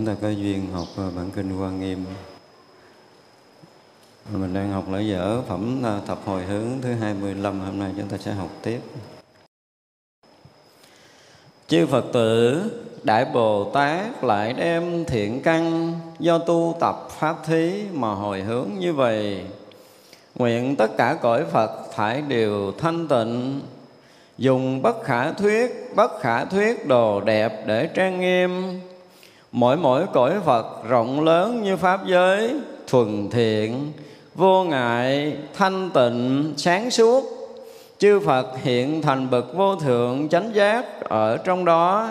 Chúng ta có duyên học ờ, bản kinh Hoa Nghiêm. Mình đang học lễ dở phẩm ờ, thập hồi hướng thứ 25, hôm nay chúng ta sẽ học tiếp. Chư Phật tử, Đại Bồ Tát lại đem thiện căn do tu tập Pháp Thí mà hồi hướng như vậy Nguyện tất cả cõi Phật phải đều thanh tịnh Dùng bất khả thuyết, bất khả thuyết đồ đẹp để trang nghiêm Mỗi mỗi cõi Phật rộng lớn như Pháp giới Thuần thiện, vô ngại, thanh tịnh, sáng suốt. Chư Phật hiện thành bậc vô thượng chánh giác ở trong đó.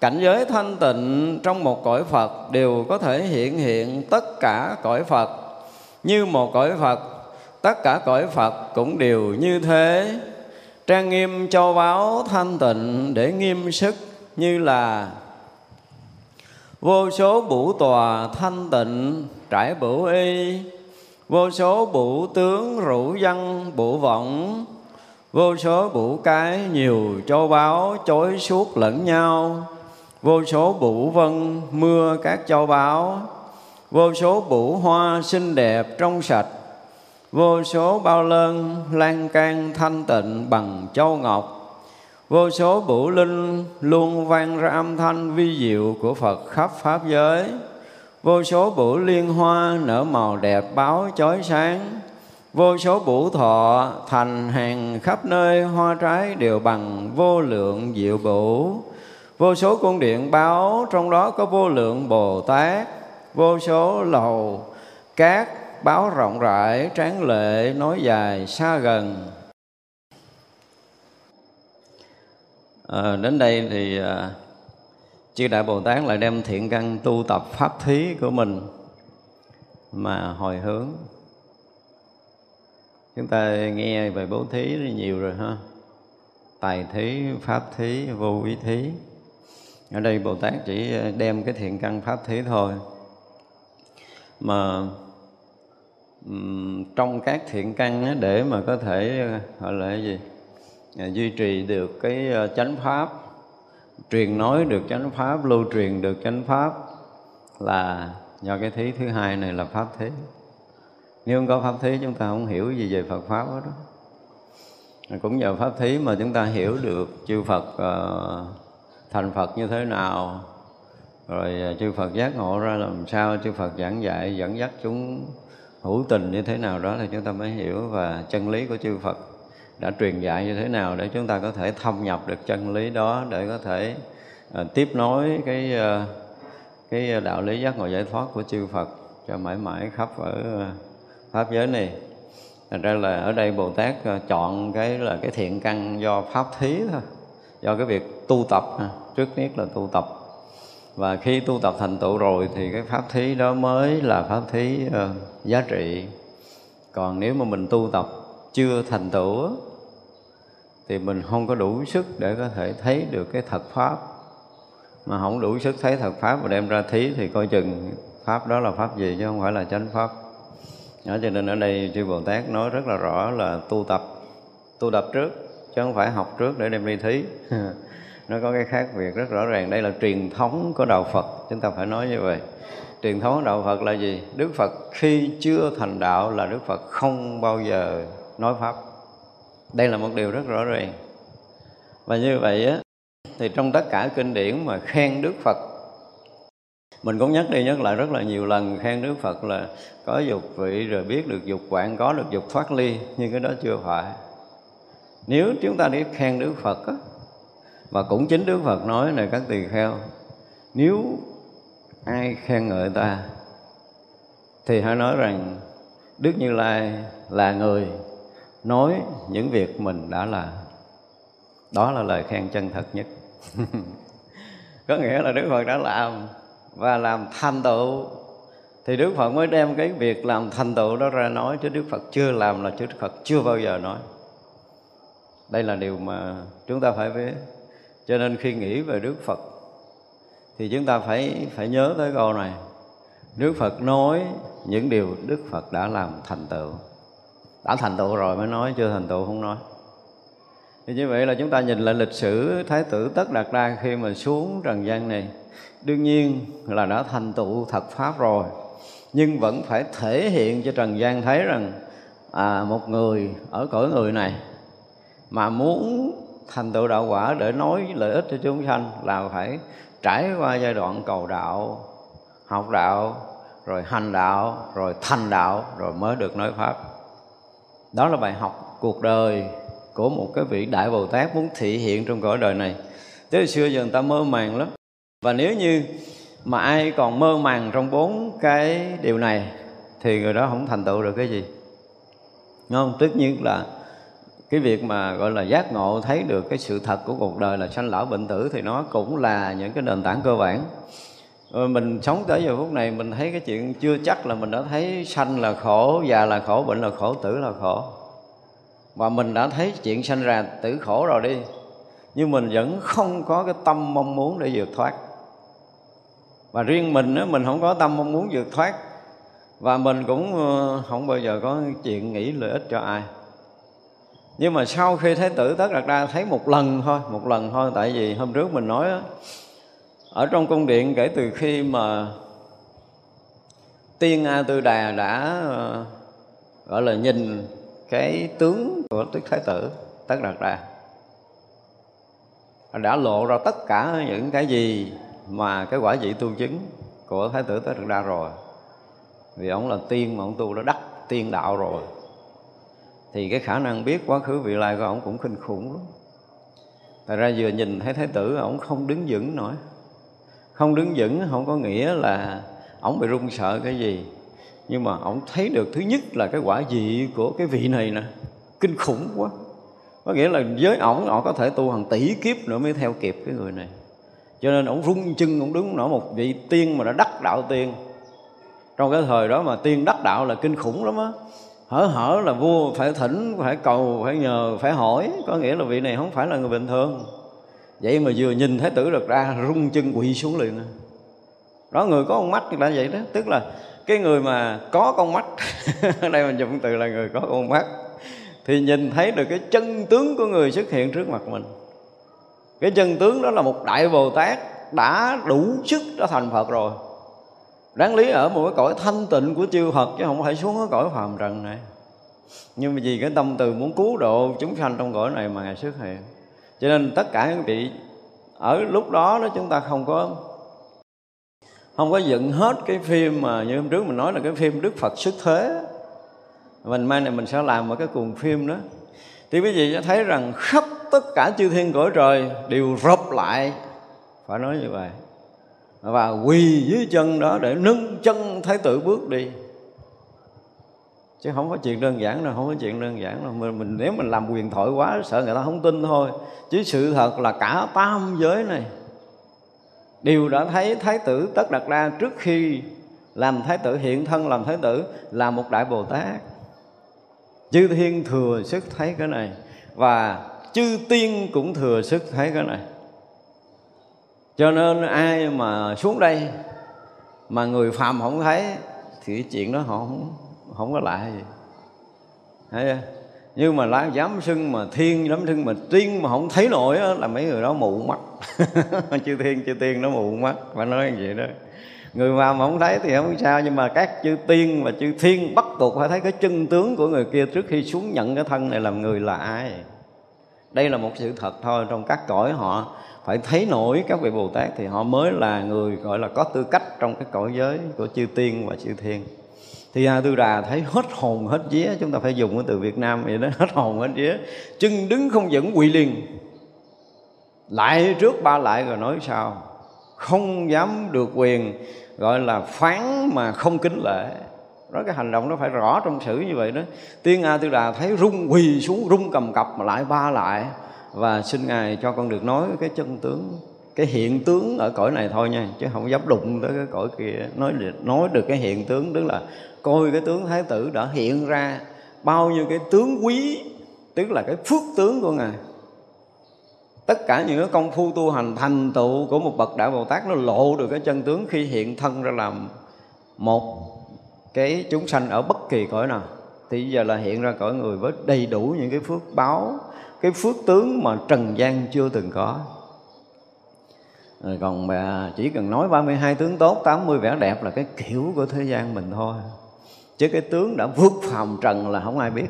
Cảnh giới thanh tịnh trong một cõi Phật đều có thể hiện hiện tất cả cõi Phật. Như một cõi Phật tất cả cõi phật cũng đều như thế. Trang nghiêm châu báu thanh tịnh để nghiêm sức như là vô số bủ tòa thanh tịnh, trải bửu y. Vô số bủ tướng rủ văn bủ vọng vô số bủ cái nhiều châu báu chối suốt lẫn nhau. Vô số bủ vân mưa các châu báu. Vô số bủ hoa xinh đẹp trong sạch. Vô số bao lơn lan can thanh tịnh bằng châu ngọc vô số bửu linh luôn vang ra âm thanh vi diệu của phật khắp pháp giới. Vô số bửu liên hoa nở màu đẹp báo chói sáng. Vô số bửu thọ thành hàng khắp nơi hoa trái đều bằng vô lượng diệu bửu vô số cung điện báo, trong đó có vô lượng bồ tát. Vô số lầu cát báo rộng rãi, tráng lệ nói dài, xa gần. À, đến đây thì à, chư đại bồ tát lại đem thiện căn tu tập pháp thí của mình mà hồi hướng. Chúng ta nghe về bố thí nhiều rồi ha. Tài thí pháp thí vô ý thí. Ở đây bồ tát chỉ đem cái thiện căn pháp thí thôi. Mà trong các thiện căn để mà có thể gọi là cái gì? Dạ, duy trì được cái ờ, chánh pháp truyền nói được chánh pháp lưu truyền được chánh pháp là do cái thí thứ hai này là pháp thế. Nếu không có pháp thí chúng ta không hiểu gì về Phật pháp đó cũng nhờ pháp thí mà chúng ta hiểu được chư Phật uh, thành Phật như thế nào. Rồi ờ, chư Phật giác ngộ ra làm sao chư Phật giảng dạy dẫn dắt chúng hữu tình như thế nào đó thì chúng ta mới hiểu và chân lý của chư Phật đã truyền dạy như thế nào để chúng ta có thể thâm nhập được chân lý đó để có thể uh, tiếp nối cái uh, cái đạo lý giác ngộ giải thoát của chư Phật cho mãi mãi khắp ở ờ, pháp giới này. Thành ra là ở đây Bồ Tát chọn cái là cái thiện căn do pháp thí thôi, do cái việc tu tập trước nhất là tu tập và khi tu tập thành tựu rồi thì cái pháp thí đó mới là pháp thí uh, giá trị còn nếu mà mình tu tập chưa thành tựu thì mình không có đủ sức để có thể thấy được cái thật pháp. Mà không đủ sức thấy thật pháp và đem ra thí thì coi chừng pháp đó là pháp gì chứ không phải là chánh pháp. Đó, cho nên ở đây chư Bồ Tát nói rất là rõ là tu tập tu tập trước chứ không phải học trước để đem đi thí. Nó có cái khác biệt rất rõ ràng. Đây là truyền thống của đạo phật chúng ta phải nói như vậy. Truyền thống đạo phật là gì? Đức phật khi chưa thành đạo là đức phật không bao giờ nói pháp. Đây là một điều rất rõ ràng. Và như vậy á thì trong tất cả kinh điển mà khen đức phật mình cũng nhắc đi nhắc lại rất là nhiều lần khen đức phật là có dục vị rồi biết được dục quản có được dục thoát ly nhưng cái đó chưa phải. Nếu chúng ta đi khen đức phật á, và cũng chính đức phật nói này các tỳ kheo nếu ai khen ngợi ta thì hãy nói rằng đức như lai là người nói những việc mình đã làm đó là lời khen chân thật nhất. Có nghĩa là đức phật đã làm và làm thành tựu. Thì đức phật mới đem cái việc làm thành tựu đó ra nói chứ đức phật chưa làm là chứ đức phật chưa bao giờ nói. Đây là điều mà chúng ta phải biết. Cho nên khi nghĩ về đức phật thì chúng ta phải phải nhớ tới câu này. Đức phật nói những điều đức phật đã làm thành tựu đã thành tựu rồi mới nói chưa thành tựu không nói. Thì như vậy là chúng ta nhìn lại lịch sử thái tử tất đạt đa khi mà xuống trần gian này. Đương nhiên là đã thành tựu thật pháp rồi nhưng vẫn phải thể hiện cho trần gian thấy rằng à, một người ở cõi người này mà muốn thành tựu đạo quả để nói lợi ích cho chúng sanh là phải trải qua giai đoạn cầu đạo học đạo rồi hành đạo rồi thành đạo rồi mới được nói pháp đó là bài học cuộc đời của một cái vị đại bồ tát muốn thị hiện trong cõi đời này. Tới hồi xưa giờ người ta mơ màng lắm. Và nếu như mà ai còn mơ màng trong bốn cái điều này, thì người đó không thành tựu được cái gì. Đúng không? Tất nhiên là cái việc mà, gọi là, giác ngộ, thấy được cái sự thật của cuộc đời là sanh lão bệnh tử, thì nó cũng là những cái nền tảng cơ bản. Ờ, mình sống tới giờ phút này mình thấy cái chuyện chưa chắc là mình đã thấy sanh là khổ già là khổ bệnh là khổ tử là khổ. Và mình đã thấy chuyện sanh ra tử khổ rồi đi. Nhưng mình vẫn không có cái tâm mong muốn để vượt thoát. Và riêng mình á, mình không có tâm mong muốn vượt thoát. Và mình cũng ờ, không bao giờ có chuyện nghĩ lợi ích cho ai. Nhưng mà sau khi thấy tử tất đạt ra thấy một lần thôi một lần thôi. Tại vì hôm trước mình nói á, ở trong cung điện kể từ khi mà tiên a tư đà đã ờ, gọi là nhìn cái tướng của đức thái tử tất đạt đà. Đã lộ ra tất cả những cái gì mà cái quả vị tu chứng của thái tử tất đạt đa rồi. Vì ông là tiên mà ông tu đã đắc tiên đạo rồi. Thì cái khả năng biết quá khứ vị lai của ông cũng kinh khủng lắm. Tại ra vừa nhìn thấy thái tử, ông không đứng vững nổi. Không đứng vững không có nghĩa là ổng bị run sợ cái gì. Nhưng mà ổng thấy được thứ nhất là cái quả vị của cái vị này nè. Kinh khủng quá. Có nghĩa là với ổng, ổng có thể tu hàng tỷ kiếp nữa mới theo kịp cái người này. Cho nên ổng rung chân, ổng đứng nổi một vị tiên mà đã đắc đạo tiên. Trong cái thời đó mà tiên đắc đạo là kinh khủng lắm á. Hở hở là vua phải thỉnh phải cầu phải nhờ phải hỏi. Có nghĩa là vị này không phải là người bình thường vậy mà vừa nhìn thái tử được ra, rung chân quỳ xuống liền à. đó người có con mắt là vậy đó. Tức là cái người mà có con mắt, ở đây mình dùng từ là người có con mắt, thì nhìn thấy được cái chân tướng của người xuất hiện trước mặt mình. Cái chân tướng đó là một đại bồ tát đã đủ sức đã thành phật rồi. Đáng lý ở một cái cõi thanh tịnh của chư Phật chứ không phải xuống cái cõi phàm trần này. Nhưng mà vì cái tâm từ muốn cứu độ chúng sanh trong cõi này mà ngài xuất hiện cho nên tất cả những vị, ở lúc đó đó chúng ta không có không có dựng hết cái phim mà như hôm trước mình nói là cái phim Đức Phật xuất thế. Mình mai này mình sẽ làm một cái cuồng phim đó. Thì quý vị sẽ thấy rằng khắp tất cả chư thiên cõi trời đều rập lại, phải nói như vậy, và quỳ dưới chân đó để nâng chân thái tử bước đi chứ không có chuyện đơn giản đâu không có chuyện đơn giản đâu. Mình, mình nếu mình làm quyền thoại quá sợ người ta không tin thôi. Chứ sự thật là cả tam giới này đều đã thấy thái tử tất đạt đa trước khi làm thái tử hiện thân làm thái tử là một đại bồ tát. Chư thiên thừa sức thấy cái này và chư tiên cũng thừa sức thấy cái này. Cho nên ai mà xuống đây mà người phàm không thấy thì chuyện đó họ không không có lại. Gì thấy chưa? nhưng mà lá dám sưng mà thiên dám sưng mà tiên mà không thấy nổi đó, là mấy người đó mù mắt. Chư thiên chư tiên nó mù mắt. Phải nói như vậy đó. Người mà mà không thấy thì không sao nhưng mà các chư tiên và chư thiên bắt buộc phải thấy cái chân tướng của người kia trước khi xuống nhận cái thân này làm người là ai. Đây là một sự thật thôi. Trong các cõi họ phải thấy nổi các vị bồ tát thì họ mới là người gọi là có tư cách trong cái cõi giới của chư tiên và chư thiên thì a tư đà thấy hết hồn, hết vía, chúng ta phải dùng cái từ việt nam vậy đó, hết hồn, hết vía. Chân đứng không vững, quỳ liền. Lại trước ba lại rồi nói sao? Không dám được quyền, gọi là phán mà không kính lễ. Đó cái hành động nó phải rõ trong sử như vậy đó. Tiên a tư đà thấy rung quỳ xuống, rung cầm cập mà lại ba lại. Và xin ngài cho con được nói cái chân tướng cái hiện tướng ở cõi này thôi nha, chứ không dám đụng tới cái cõi kia. Nói được nói được cái hiện tướng, tức là coi cái tướng thái tử đã hiện ra bao nhiêu cái tướng quý, tức là cái phước tướng của ngài. Tất cả những cái công phu tu hành, thành tựu của một bậc đại bồ tát, nó lộ được cái chân tướng khi hiện thân ra làm một cái chúng sanh ở bất kỳ cõi nào. Thì giờ là hiện ra cõi người với đầy đủ những cái phước báo, cái phước tướng mà trần gian chưa từng có rồi còn bà chỉ cần nói 32 tướng tốt 80 vẻ đẹp là cái kiểu của thế gian mình thôi. Chứ cái tướng đã vượt phàm trần là không ai biết.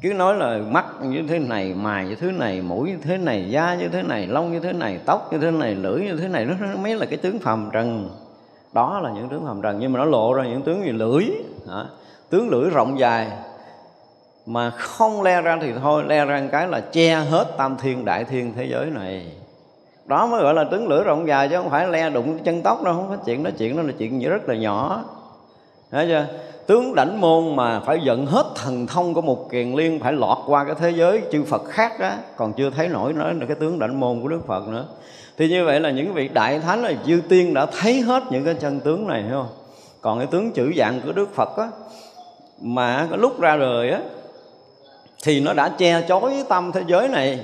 Cứ nói là mắt như thế này mài như thế này, mũi như thế này, da như thế này, lông như thế này, tóc như thế này, lưỡi như thế này, nó mấy là cái tướng phàm trần. Đó là những tướng phàm trần, nhưng mà nó lộ ra những tướng gì lưỡi, hả? tướng lưỡi rộng dài. Mà không le ra thì thôi, le ra một cái là che hết tam thiên, đại thiên thế giới này đó mới gọi là tướng lưỡi rộng dài chứ không phải le đụng chân tóc đâu, không có chuyện đó chuyện đó là chuyện rất là nhỏ. Thấy chưa? Tướng đảnh môn mà phải giận hết thần thông của một kiền liên, phải lọt qua cái thế giới chư Phật khác á còn chưa thấy nổi nói là cái tướng đảnh môn của Đức Phật nữa. Thì như vậy là những vị đại thánh là dư tiên đã thấy hết những cái chân tướng này, hiểu không? Còn cái tướng chữ dạng của Đức Phật á, mà cái lúc ra đời á, thì nó đã che chối tâm thế giới này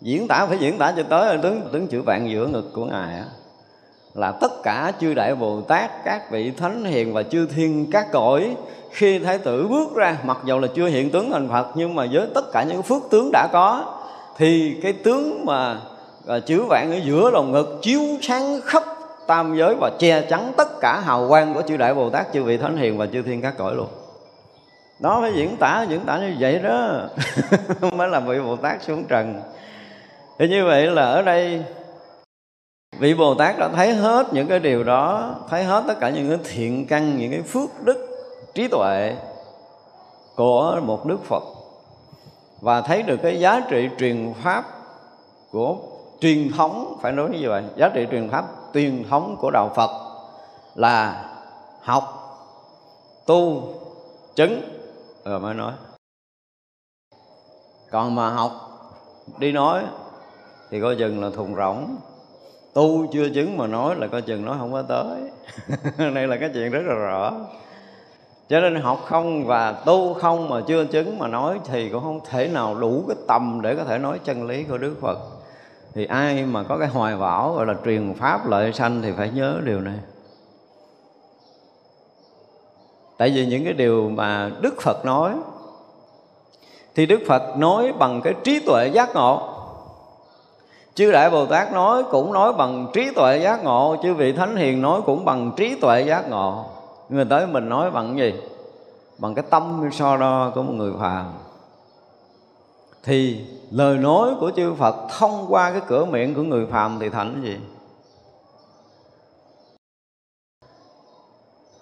diễn tả phải diễn tả cho tới tướng tướng chữ vạn giữa ngực của ngài á. Là tất cả chư đại bồ tát các vị thánh hiền và chư thiên các cõi khi thái tử bước ra mặc dầu là chưa hiện tướng thành phật nhưng mà với tất cả những phước tướng đã có thì cái tướng mà à, chữ vạn ở giữa lòng ngực chiếu sáng khắp tam giới và che chắn tất cả hào quang của chư đại bồ tát chư vị thánh hiền và chư thiên các cõi luôn. Đó phải diễn tả diễn tả như vậy đó. Mới là vị bồ tát xuống trần thì như vậy là ở đây vị bồ tát đã thấy hết những cái điều đó, thấy hết tất cả những cái thiện căn, những cái phước đức, trí tuệ của một đức phật. Và thấy được cái giá trị truyền pháp của truyền thống, phải nói như vậy, giá trị truyền pháp truyền thống của đạo phật là học, tu, chứng, rồi mới nói. Còn mà học, đi nói thì coi chừng là thùng rỗng. Tu chưa chứng mà nói là coi chừng nó không có tới. Đây là cái chuyện rất là rõ. Cho nên học không và tu không mà chưa chứng mà nói thì cũng không thể nào đủ cái tầm để có thể nói chân lý của Đức Phật. Thì ai mà có cái hoài bão gọi là truyền pháp lợi sanh thì phải nhớ điều này. Tại vì những cái điều mà Đức Phật nói, thì Đức Phật nói bằng cái trí tuệ giác ngộ chư đại bồ tát nói cũng nói bằng trí tuệ giác ngộ chư vị thánh hiền nói cũng bằng trí tuệ giác ngộ. Người tới mình nói bằng gì? Bằng cái tâm so đo của một người phàm. Thì lời nói của chư Phật thông qua cái cửa miệng của người phàm thì thành cái gì?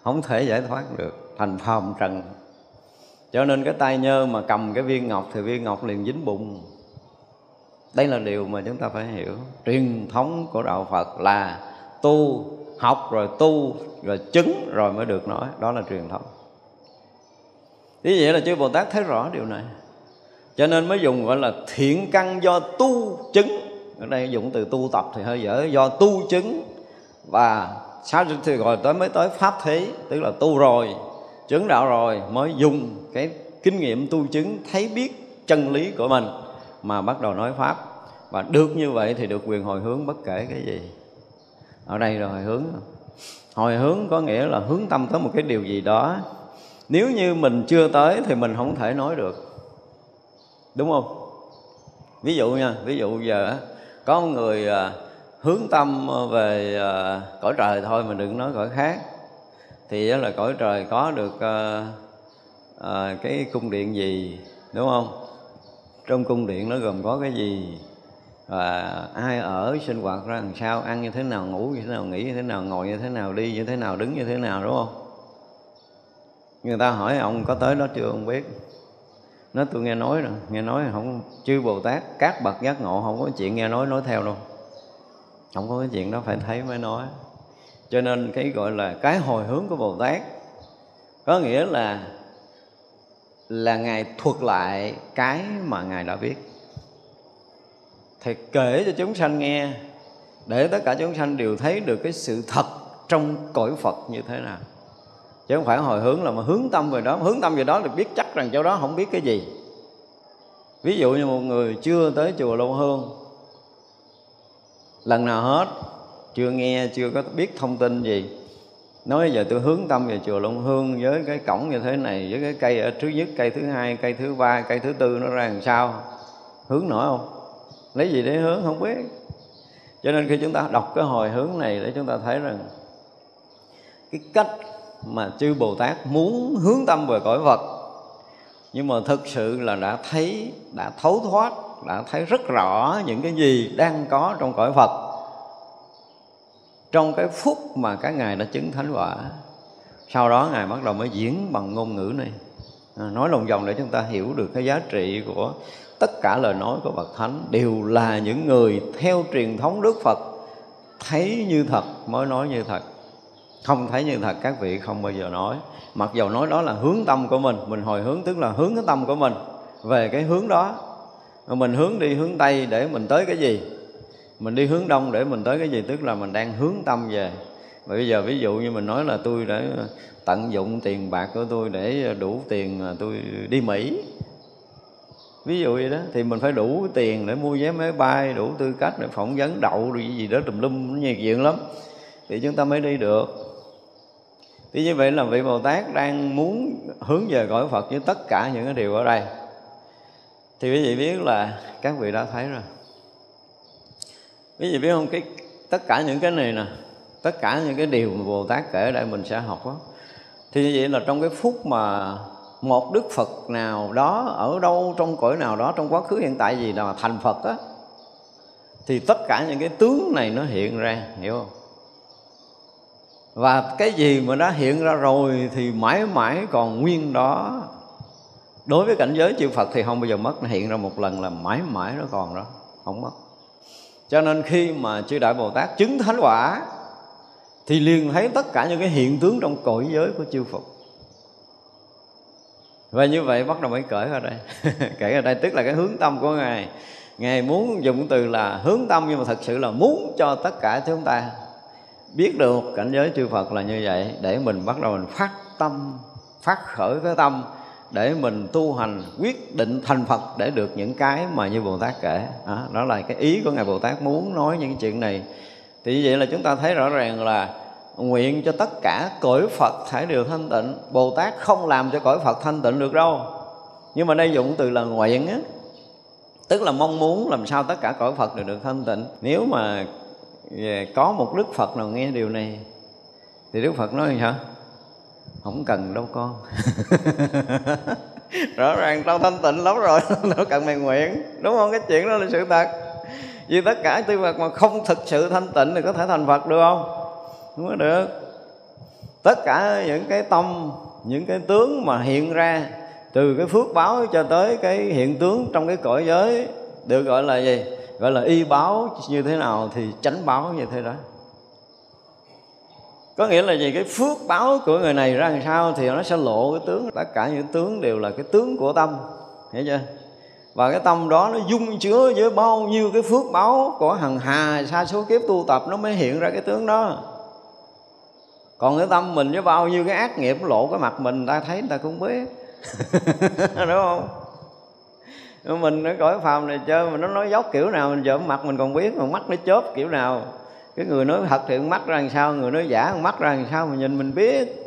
Không thể giải thoát được, thành phàm trần. Cho nên cái tay nhơ mà cầm cái viên ngọc thì viên ngọc liền dính bụng đây là điều mà chúng ta phải hiểu. Truyền thống của đạo phật là tu, học rồi tu, rồi chứng rồi mới được nói. Đó là truyền thống. Ý vậy là chư bồ tát thấy rõ điều này. Cho nên mới dùng, gọi là, thiện căn do tu chứng. Ở đây dùng từ tu tập thì hơi dở. Do tu chứng và sau thì gọi tới mới tới pháp thế tức là tu rồi, chứng đạo rồi mới dùng cái kinh nghiệm tu chứng, thấy biết chân lý của mình mà bắt đầu nói pháp. Và được như vậy thì được quyền hồi hướng bất kể cái gì. Ở đây là hồi hướng. Hồi hướng có nghĩa là hướng tâm tới một cái điều gì đó. Nếu như mình chưa tới thì mình không thể nói được. Đúng không? Ví dụ nha, ví dụ giờ có một người à, hướng tâm về à, cõi trời thôi mà đừng nói cõi khác. Thì là cõi trời có được à, cái cung điện gì, đúng không? Trong cung điện nó gồm có cái gì? Và ai ở, sinh hoạt ra làm sao, ăn như thế nào, ngủ như thế nào, nghỉ như thế nào, ngồi như thế nào, đi như thế nào, đứng như thế nào, đúng không? Người ta hỏi ông có tới đó chưa ông biết. Nó tôi nghe nói rồi, nghe nói không, chư bồ tát, các bậc giác ngộ không có chuyện nghe nói nói theo đâu. Không có cái chuyện đó phải thấy mới nói. Cho nên cái gọi là cái hồi hướng của bồ tát có nghĩa là là ngài thuật lại cái mà ngài đã biết thì kể cho chúng sanh nghe, để tất cả chúng sanh đều thấy được cái sự thật trong cõi Phật như thế nào. Chứ không phải hồi hướng là mà hướng tâm về đó. Hướng tâm về đó là biết chắc rằng chỗ đó không biết cái gì. Ví dụ như một người chưa tới chùa Lâu Hương, lần nào hết, chưa nghe, chưa có biết thông tin gì nói giờ tôi hướng tâm về chùa Long Hương với cái cổng như thế này, với cái cây ở trước nhất, cây thứ hai, cây thứ ba, cây thứ tư nó ra làm sao? Hướng nổi không? Lấy gì để hướng không biết. Cho nên khi chúng ta đọc cái hồi hướng này để chúng ta thấy rằng cái cách mà chư Bồ Tát muốn hướng tâm về cõi Phật, nhưng mà thực sự là đã thấy, đã thấu thoát, đã thấy rất rõ những cái gì đang có trong cõi Phật trong cái phút mà các ngài đã chứng thánh quả, sau đó ngài bắt đầu mới diễn bằng ngôn ngữ này. À, nói lòng vòng để chúng ta hiểu được cái giá trị của tất cả lời nói của bậc thánh đều là những người theo truyền thống đức phật. Thấy như thật mới nói như thật. Không thấy như thật các vị không bao giờ nói. Mặc dầu nói đó là hướng tâm của mình mình hồi hướng tức là hướng cái tâm của mình về cái hướng đó. Mình hướng đi hướng tây để mình tới cái gì? Mình đi hướng đông để mình tới cái gì? Tức là mình đang hướng tâm về. Và bây giờ ví dụ như mình nói là tôi đã tận dụng tiền bạc của tôi để đủ tiền tôi đi Mỹ. Ví dụ vậy đó, thì mình phải đủ tiền để mua vé máy bay, đủ tư cách để phỏng vấn đậu rồi gì đó tùm lum, nó nhiều chuyện lắm. Thì chúng ta mới đi được. Thì như vậy là vị Bồ Tát đang muốn hướng về cõi Phật với tất cả những cái điều ở đây. Thì quý vị biết là các vị đã thấy rồi quý vị biết không? Cái, tất cả những cái này nè, tất cả những cái điều mà bồ tát kể ở đây mình sẽ học đó thì như vậy là trong cái phút mà một đức phật nào đó, ở đâu, trong cõi nào đó, trong quá khứ, hiện tại gì nào thành phật á, thì tất cả những cái tướng này nó hiện ra, hiểu không? Và cái gì mà đã hiện ra rồi thì mãi mãi còn nguyên đó. Đối với cảnh giới chư Phật thì không bao giờ mất, nó hiện ra một lần là mãi mãi nó còn đó, không mất cho nên khi mà chư đại bồ tát chứng thánh quả, thì liền thấy tất cả những cái hiện tướng trong cõi giới của chư phật. Và như vậy bắt đầu mới kể ra đây. Kể ra đây tức là cái hướng tâm của ngài. Ngài muốn dùng từ là hướng tâm, nhưng mà thật sự là muốn cho tất cả chúng ta biết được cảnh giới chư Phật là như vậy để mình bắt đầu mình phát tâm, phát khởi cái tâm để mình tu hành quyết định thành Phật để được những cái mà như Bồ Tát kể. Đó, đó là cái ý của ngài Bồ Tát muốn nói những chuyện này. Thì như vậy là chúng ta thấy rõ ràng là nguyện cho tất cả cõi Phật phải đều thanh tịnh. Bồ Tát không làm cho cõi Phật thanh tịnh được đâu. Nhưng mà đây dụng từ là nguyện á. Tức là mong muốn làm sao tất cả cõi Phật đều được thanh tịnh. Nếu mà có một Đức Phật nào nghe điều này thì Đức Phật nói sao? Không cần đâu con. Rõ ràng tao thanh tịnh lắm rồi, đâu cần mày nguyện. Đúng không? Cái chuyện đó là sự thật. Vì tất cả tư vật mà không thực sự thanh tịnh thì có thể thành phật được không? Không có được. Tất cả những cái tâm, những cái tướng mà hiện ra, từ cái phước báo cho tới cái hiện tướng trong cái cõi giới, được gọi là gì? Gọi là y báo như thế nào thì chánh báo như thế đó có nghĩa là gì? Cái phước báo của người này ra làm sao thì nó sẽ lộ cái tướng, tất cả những tướng đều là cái tướng của tâm. Hiểu chưa? Và cái tâm đó nó dung chứa với bao nhiêu cái phước báo của hằng hà sa số kiếp tu tập nó mới hiện ra cái tướng đó. Còn cái tâm mình với bao nhiêu cái ác nghiệp lộ cái mặt mình ta thấy người ta cũng biết. Đúng không? Mình nó cõi phàm này chơi mà nó nói dốc kiểu nào, mình giờ mặt mình còn biết, mà mắt nó chớp kiểu nào cái người nói thật thì mắt ra làm sao, người nói giả mắt ra làm sao mà nhìn mình biết.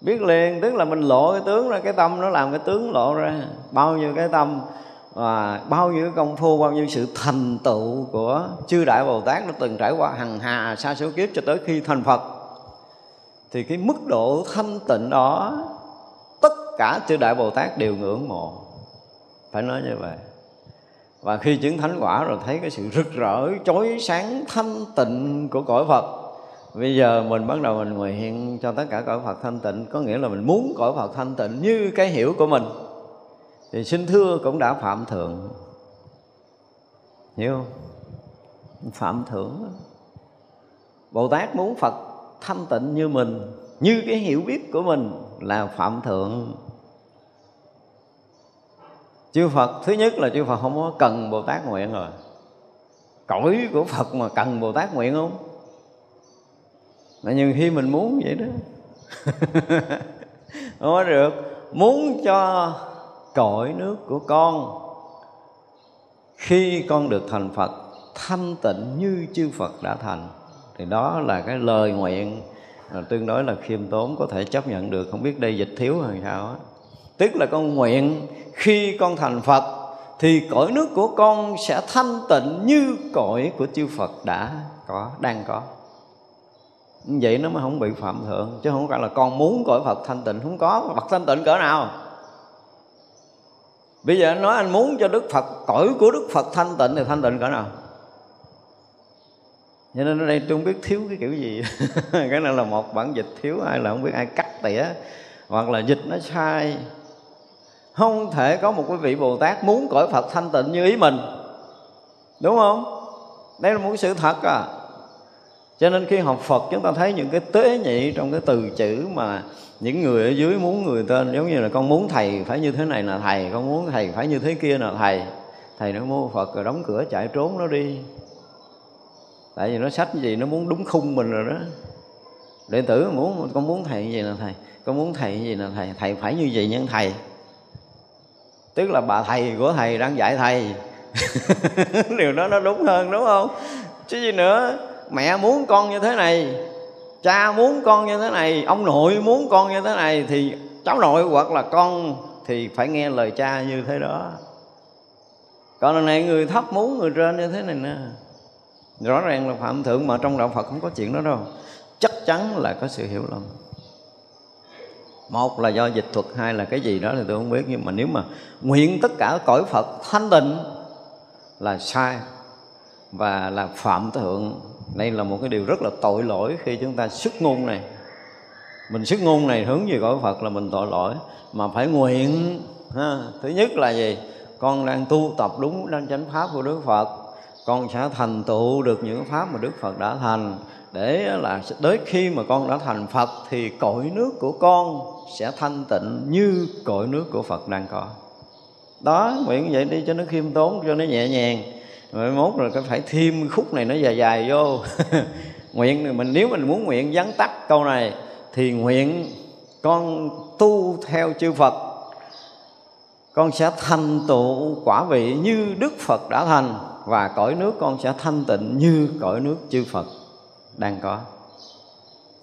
Biết liền, tức là mình lộ cái tướng ra, cái tâm nó làm cái tướng lộ ra. Bao nhiêu cái tâm và bao nhiêu công phu, bao nhiêu sự thành tựu của chư đại bồ tát nó từng trải qua hằng hà, sa số kiếp cho tới khi thành phật. Thì cái mức độ thanh tịnh đó, tất cả chư đại bồ tát đều ngưỡng mộ. Phải nói như vậy và khi chứng thánh quả rồi thấy cái sự rực rỡ, chói sáng, thanh tịnh của cõi phật. Bây giờ mình bắt đầu mình nguyện cho tất cả cõi phật thanh tịnh. Có nghĩa là mình muốn cõi phật thanh tịnh như cái hiểu của mình. Thì xin thưa cũng đã phạm thượng. Hiểu không? Phạm thượng bồ tát muốn phật thanh tịnh như mình, như cái hiểu biết của mình là phạm thượng chư phật, thứ nhất là chư phật không có cần bồ tát nguyện rồi. Cõi của phật mà cần bồ tát nguyện không? Mà nhiều khi mình muốn vậy đó. Không có được. Muốn cho cõi nước của con. Khi con được thành phật, thanh tịnh như chư phật đã thành. Thì đó là cái lời nguyện à, tương đối là khiêm tốn, có thể chấp nhận được. Không biết đây dịch thiếu hay sao á tức là con nguyện, khi con thành phật, thì cõi nước của con sẽ thanh tịnh như cõi của chư phật đã có, đang có. Vậy nó mới không bị phạm thượng, chứ không phải là con muốn cõi phật thanh tịnh, không có phật thanh tịnh cỡ nào. Bây giờ anh nói anh muốn cho đức phật, cõi của đức phật thanh tịnh thì thanh tịnh cỡ nào? Cho nên ở đây tôi không biết thiếu cái kiểu gì. Cái này là một bản dịch thiếu hay là không biết, ai cắt tỉa, hoặc là dịch nó sai không thể có một cái vị bồ tát muốn cõi phật thanh tịnh như ý mình. Đúng không? Đây là một sự thật à. Cho nên khi học Phật, chúng ta thấy những cái tế nhị trong cái từ chữ mà những người ở dưới muốn người tên, giống như là con muốn thầy phải như thế này là thầy, con muốn thầy phải như thế kia là thầy. Thầy nó mua Phật rồi đóng cửa chạy trốn nó đi. Tại vì nó sách gì nó muốn đúng khung mình rồi đó. Đệ tử muốn, con muốn thầy gì là thầy, con muốn thầy gì là thầy thầy phải như vậy nhân thầy tức là bà thầy của thầy đang dạy thầy. Điều đó nó đúng hơn, đúng không? Chứ gì nữa, mẹ muốn con như thế này, cha muốn con như thế này, ông nội muốn con như thế này, thì cháu nội hoặc là con thì phải nghe lời cha như thế đó. Còn lần này người thấp muốn người trên như thế này nè. Rõ ràng là phạm thượng mà trong đạo phật không có chuyện đó đâu. Chắc chắn là có sự hiểu lầm một là do dịch thuật, hai là cái gì đó thì tôi không biết. Nhưng mà nếu mà nguyện tất cả cõi phật thanh tịnh là sai và là phạm thượng, đây là một cái điều rất là tội lỗi khi chúng ta xuất ngôn này. Mình xuất ngôn này hướng về cõi phật là mình tội lỗi, mà phải nguyện, ha. thứ nhất là gì? Con đang tu tập đúng đang chánh pháp của đức phật, con sẽ thành tựu được những pháp mà đức phật đã thành để là tới khi mà con đã thành phật thì cội nước của con sẽ thanh tịnh như cội nước của phật đang có. Đó nguyện vậy đi cho nó khiêm tốn, cho nó nhẹ nhàng. Rồi mốt rồi phải thêm khúc này nó dài dài vô. Nguyện mình, nếu mình muốn nguyện vắn tắt câu này, thì nguyện con tu theo chư Phật. Con sẽ thành tựu quả vị như Đức Phật đã thành và cõi nước con sẽ thanh tịnh như cõi nước chư Phật đang có.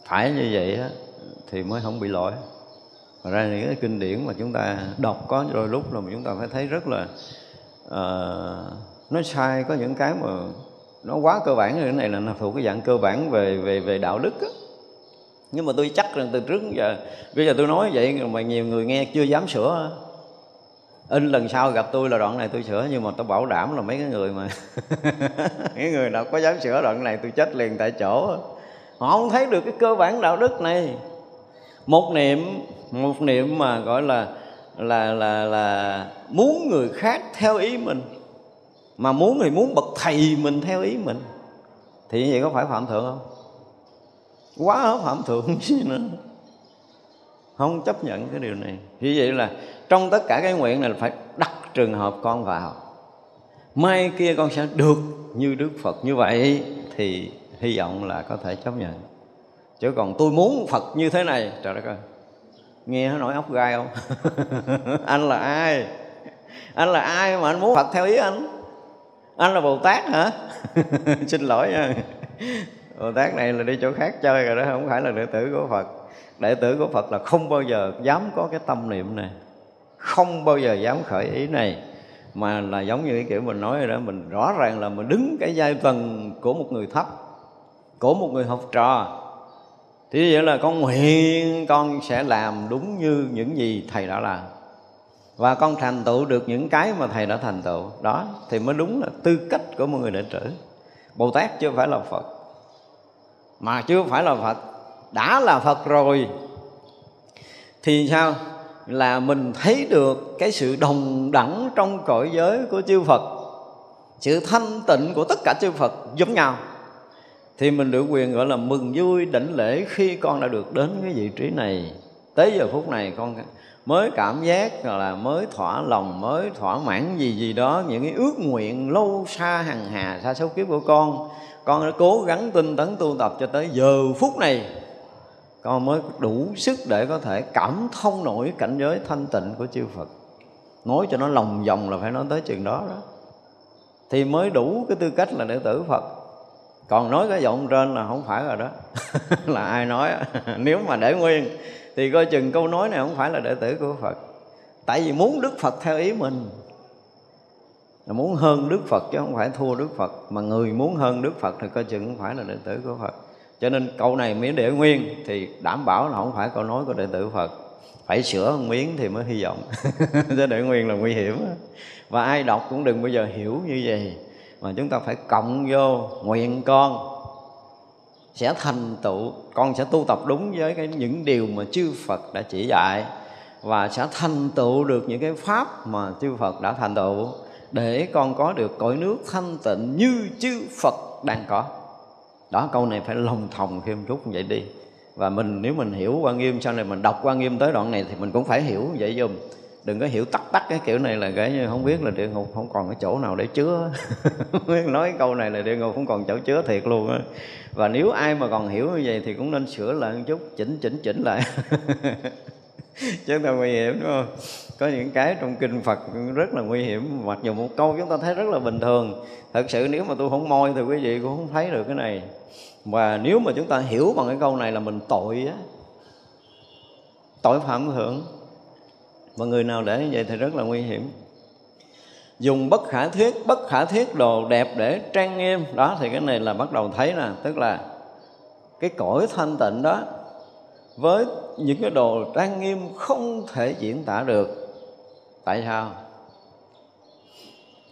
Phải như vậy á, thì mới không bị lỗi. Và ra những cái kinh điển mà chúng ta đọc có đôi lúc là chúng ta phải thấy rất là uh, nó sai. Có những cái mà nó quá cơ bản cái này là nó thuộc cái dạng cơ bản về về về đạo đức á. Nhưng mà tôi chắc rằng từ trước giờ bây giờ tôi nói vậy mà nhiều người nghe chưa dám sửa in lần sau gặp tôi là đoạn này tôi sửa, nhưng mà tôi bảo đảm là mấy cái người mà mấy người nào có dám sửa đoạn này tôi chết liền tại chỗ. Họ không thấy được cái cơ bản đạo đức này. Một niệm một niệm mà gọi là là là là muốn người khác theo ý mình, mà muốn thì muốn bậc thầy mình theo ý mình. Thì như vậy có phải phạm thượng không? Quá phạm thượng gì nữa không chấp nhận cái điều này. Như vậy là trong tất cả cái nguyện này là phải đặt trường hợp con vào. Mai kia con sẽ được như đức phật. Như vậy thì hy vọng là có thể chấp nhận. Chứ còn tôi muốn phật như thế này, trời đất ơi. Nghe nó nổi ốc gai không? Anh là ai? Anh là ai mà anh muốn phật theo ý anh? Anh là bồ tát hả? Xin lỗi nha. Bồ tát này là đi chỗ khác chơi rồi đó, không phải là đệ tử của phật đệ tử của phật là không bao giờ dám có cái tâm niệm này. Không bao giờ dám khởi ý này. Mà là giống như cái kiểu mình nói rồi đó, mình rõ ràng là mình đứng cái giai tầng của một người thấp, của một người học trò. Thì vậy là con nguyện con sẽ làm đúng như những gì thầy đã làm. Và con thành tựu được những cái mà thầy đã thành tựu. Đó, thì mới đúng là tư cách của một người đệ tử. Bồ tát chưa phải là phật. Mà chưa phải là phật đã là phật rồi. Thì sao? Là mình thấy được cái sự đồng đẳng trong cõi giới của chư Phật. Sự thanh tịnh của tất cả chư Phật giống nhau. Thì mình được quyền gọi là mừng vui đảnh lễ khi con đã được đến cái vị trí này. Tới giờ phút này con mới cảm giác là mới thỏa lòng, mới thỏa mãn gì gì đó. Những cái ước nguyện lâu xa hằng hà, xa số kiếp của con. Con đã cố gắng tinh tấn tu tập cho tới giờ phút này con mới đủ sức để có thể cảm thông nổi cảnh giới thanh tịnh của chư Phật. Nói cho nó lòng vòng là phải nói tới chừng đó đó. Thì mới đủ cái tư cách là đệ tử Phật. Còn nói cái giọng trên là không phải rồi đó. Là ai nói nếu mà để nguyên, thì coi chừng câu nói này không phải là đệ tử của Phật. Tại vì muốn Đức Phật theo ý mình, là muốn hơn Đức Phật chứ không phải thua Đức Phật. Mà người muốn hơn Đức Phật thì coi chừng không phải là đệ tử của Phật cho nên câu này miếng để nguyên, thì đảm bảo là không phải câu nói của đệ tử Phật. Phải sửa một miếng thì mới hy vọng. Chứ để nguyên là nguy hiểm và ai đọc cũng đừng bao giờ hiểu như vậy. Mà chúng ta phải cộng vô, nguyện con sẽ thành tựu. Con sẽ tu tập đúng với cái những điều mà chư Phật đã chỉ dạy và sẽ thành tựu được những cái pháp mà chư Phật đã thành tựu để con có được cõi nước thanh tịnh như chư Phật đang có đó, câu này phải lòng thòng thêm chút vậy đi. Và mình, nếu mình hiểu quan nghiêm, sau này mình đọc quan nghiêm tới đoạn này thì mình cũng phải hiểu vậy dùm. Đừng có hiểu tắt tắt cái kiểu này là cái như không biết là địa ngục không còn cái chỗ nào để chứa. Nói câu này là địa ngục không còn chỗ chứa thiệt luôn á. Và nếu ai mà còn hiểu như vậy thì cũng nên sửa lại một chút, chỉnh chỉnh chỉnh lại. Chứ không nguy hiểm đúng không? Có những cái trong kinh Phật rất là nguy hiểm. Mặc dù một câu chúng ta thấy rất là bình thường. Thật sự nếu mà tôi không moi thì quý vị cũng không thấy được cái này. Và nếu mà chúng ta hiểu bằng cái câu này là mình tội á, tội phạm thượng và người nào để như vậy thì rất là nguy hiểm. Dùng bất khả thiết bất khả thiết đồ đẹp để trang nghiêm. Đó, thì cái này là bắt đầu thấy nè. Tức là cái cõi thanh tịnh đó, với những cái đồ trang nghiêm không thể diễn tả được tại sao?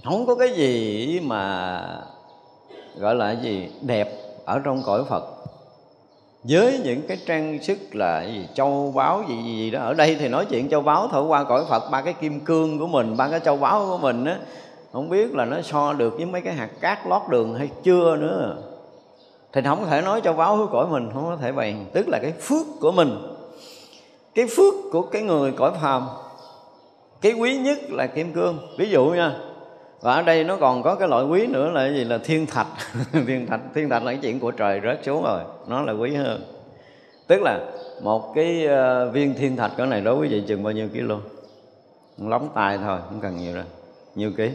Không có cái gì mà gọi là gì đẹp ở trong cõi phật. Với những cái trang sức là gì châu báu gì, gì đó. Ở đây thì nói chuyện châu báu thổi qua cõi phật ba cái kim cương của mình ba cái châu báu của mình á không biết là nó so được với mấy cái hạt cát lót đường hay chưa nữa. Thì không thể nói châu báu của cõi mình không có thể bày. Tức là cái phước của mình. Cái phước của cái người cõi phàm cái quý nhất là kim cương ví dụ nha, và ở đây nó còn có cái loại quý nữa là gì? Là thiên thạch. Thiên thạch thiên thạch là cái chuyện của trời rớt xuống rồi. Nó là quý hơn. Tức là một cái ờ, viên thiên thạch cỡ này đối với vị chừng bao nhiêu ký luôn lóng tay thôi, không cần nhiều đâu. Nhiều ký.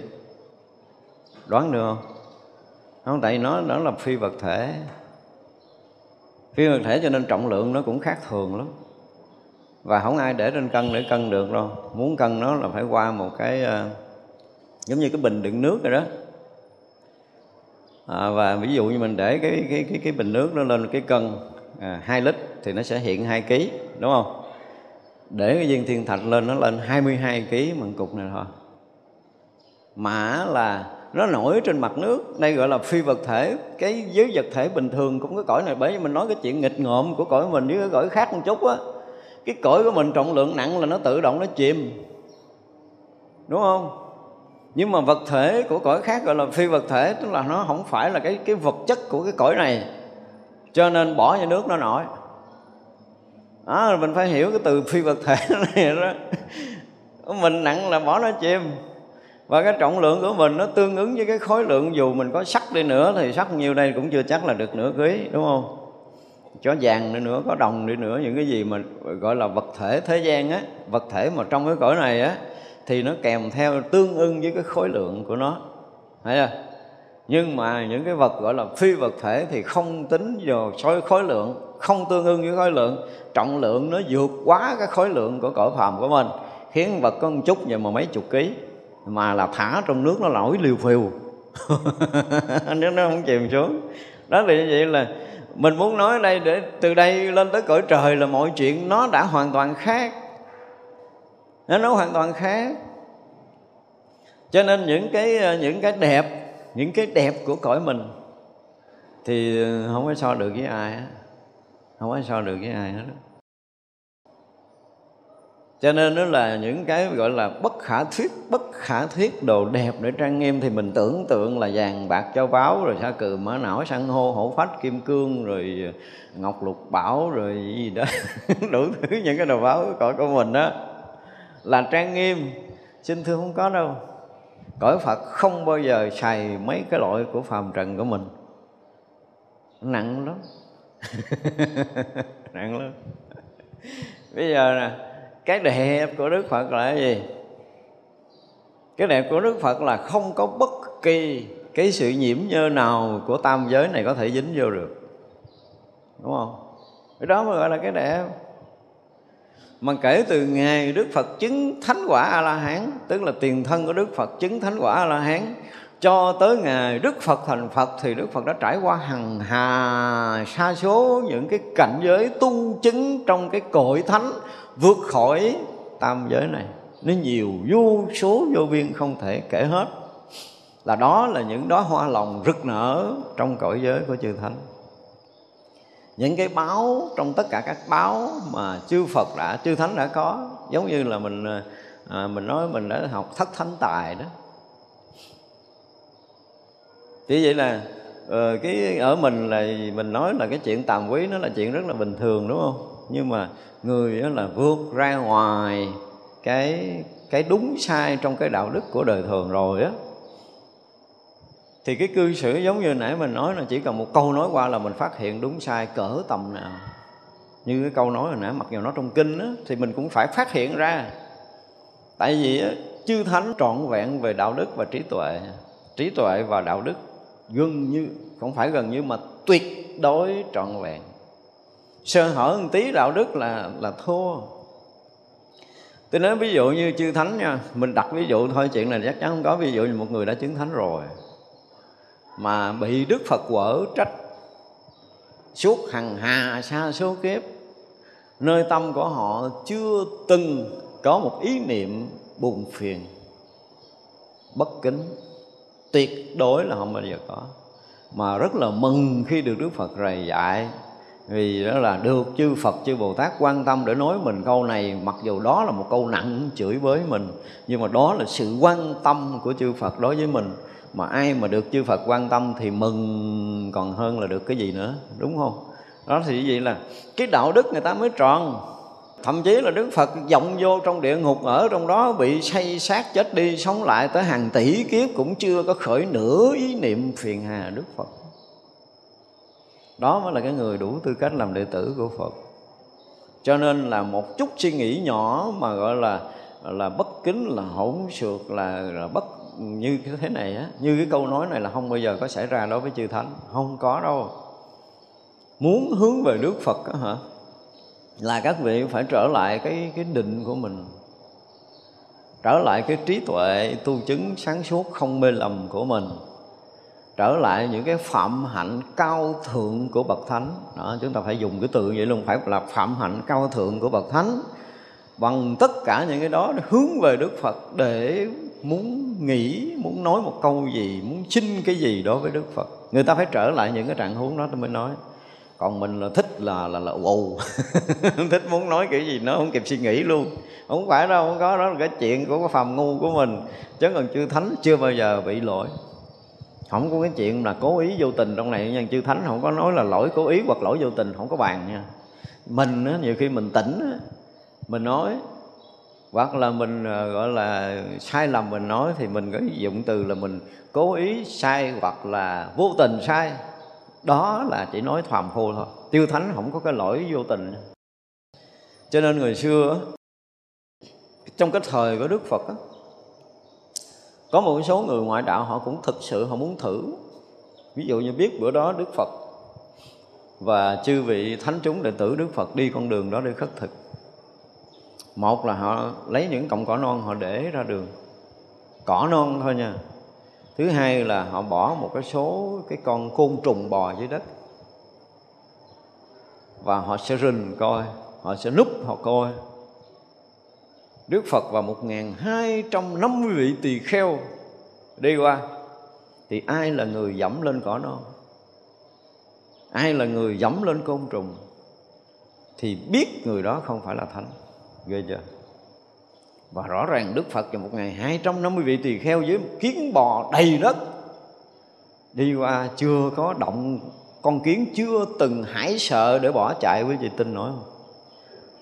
Đoán được không? Không, tại vì nó nó là phi vật thể. Phi vật thể cho nên trọng lượng nó cũng khác thường lắm và không ai để trên cân để cân được đâu. Muốn cân nó là phải qua một cái uh, giống như cái bình đựng nước rồi đó. À, và ví dụ như mình để cái cái cái cái bình nước nó lên cái cân à, 2 lít thì nó sẽ hiện 2 kg đúng không? Để cái viên thiên thạch lên nó lên 22 kg mận cục này thôi. Mà là nó nổi trên mặt nước đây gọi là phi vật thể cái giới vật thể bình thường cũng có cõi này. Bởi vì mình nói cái chuyện nghịch ngợm của cõi mình với cái cõi khác một chút á cái cõi của mình trọng lượng nặng là nó tự động nó chìm. Đúng không? Nhưng mà vật thể của cõi khác gọi là phi vật thể, tức là nó không phải là cái cái vật chất của cái cõi này. Cho nên bỏ vào nước nó nổi. Đó mình phải hiểu cái từ phi vật thể này đó. Mình nặng là bỏ nó chìm. Và cái trọng lượng của mình nó tương ứng với cái khối lượng dù mình có sắt đi nữa thì sắt nhiều đây cũng chưa chắc là được nửa ký, đúng không? Có vàng đi nữa, có đồng đi nữa, những cái gì mà gọi là vật thể thế gian á, vật thể mà trong cái cõi này á, thì nó kèm theo tương ưng với cái khối lượng của nó, thấy chưa? Nhưng mà những cái vật gọi là phi vật thể thì không tính vào khối khối lượng, không tương ưng với khối lượng. Trọng lượng nó vượt quá cái khối lượng của cõi phàm của mình, khiến vật có một chút vậy mà mấy chục ký, mà là thả trong nước nó nổi liều phiêu nếu nó không chìm xuống. Đó thì như vậy là mình muốn nói đây để từ đây lên tới cõi trời là mọi chuyện nó đã hoàn toàn khác. Nó nó hoàn toàn khác. Cho nên những cái những cái đẹp, những cái đẹp của cõi mình thì không có so được với ai hết không có so được với ai hết cho nên đó là những cái gọi là bất khả thuyết, bất khả thuyết đồ đẹp để trang nghiêm thì mình tưởng tượng là vàng bạc châu báu, rồi sa cừ mã não, san hô, hổ phách, kim cương, rồi ờ, ngọc lục, bảo, rồi gì đó. Đủ thứ những cái đồ báo cõi của mình đó là trang nghiêm. Xin thưa không có đâu. Cõi phật không bao giờ xài mấy cái loại của phàm trần của mình. Nặng lắm. Nặng lắm. Bây giờ nè cái đẹp của đức phật là cái gì? Cái đẹp của đức phật là không có bất kỳ cái sự nhiễm nhơ nào của tam giới này có thể dính vô được. Đúng không? Cái đó mới gọi là cái đẹp. Mà kể từ ngày Đức Phật chứng thánh quả A La Hán, tức là tiền thân của Đức Phật chứng thánh quả A La Hán cho tới ngày Đức Phật thành Phật thì Đức Phật đã trải qua hằng hà sa số những cái cảnh giới tu chứng trong cái cội thánh vượt khỏi tam giới này. Nó nhiều vô số vô biên không thể kể hết. Là đó là những đóa hoa lòng rực nở trong cõi giới của chư thánh. Những cái báo trong tất cả các báo mà chư Phật đã chư thánh đã có giống như là mình à, mình nói mình đã học thất thánh tài đó. Chỉ vậy là ờ, cái ở mình là mình nói là cái chuyện tàm quý nó là chuyện rất là bình thường đúng không? Nhưng mà người đó là vượt ra ngoài cái cái đúng sai trong cái đạo đức của đời thường rồi á. Thì cái cư xử giống như nãy mình nói là chỉ cần một câu nói qua là mình phát hiện đúng sai cỡ tầm nào. Như cái câu nói hồi nãy mặc dù nó trong kinh á, thì mình cũng phải phát hiện ra. Tại vì á, chư thánh trọn vẹn về đạo đức và trí tuệ. Trí tuệ và đạo đức gần như không phải gần như mà tuyệt đối trọn vẹn sơ hở một tí đạo đức là là thua. Tôi nói ví dụ như chư thánh nha, mình đặt ví dụ thôi, chuyện này chắc chắn không có ví dụ như một người đã chứng thánh rồi. Mà bị đức phật quở trách, suốt hằng hà xa số kiếp, nơi tâm của họ chưa từng có một ý niệm buồn phiền, bất kính. Tuyệt đối là không bao giờ có. Mà rất là mừng khi được đức phật rầy dạy vì đó là được chư Phật, chư Bồ Tát quan tâm để nói mình câu này, mặc dù đó là một câu nặng chửi với mình, nhưng mà đó là sự quan tâm của chư Phật đối với mình. Mà ai mà được chư Phật quan tâm thì mừng, còn hơn là được cái gì nữa, đúng không? Đó thì vậy là cái đạo đức người ta mới tròn. Thậm chí là Đức Phật vọng vô trong địa ngục, ở trong đó bị say sát chết đi, sống lại tới hàng tỷ kiếp cũng chưa có khởi nửa ý niệm phiền hà Đức Phật đó mới là cái người đủ tư cách làm đệ tử của Phật. Cho nên là một chút suy nghĩ nhỏ mà gọi là là bất kính là hỗn xược là, là bất như thế này á như cái câu nói này là không bao giờ có xảy ra đối với chư thánh. Không có đâu. Muốn hướng về Đức Phật á hả? Là các vị phải trở lại cái cái định của mình. Trở lại cái trí tuệ tu chứng sáng suốt không mê lầm của mình trở lại những cái phạm hạnh cao thượng của bậc thánh. Đó, chúng ta phải dùng cái từ vậy luôn, phải là phạm hạnh cao thượng của bậc thánh. Bằng tất cả những cái đó hướng về đức phật để muốn nghĩ, muốn nói một câu gì, muốn xin cái gì đối với đức phật. Người ta phải trở lại những cái trạng huống đó tôi mới nói. Còn mình là thích là là là ù thích muốn nói kiểu gì nó không kịp suy nghĩ luôn. Không phải đâu, không có, đó là cái chuyện của cái phàm ngu của mình. Chứ còn chưa thánh chưa bao giờ bị lỗi không có cái chuyện là cố ý vô tình trong này nhân chư thánh không có nói là lỗi cố ý hoặc lỗi vô tình không có bàn nha. Mình á, nhiều khi mình tỉnh á, mình nói hoặc là mình ờ, gọi là sai lầm mình nói thì mình có dụng từ là mình cố ý sai hoặc là vô tình sai. Đó là chỉ nói thoàm phu thôi. Tiêu thánh không có cái lỗi vô tình. Cho nên người xưa trong cái thời của đức phật đó, có một số người ngoại đạo họ cũng thực sự họ muốn thử. Ví dụ như biết bữa đó đức phật và chư vị thánh chúng đệ tử đức phật đi con đường đó để khất thực. Một là họ lấy những cọng cỏ non họ để ra đường. Cỏ non thôi nha. Thứ hai là họ bỏ một cái số cái con côn trùng bò dưới đất. Và họ sẽ rình coi, họ sẽ núp họ coi. Đức Phật và 1250 vị tỳ kheo đi qua, thì ai là người dẫm lên cỏ non? Ai là người dẫm lên côn trùng? Thì biết người đó không phải là thánh. Ghê chưa? Và rõ ràng Đức Phật và một ngày 250 vị tỳ kheo với kiến bò đầy đất đi qua chưa có động con kiến, chưa từng hãi sợ để bỏ chạy. Với chị tin nói không?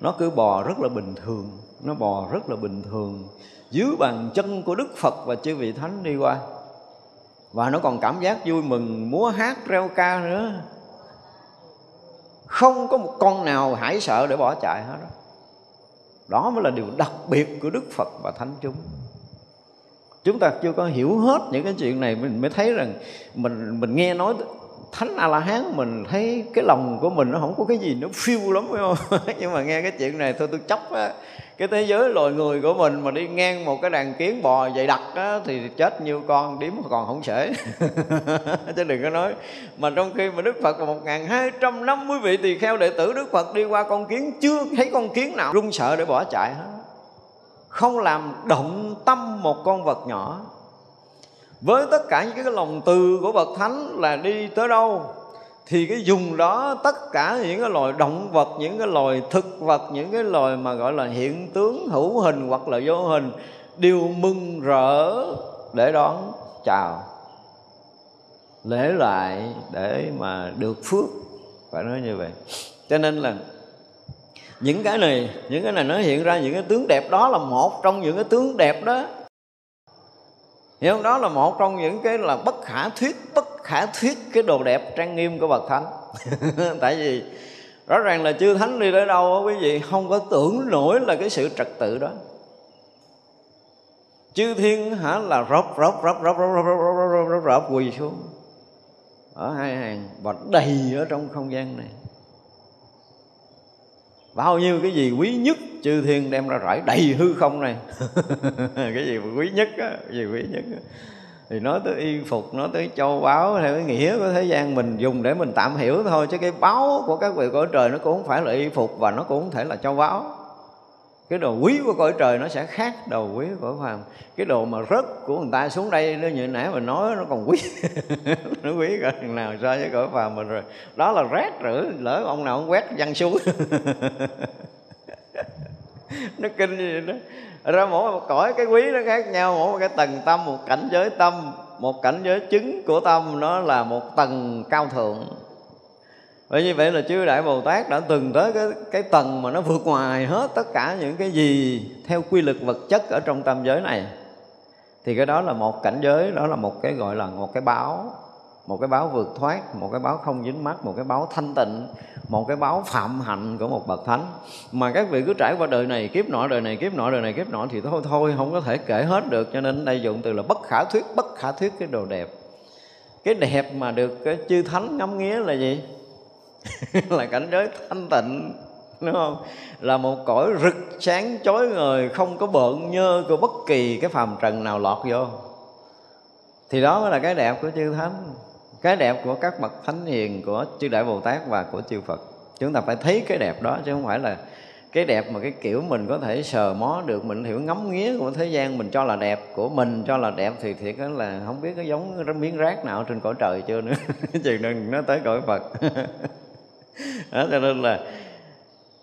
Nó cứ bò rất là bình thường nó bò rất là bình thường, dưới bàn chân của Đức Phật và chư vị thánh đi qua. Và nó còn cảm giác vui mừng, múa hát, reo ca nữa. Không có một con nào hãi sợ để bỏ chạy hết đó. Đó mới là điều đặc biệt của đức phật và thánh chúng. Chúng ta chưa có hiểu hết những cái chuyện này, mình mới thấy rằng mình mình nghe nói thánh a la hán mình thấy cái lòng của mình nó không có cái gì nó phiêu lắm, phải không? Nhưng mà nghe cái chuyện này thôi tôi chóc á cái thế giới loài người của mình mà đi ngang một cái đàn kiến bò dày đặc á, thì chết nhiêu con điếm còn không sể. Chứ đừng có nói. Mà trong khi mà Đức Phật và một ngàn hai trăm năm mươi vị tỳ kheo đệ tử Đức Phật đi qua con kiến chưa thấy con kiến nào run sợ để bỏ chạy hết. Không làm động tâm một con vật nhỏ. Với tất cả những cái lòng từ của bậc thánh là đi tới đâu? Thì cái dùng đó, tất cả những cái loài động vật, những cái loài thực vật, những cái loài mà gọi là hiện tướng, hữu hình hoặc là vô hình đều mừng rỡ để đón chào, lễ lại để mà được phước. Phải nói như vậy. Cho nên là những cái này, những cái này nó hiện ra những cái tướng đẹp đó là một trong những cái tướng đẹp đó. Hiểu không? Đó là một trong những cái là bất khả thuyết, bất khả thuyết cái đồ đẹp trang nghiêm của bậc thánh tại vì rõ ràng là chư thánh đi tới đâu quý vị không có tưởng nổi là cái sự trật tự đó chư thiên hả là rớp rớp rớp rớp rớp rớp rớp rớp rớp rớp quỳ xuống ở hai hàng và đầy ở trong không gian này bao nhiêu cái gì quý nhất chư thiên đem ra rải đầy hư không này cái gì quý nhất á gì quý nhất á thì nói tới y phục, nói tới châu báu, theo cái nghĩa của thế gian, mình dùng để mình tạm hiểu thôi, chứ cái báu của các vị cõi trời nó cũng không phải là y phục và nó cũng không thể là châu báu. Cái đồ quý của cõi trời nó sẽ khác đồ quý của phàm cái đồ mà rớt của người ta xuống đây, nó như nãy mình nói, nó còn quý. Nó quý cỡ nào so với cõi phàm mình rồi. Đó là rác rửa lỡ ông nào ông quét văng xuống. Nó kinh gì đó ra mỗi một cõi cái quý nó khác nhau mỗi một cái tầng tâm một cảnh giới tâm một cảnh giới chứng của tâm nó là một tầng cao thượng bởi như vậy là chư Đại Bồ Tát đã từng tới cái, cái tầng mà nó vượt ngoài hết tất cả những cái gì theo quy luật vật chất ở trong tam giới này. Thì cái đó là một cảnh giới, đó là một cái gọi là một cái báo một cái báo vượt thoát, một cái báo không dính mắt, một cái báo thanh tịnh, một cái báo phạm hạnh của một bậc thánh. Mà các vị cứ trải qua đời này kiếp nọ, đời này kiếp nọ, đời này kiếp nọ thì thôi thôi, không có thể kể hết được. Cho nên đây dụng từ là bất khả thuyết, bất khả thuyết cái đồ đẹp. Cái đẹp mà được cái chư thánh ngắm nghía là gì? Là cảnh giới thanh tịnh, đúng không? Là một cõi rực sáng chói ngời, không có bợn nhơ của bất kỳ cái phàm trần nào lọt vô. Thì đó mới là cái đẹp của chư thánh cái đẹp của các bậc thánh hiền của chư đại bồ tát và của chư phật. Chúng ta phải thấy cái đẹp đó chứ không phải là cái đẹp mà cái kiểu mình có thể sờ mó được. Mình hiểu ngắm nghía của thế gian mình cho là đẹp của mình cho là đẹp thì thiệt đó là không biết có giống cái miếng rác nào trên cõi trời chưa nữa. Chừng đừng nó tới cõi phật. Đó, cho nên là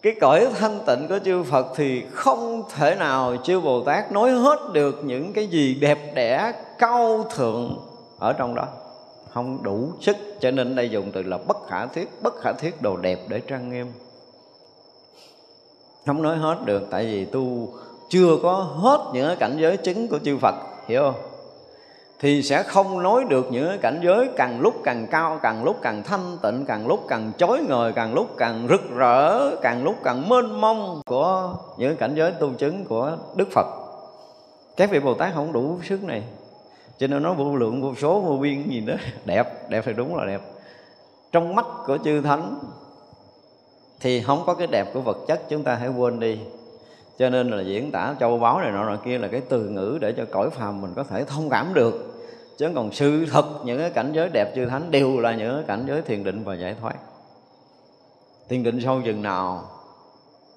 cái cõi thanh tịnh của chư Phật thì không thể nào chư Bồ Tát nói hết được những cái gì đẹp đẽ cao thượng ở trong đó không đủ sức, cho nên đây dùng từ là bất khả thiết, bất khả thiết đồ đẹp để trang nghiêm. Không nói hết được, tại vì tu chưa có hết những cảnh giới chứng của chư Phật, hiểu không? Thì sẽ không nói được những cảnh giới càng lúc càng cao, càng lúc càng thanh tịnh, càng lúc càng chói ngời, càng lúc càng rực rỡ, càng lúc càng mênh mông của những cảnh giới tu chứng của đức phật. Các vị bồ tát không đủ sức này cho nên nó vô lượng, vô số, vô biên gì đó. Đẹp đẹp thì đúng là đẹp. Trong mắt của chư thánh thì không có cái đẹp của vật chất, chúng ta hãy quên đi. Cho nên là diễn tả châu báu này nọ nọ kia là cái từ ngữ để cho cõi phàm mình có thể thông cảm được. Chứ còn sự thật, những cái cảnh giới đẹp chư thánh đều là những cái cảnh giới thiền định và giải thoát. Thiền định sâu chừng nào,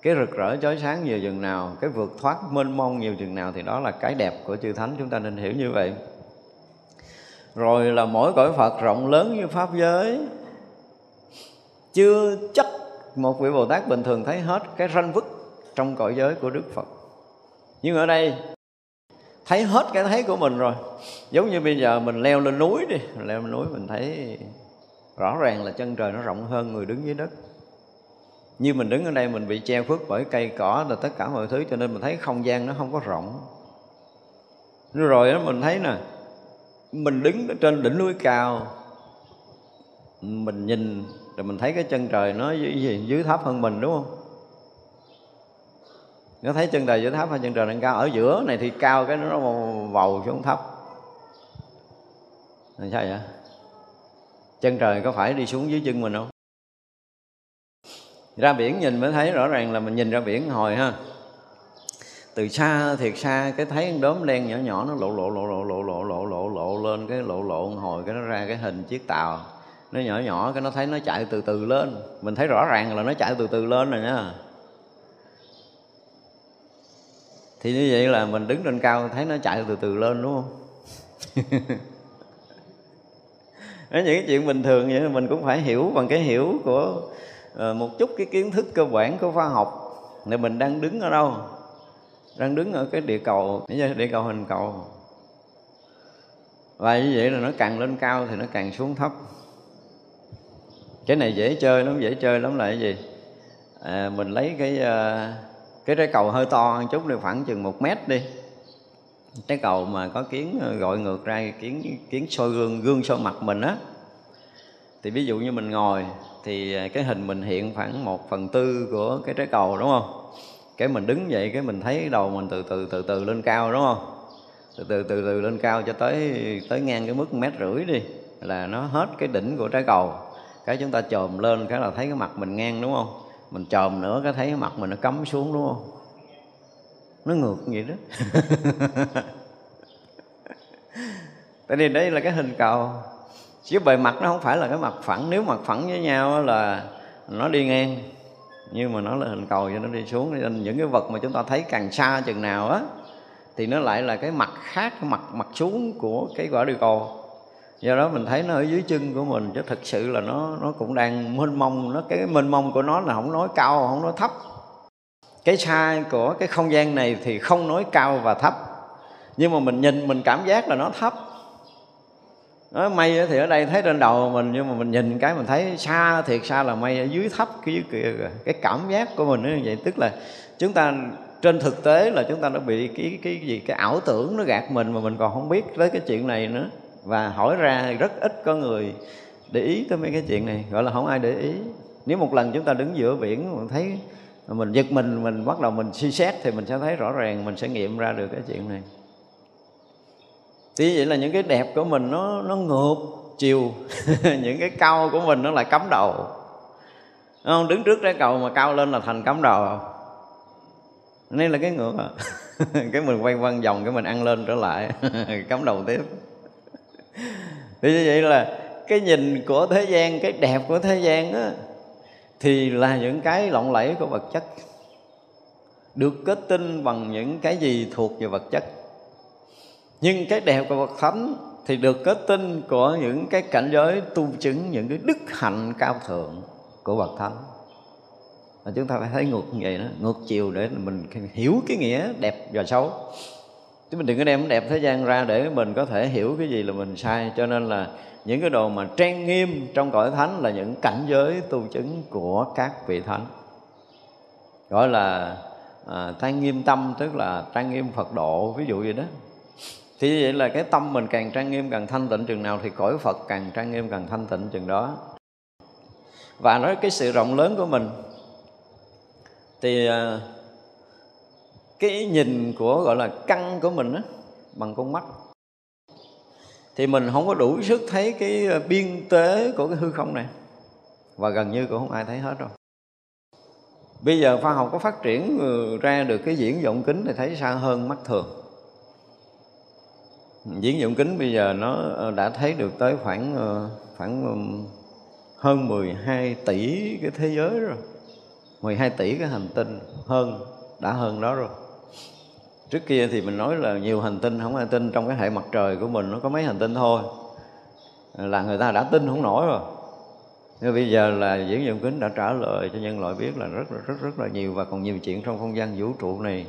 cái rực rỡ chói sáng nhiều chừng nào, cái vượt thoát mênh mông nhiều chừng nào thì đó là cái đẹp của chư thánh. Chúng ta nên hiểu như vậy rồi là mỗi cõi phật rộng lớn như pháp giới. Chưa chắc một vị bồ tát bình thường thấy hết cái ranh vứt trong cõi giới của đức phật. Nhưng ở đây, thấy hết cái thấy của mình rồi. Giống như bây giờ mình leo lên núi đi. Mình leo lên núi mình thấy rõ ràng là chân trời nó rộng hơn người đứng dưới đất. Như mình đứng ở đây mình bị che khuất bởi cây cỏ là tất cả mọi thứ, cho nên mình thấy không gian nó không có rộng. Rồi đó mình thấy nè mình đứng ở trên đỉnh núi cao mình nhìn rồi mình thấy cái chân trời nó dưới, dưới thấp hơn mình đúng không? Nó thấy chân trời dưới thấp hay chân trời đang cao? Ở giữa này thì cao cái nó vầu xuống thấp là sao vậy? Chân trời có phải đi xuống dưới chân mình không? Ra biển nhìn mới thấy rõ ràng là mình nhìn ra biển hồi ha từ xa, thiệt xa, cái thấy đốm đen nhỏ nhỏ nó lộ lộ lộ lộ lộ lộ lộ lộ lộ lên, cái lộ lộ hồi, cái nó ra cái hình chiếc tàu. Nó nhỏ nhỏ, cái nó thấy nó chạy từ từ lên. Mình thấy rõ ràng là nó chạy từ từ lên rồi nha. Thì như vậy là mình đứng trên cao thấy nó chạy từ từ lên, đúng không? Những cái chuyện bình thường vậy mình cũng phải hiểu bằng cái hiểu của ờ, một chút cái kiến thức cơ bản, của khoa học. Là mình đang đứng ở đâu? Đang đứng ở cái địa cầu. Địa cầu hình cầu. Và như vậy là nó càng lên cao thì nó càng xuống thấp. Cái này dễ chơi lắm dễ chơi lắm là cái gì? À, mình lấy cái à, cái trái cầu hơi to một chút đi khoảng chừng một mét đi. Trái cầu mà có kiến à, gọi ngược ra kiến kiến soi gương gương soi mặt mình á. Thì ví dụ như mình ngồi thì à, cái hình mình hiện khoảng một phần tư của cái trái cầu đúng không? Cái mình đứng dậy cái mình thấy đầu mình từ từ từ từ lên cao, đúng không? Từ từ từ từ lên cao cho tới tới ngang cái mức mét rưỡi đi, là nó hết cái đỉnh của trái cầu. Cái chúng ta chồm lên cái là thấy cái mặt mình ngang, đúng không? Mình chồm nữa cái thấy cái mặt mình nó cắm xuống, đúng không? Nó ngược vậy đó. Tại vì đây là cái hình cầu. Chứ bề mặt nó không phải là cái mặt phẳng. Nếu mặt phẳng với nhau là nó đi ngang nhưng mà nó là hình cầu cho nó đi xuống nên những cái vật mà chúng ta thấy càng xa chừng nào á, thì nó lại là cái mặt khác, cái mặt mặt xuống của cái quả địa cầu. Do đó mình thấy nó ở dưới chân của mình, chứ thực sự là nó nó cũng đang mênh mông, nó cái mênh mông của nó là không nói cao, không nói thấp. Cái sai của cái không gian này thì không nói cao và thấp. Nhưng mà mình nhìn, mình cảm giác là nó thấp nó mây thì ở đây thấy trên đầu mình, nhưng mà mình nhìn cái mình thấy xa, thiệt xa là mây ở dưới thấp, cái dưới kia rồi. cái cảm giác của mình như vậy. Tức là chúng ta, trên thực tế là chúng ta đã bị cái cái gì, cái ảo tưởng nó gạt mình mà mình còn không biết tới cái chuyện này nữa. Và hỏi ra rất ít có người để ý tới mấy cái chuyện này. Gọi là không ai để ý. Nếu một lần chúng ta đứng giữa biển, mình thấy mình giật mình mình bắt đầu mình suy xét thì mình sẽ thấy rõ ràng, mình sẽ nghiệm ra được cái chuyện này thì vậy là những cái đẹp của mình nó nó ngược chiều. Những cái cao của mình nó lại cắm đầu. Không? Đứng trước trái cầu mà cao lên là thành cắm đầu. Nên là cái ngược à. Cái mình quay quanh vòng, cái mình ăn lên trở lại. Cắm đầu tiếp. Thì như vậy là cái nhìn của thế gian, cái đẹp của thế gian á, thì là những cái lộng lẫy của vật chất. Được kết tinh bằng những cái gì thuộc về vật chất nhưng cái đẹp của bậc thánh thì được kết tinh của những cái cảnh giới tu chứng những cái đức hạnh cao thượng của bậc thánh. Và chúng ta phải thấy ngược như vậy đó ngược chiều để mình hiểu cái nghĩa đẹp và xấu. Chứ mình đừng có đem đẹp thế gian ra để mình có thể hiểu cái gì là mình sai. Cho nên là những cái đồ mà trang nghiêm trong cõi thánh là những cảnh giới tu chứng của các vị thánh. Gọi là à, trang nghiêm tâm tức là trang nghiêm phật độ ví dụ vậy đó thì vậy là cái tâm mình càng trang nghiêm càng thanh tịnh, chừng nào thì cõi phật càng trang nghiêm càng thanh tịnh chừng đó. Và nói cái sự rộng lớn của mình, thì à, cái nhìn của, gọi là, căn của mình á, bằng con mắt. Thì mình không có đủ sức thấy cái à, biên tế của cái hư không này, và gần như cũng không ai thấy hết đâu. Bây giờ khoa học có phát triển ừ, ra được cái diễn vọng kính thì thấy xa hơn mắt thường diễn vọng kính bây giờ nó ờ, đã thấy được tới khoảng ờ, khoảng ờ, hơn 12 tỷ cái thế giới rồi. 12 tỷ cái hành tinh, hơn, đã hơn đó rồi. Trước kia thì mình nói là nhiều hành tinh không hành tinh trong cái hệ mặt trời của mình, nó có mấy hành tinh thôi. Là người ta đã tin không nổi rồi. Nhưng bây giờ là diễn dụng kính đã trả lời cho nhân loại biết là rất rất rất rất là nhiều và còn nhiều chuyện trong không gian vũ trụ này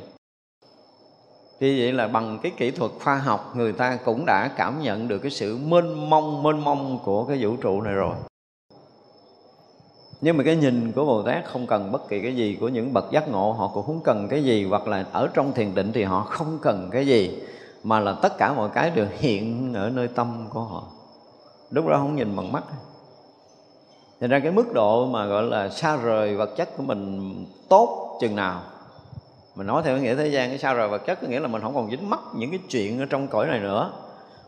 thì vậy là bằng cái kỹ thuật khoa học, người ta cũng đã cảm nhận được cái sự mênh mông mênh mông của cái vũ trụ này rồi. Nhưng mà cái nhìn của Bồ Tát không cần bất kỳ cái gì của những bậc giác ngộ, họ cũng không cần cái gì, hoặc là ở trong thiền định thì họ không cần cái gì, mà là tất cả mọi cái đều hiện ở nơi tâm của họ. Lúc đó không nhìn bằng mắt. Thành ra cái mức độ mà gọi là xa rời vật chất của mình tốt chừng nào mình nói theo nghĩa thế gian cái sao rồi vật chất có nghĩa là mình không còn dính mắc những cái chuyện ở trong cõi này nữa.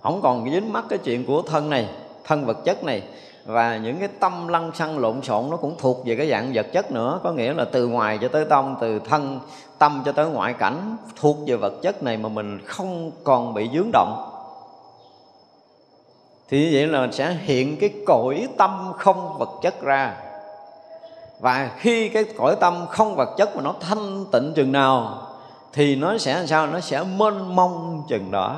Không còn dính mắc cái chuyện của thân này, thân vật chất này. Và những cái tâm lăng xăng lộn xộn nó cũng thuộc về cái dạng vật chất nữa. Có nghĩa là từ ngoài cho tới tâm từ thân tâm cho tới ngoại cảnh thuộc về vật chất này mà mình không còn bị dướng động. Thì như vậy là sẽ hiện cái cõi tâm không vật chất ra và khi cái cõi tâm không vật chất mà nó thanh tịnh chừng nào, thì nó sẽ làm sao? Nó sẽ mênh mông chừng đó.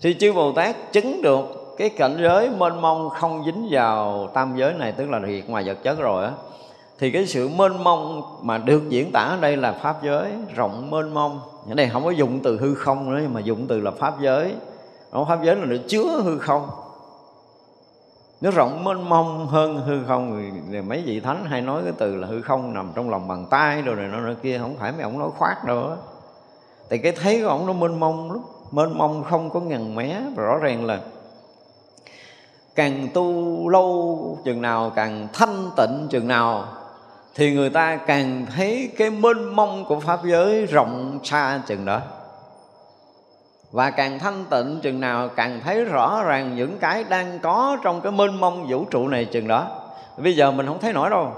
Thì chư bồ tát chứng được cái cảnh giới mênh mông không dính vào tam giới này, tức là thiệt ngoài vật chất rồi á, thì cái sự mênh mông mà được diễn tả ở đây là pháp giới rộng mênh mông. Ở đây không có dùng từ hư không nữa, nhưng mà dùng từ là pháp giới. Pháp giới là nó chứa hư không nó rộng mênh mông hơn hư không thì mấy vị thánh hay nói cái từ là hư không nằm trong lòng bàn tay rồi này nó nữa kia, không phải mấy ông nói khoát đâu á. Thì cái thấy của ông nó mênh mông lắm, mênh mông không có ngần mé rõ ràng là càng tu lâu chừng nào, càng thanh tịnh chừng nào, thì người ta càng thấy cái mênh mông của pháp giới rộng xa chừng đó và càng thanh tịnh chừng nào, càng thấy rõ ràng những cái đang có trong cái mênh mông vũ trụ này chừng đó. Bây giờ mình không thấy nổi đâu.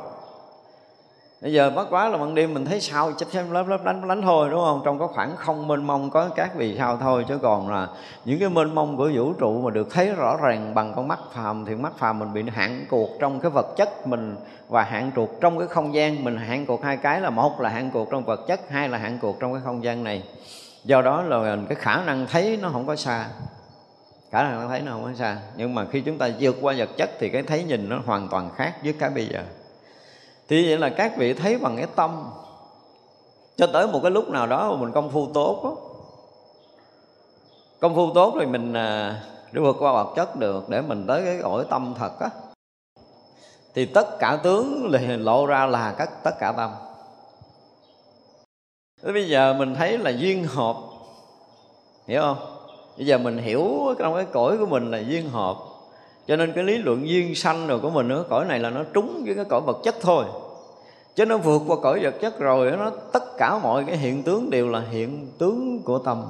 Bây giờ bất quá là ban đêm mình thấy sao chấp xem lớp lớp đánh đánh thôi, đúng không? Trong có khoảng không mênh mông có các vì sao thôi, chứ còn là những cái mênh mông của vũ trụ mà được thấy rõ ràng bằng con mắt phàm thì mắt phàm mình bị hạn cuộc trong cái vật chất mình và hạn cuộc trong cái không gian. Mình hạn cuộc hai cái là một là hạn cuộc trong vật chất, hai là hạn cuộc trong cái không gian này do đó là cái khả năng thấy nó không có xa. Khả năng thấy nó không có xa. Nhưng mà khi chúng ta vượt qua vật chất thì cái thấy nhìn nó hoàn toàn khác với cái bây giờ. Thì vậy là các vị thấy bằng cái tâm. Cho tới một cái lúc nào đó mà mình công phu tốt đó. công phu tốt thì mình để vượt qua vật chất được để mình tới cái ổi tâm thật á. Thì tất cả tướng lộ ra là các, tất cả tâm. Thế bây giờ mình thấy là duyên hợp. Hiểu không? Bây giờ mình hiểu trong cái cõi của mình là duyên hợp. Cho nên cái lý luận duyên sanh rồi của mình nữa Cõi này là nó trúng với cái cõi vật chất thôi. Chứ nó vượt qua cõi vật chất rồi nó Tất cả mọi cái hiện tướng đều là hiện tướng của tâm.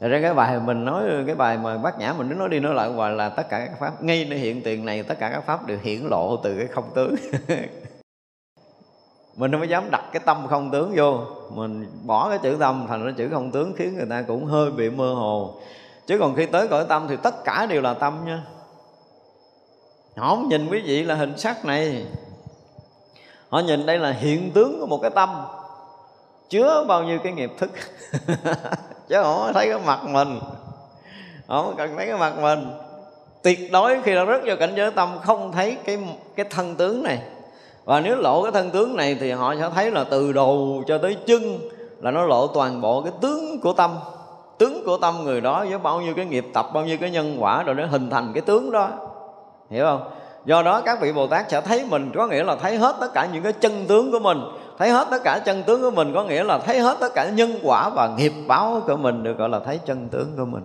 Thật ra cái bài mình nói, cái bài mà bác nhã mình nói đi nói lại hoài là tất cả các pháp, ngay nơi hiện tiền này tất cả các pháp đều hiển lộ từ cái không tướng. mình không dám đặt cái tâm không tướng vô. Mình bỏ cái chữ tâm thành ra chữ không tướng khiến người ta cũng hơi bị mơ hồ. Chứ còn khi tới cõi tâm thì tất cả đều là tâm nha. Họ không nhìn quý vị là hình sắc này. Họ nhìn đây là hiện tướng của một cái tâm. Chứa bao nhiêu cái nghiệp thức. Chứ họ thấy cái mặt mình. Họ không cần thấy cái mặt mình. Tuyệt đối khi đã rớt vào cảnh giới tâm không thấy cái cái thân tướng này và nếu lộ cái thân tướng này thì họ sẽ thấy là từ đầu cho tới chân là nó lộ toàn bộ cái tướng của tâm. Tướng của tâm người đó với bao nhiêu cái nghiệp tập, bao nhiêu cái nhân quả rồi nó hình thành cái tướng đó. Hiểu không? Do đó các vị bồ tát sẽ thấy mình, có nghĩa là thấy hết tất cả những cái chân tướng của mình. Thấy hết tất cả chân tướng của mình có nghĩa là thấy hết tất cả nhân quả và nghiệp báo của mình được gọi là thấy chân tướng của mình.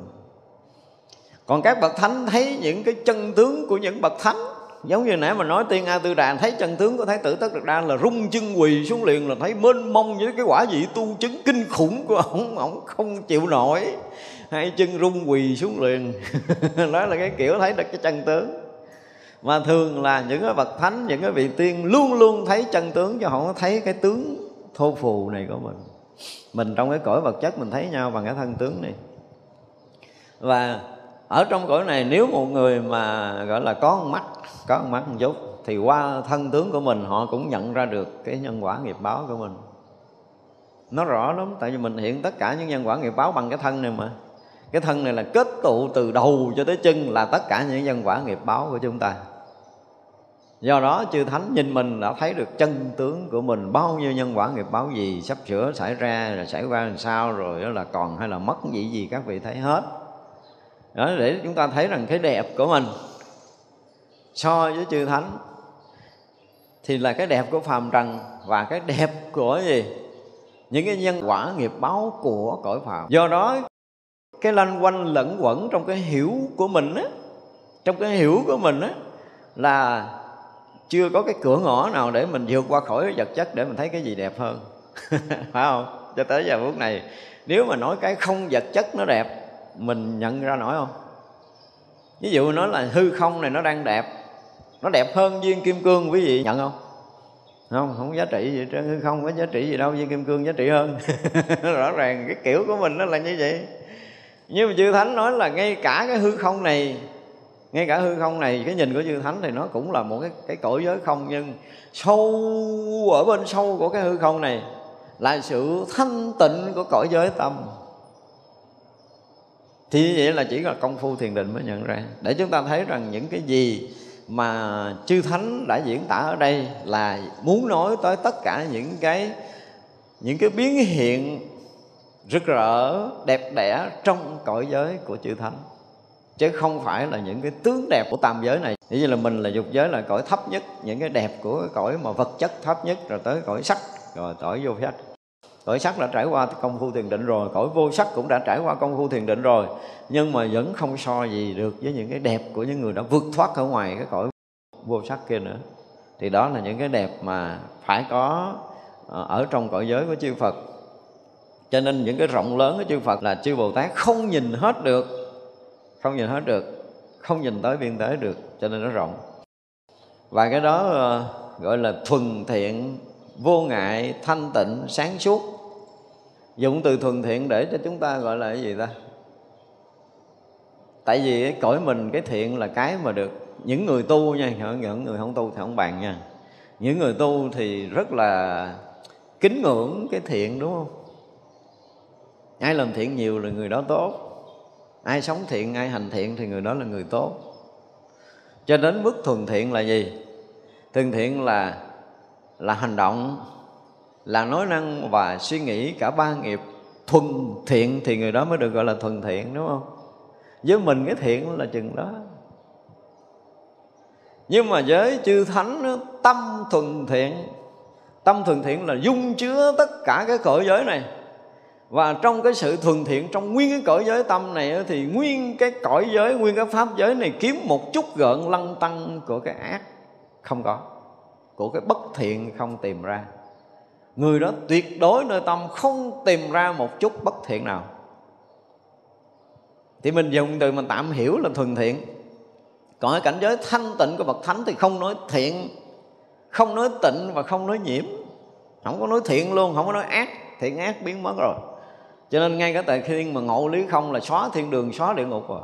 Còn các bậc thánh thấy những cái chân tướng của những bậc thánh giống như nãy mà nói tiên a tư đà, thấy chân tướng của thái tử tất đạt đa là rung chân quỳ xuống liền là thấy mênh mông với cái quả vị tu chứng kinh khủng của ổng ổng không chịu nổi. Hai chân rung quỳ xuống liền. Đó là cái kiểu thấy được cái chân tướng. Mà thường là những cái bậc thánh, những cái vị tiên luôn luôn thấy chân tướng chứ không thấy cái tướng thô phù này của mình. Mình trong cái cõi vật chất mình thấy nhau bằng cái thân tướng này. Và ở trong cõi này nếu một người mà, gọi là, có mắt có mắt một chút, thì qua thân tướng của mình họ cũng nhận ra được cái nhân quả nghiệp báo của mình. Nó rõ lắm, tại vì mình hiện tất cả những nhân quả nghiệp báo bằng cái thân này mà. Cái thân này là kết tụ từ đầu cho tới chân là tất cả những nhân quả nghiệp báo của chúng ta. Do đó chư thánh nhìn mình đã thấy được chân tướng của mình, bao nhiêu nhân quả nghiệp báo gì sắp sửa xảy ra là xảy ra làm sao, rồi đó là còn hay là mất gì gì các vị thấy hết đó, để chúng ta thấy rằng cái đẹp của mình so với chư thánh thì là cái đẹp của phàm trần và cái đẹp của gì? Những cái nhân quả nghiệp báo của cõi phàm. Do đó, cái lanh quanh lẫn quẩn trong cái hiểu của mình á, trong cái hiểu của mình á, là chưa có cái cửa ngõ nào để mình vượt qua khỏi vật chất để mình thấy cái gì đẹp hơn. Phải không? Cho tới giờ phút này, nếu mà nói cái không vật chất nó đẹp mình nhận ra nổi không? Ví dụ nói là hư không này nó đang đẹp, nó đẹp hơn viên kim cương quý vị nhận không? Không không giá trị gì trên hư không có giá trị gì đâu, viên kim cương giá trị hơn. Rõ ràng cái kiểu của mình nó là như vậy. Nhưng mà chư thánh nói là ngay cả cái hư không này, ngay cả hư không này, cái nhìn của chư thánh thì nó cũng là một cái cái cõi giới không, nhưng sâu, ở bên sâu của cái hư không này là sự thanh tịnh của cõi giới tâm thì như vậy là chỉ là công phu thiền định mới nhận ra. Để chúng ta thấy rằng những cái gì mà chư thánh đã diễn tả ở đây là muốn nói tới tất cả những cái những cái biến hiện rực rỡ, đẹp đẽ trong cõi giới của chư thánh. Chứ không phải là những cái tướng đẹp của tam giới này. Như là mình là dục giới là cõi thấp nhất, những cái đẹp của cái cõi mà vật chất thấp nhất, rồi tới cõi sắc, rồi tới vô sắc cõi sắc đã trải qua công phu thiền định rồi cõi vô sắc cũng đã trải qua công phu thiền định rồi. Nhưng mà vẫn không so gì được với những cái đẹp của những người đã vượt thoát ở ngoài cái cõi vô sắc kia nữa. Thì đó là những cái đẹp mà phải có ờ, ở trong cõi giới của chư Phật. Cho nên những cái rộng lớn của chư Phật là chư Bồ Tát không nhìn hết được, không nhìn hết được, không nhìn tới biên tế được, cho nên nó rộng. Và cái đó ờ, gọi là thuần thiện, vô ngại, thanh tịnh, sáng suốt dụng từ thuần thiện để cho chúng ta gọi là cái gì ta? Tại vì cái cõi mình, cái thiện là cái mà được những người tu nha, những người không tu thì không bàn nha. Những người tu thì rất là kính ngưỡng cái thiện, đúng không? Ai làm thiện nhiều là người đó tốt. Ai sống thiện, ai hành thiện thì người đó là người tốt. Cho đến mức thuần thiện là gì? Thuần thiện là là hành động là nói năng và suy nghĩ cả ba nghiệp. Thuần thiện thì người đó mới được gọi là thuần thiện, đúng không? Với mình cái thiện là chừng đó. Nhưng mà với chư thánh tâm thuần thiện, tâm thuần thiện là dung chứa tất cả cái cõi giới này. Và trong cái sự thuần thiện, trong nguyên cái cõi giới tâm này thì nguyên cái cõi giới, nguyên cái pháp giới này kiếm một chút gợn lăng tăng của cái ác không có, của cái bất thiện không tìm ra người đó tuyệt đối nơi tâm không tìm ra một chút bất thiện nào. Thì mình dùng từ mình tạm hiểu là thuần thiện. Còn ở cảnh giới thanh tịnh của bậc thánh thì không nói thiện, không nói tịnh và không nói nhiễm. Không có nói thiện luôn, không có nói ác. Thiện ác biến mất rồi. Cho nên ngay cả tại khi mà ngộ lý không là xóa thiên đường, xóa địa ngục rồi.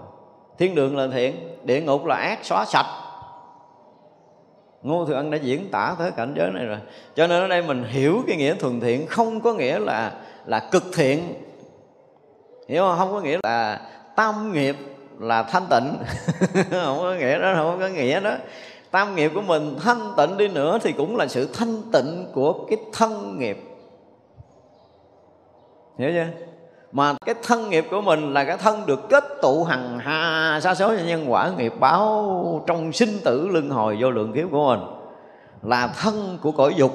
Thiên đường là thiện, địa ngục là ác, xóa sạch ngô thừa ân đã diễn tả tới cảnh giới này rồi. Cho nên ở đây mình hiểu cái nghĩa thuần thiện, không có nghĩa là là cực thiện. Hiểu không? Không có nghĩa là tam nghiệp là thanh tịnh. Không có nghĩa đó, không có nghĩa đó. Tam nghiệp của mình thanh tịnh đi nữa thì cũng là sự thanh tịnh của cái thân nghiệp. Hiểu chưa? Mà cái thân nghiệp của mình là cái thân được kết tụ hằng hà sa số nhân quả nghiệp báo trong sinh tử luân hồi vô lượng kiếp của mình. Là thân của cõi dục.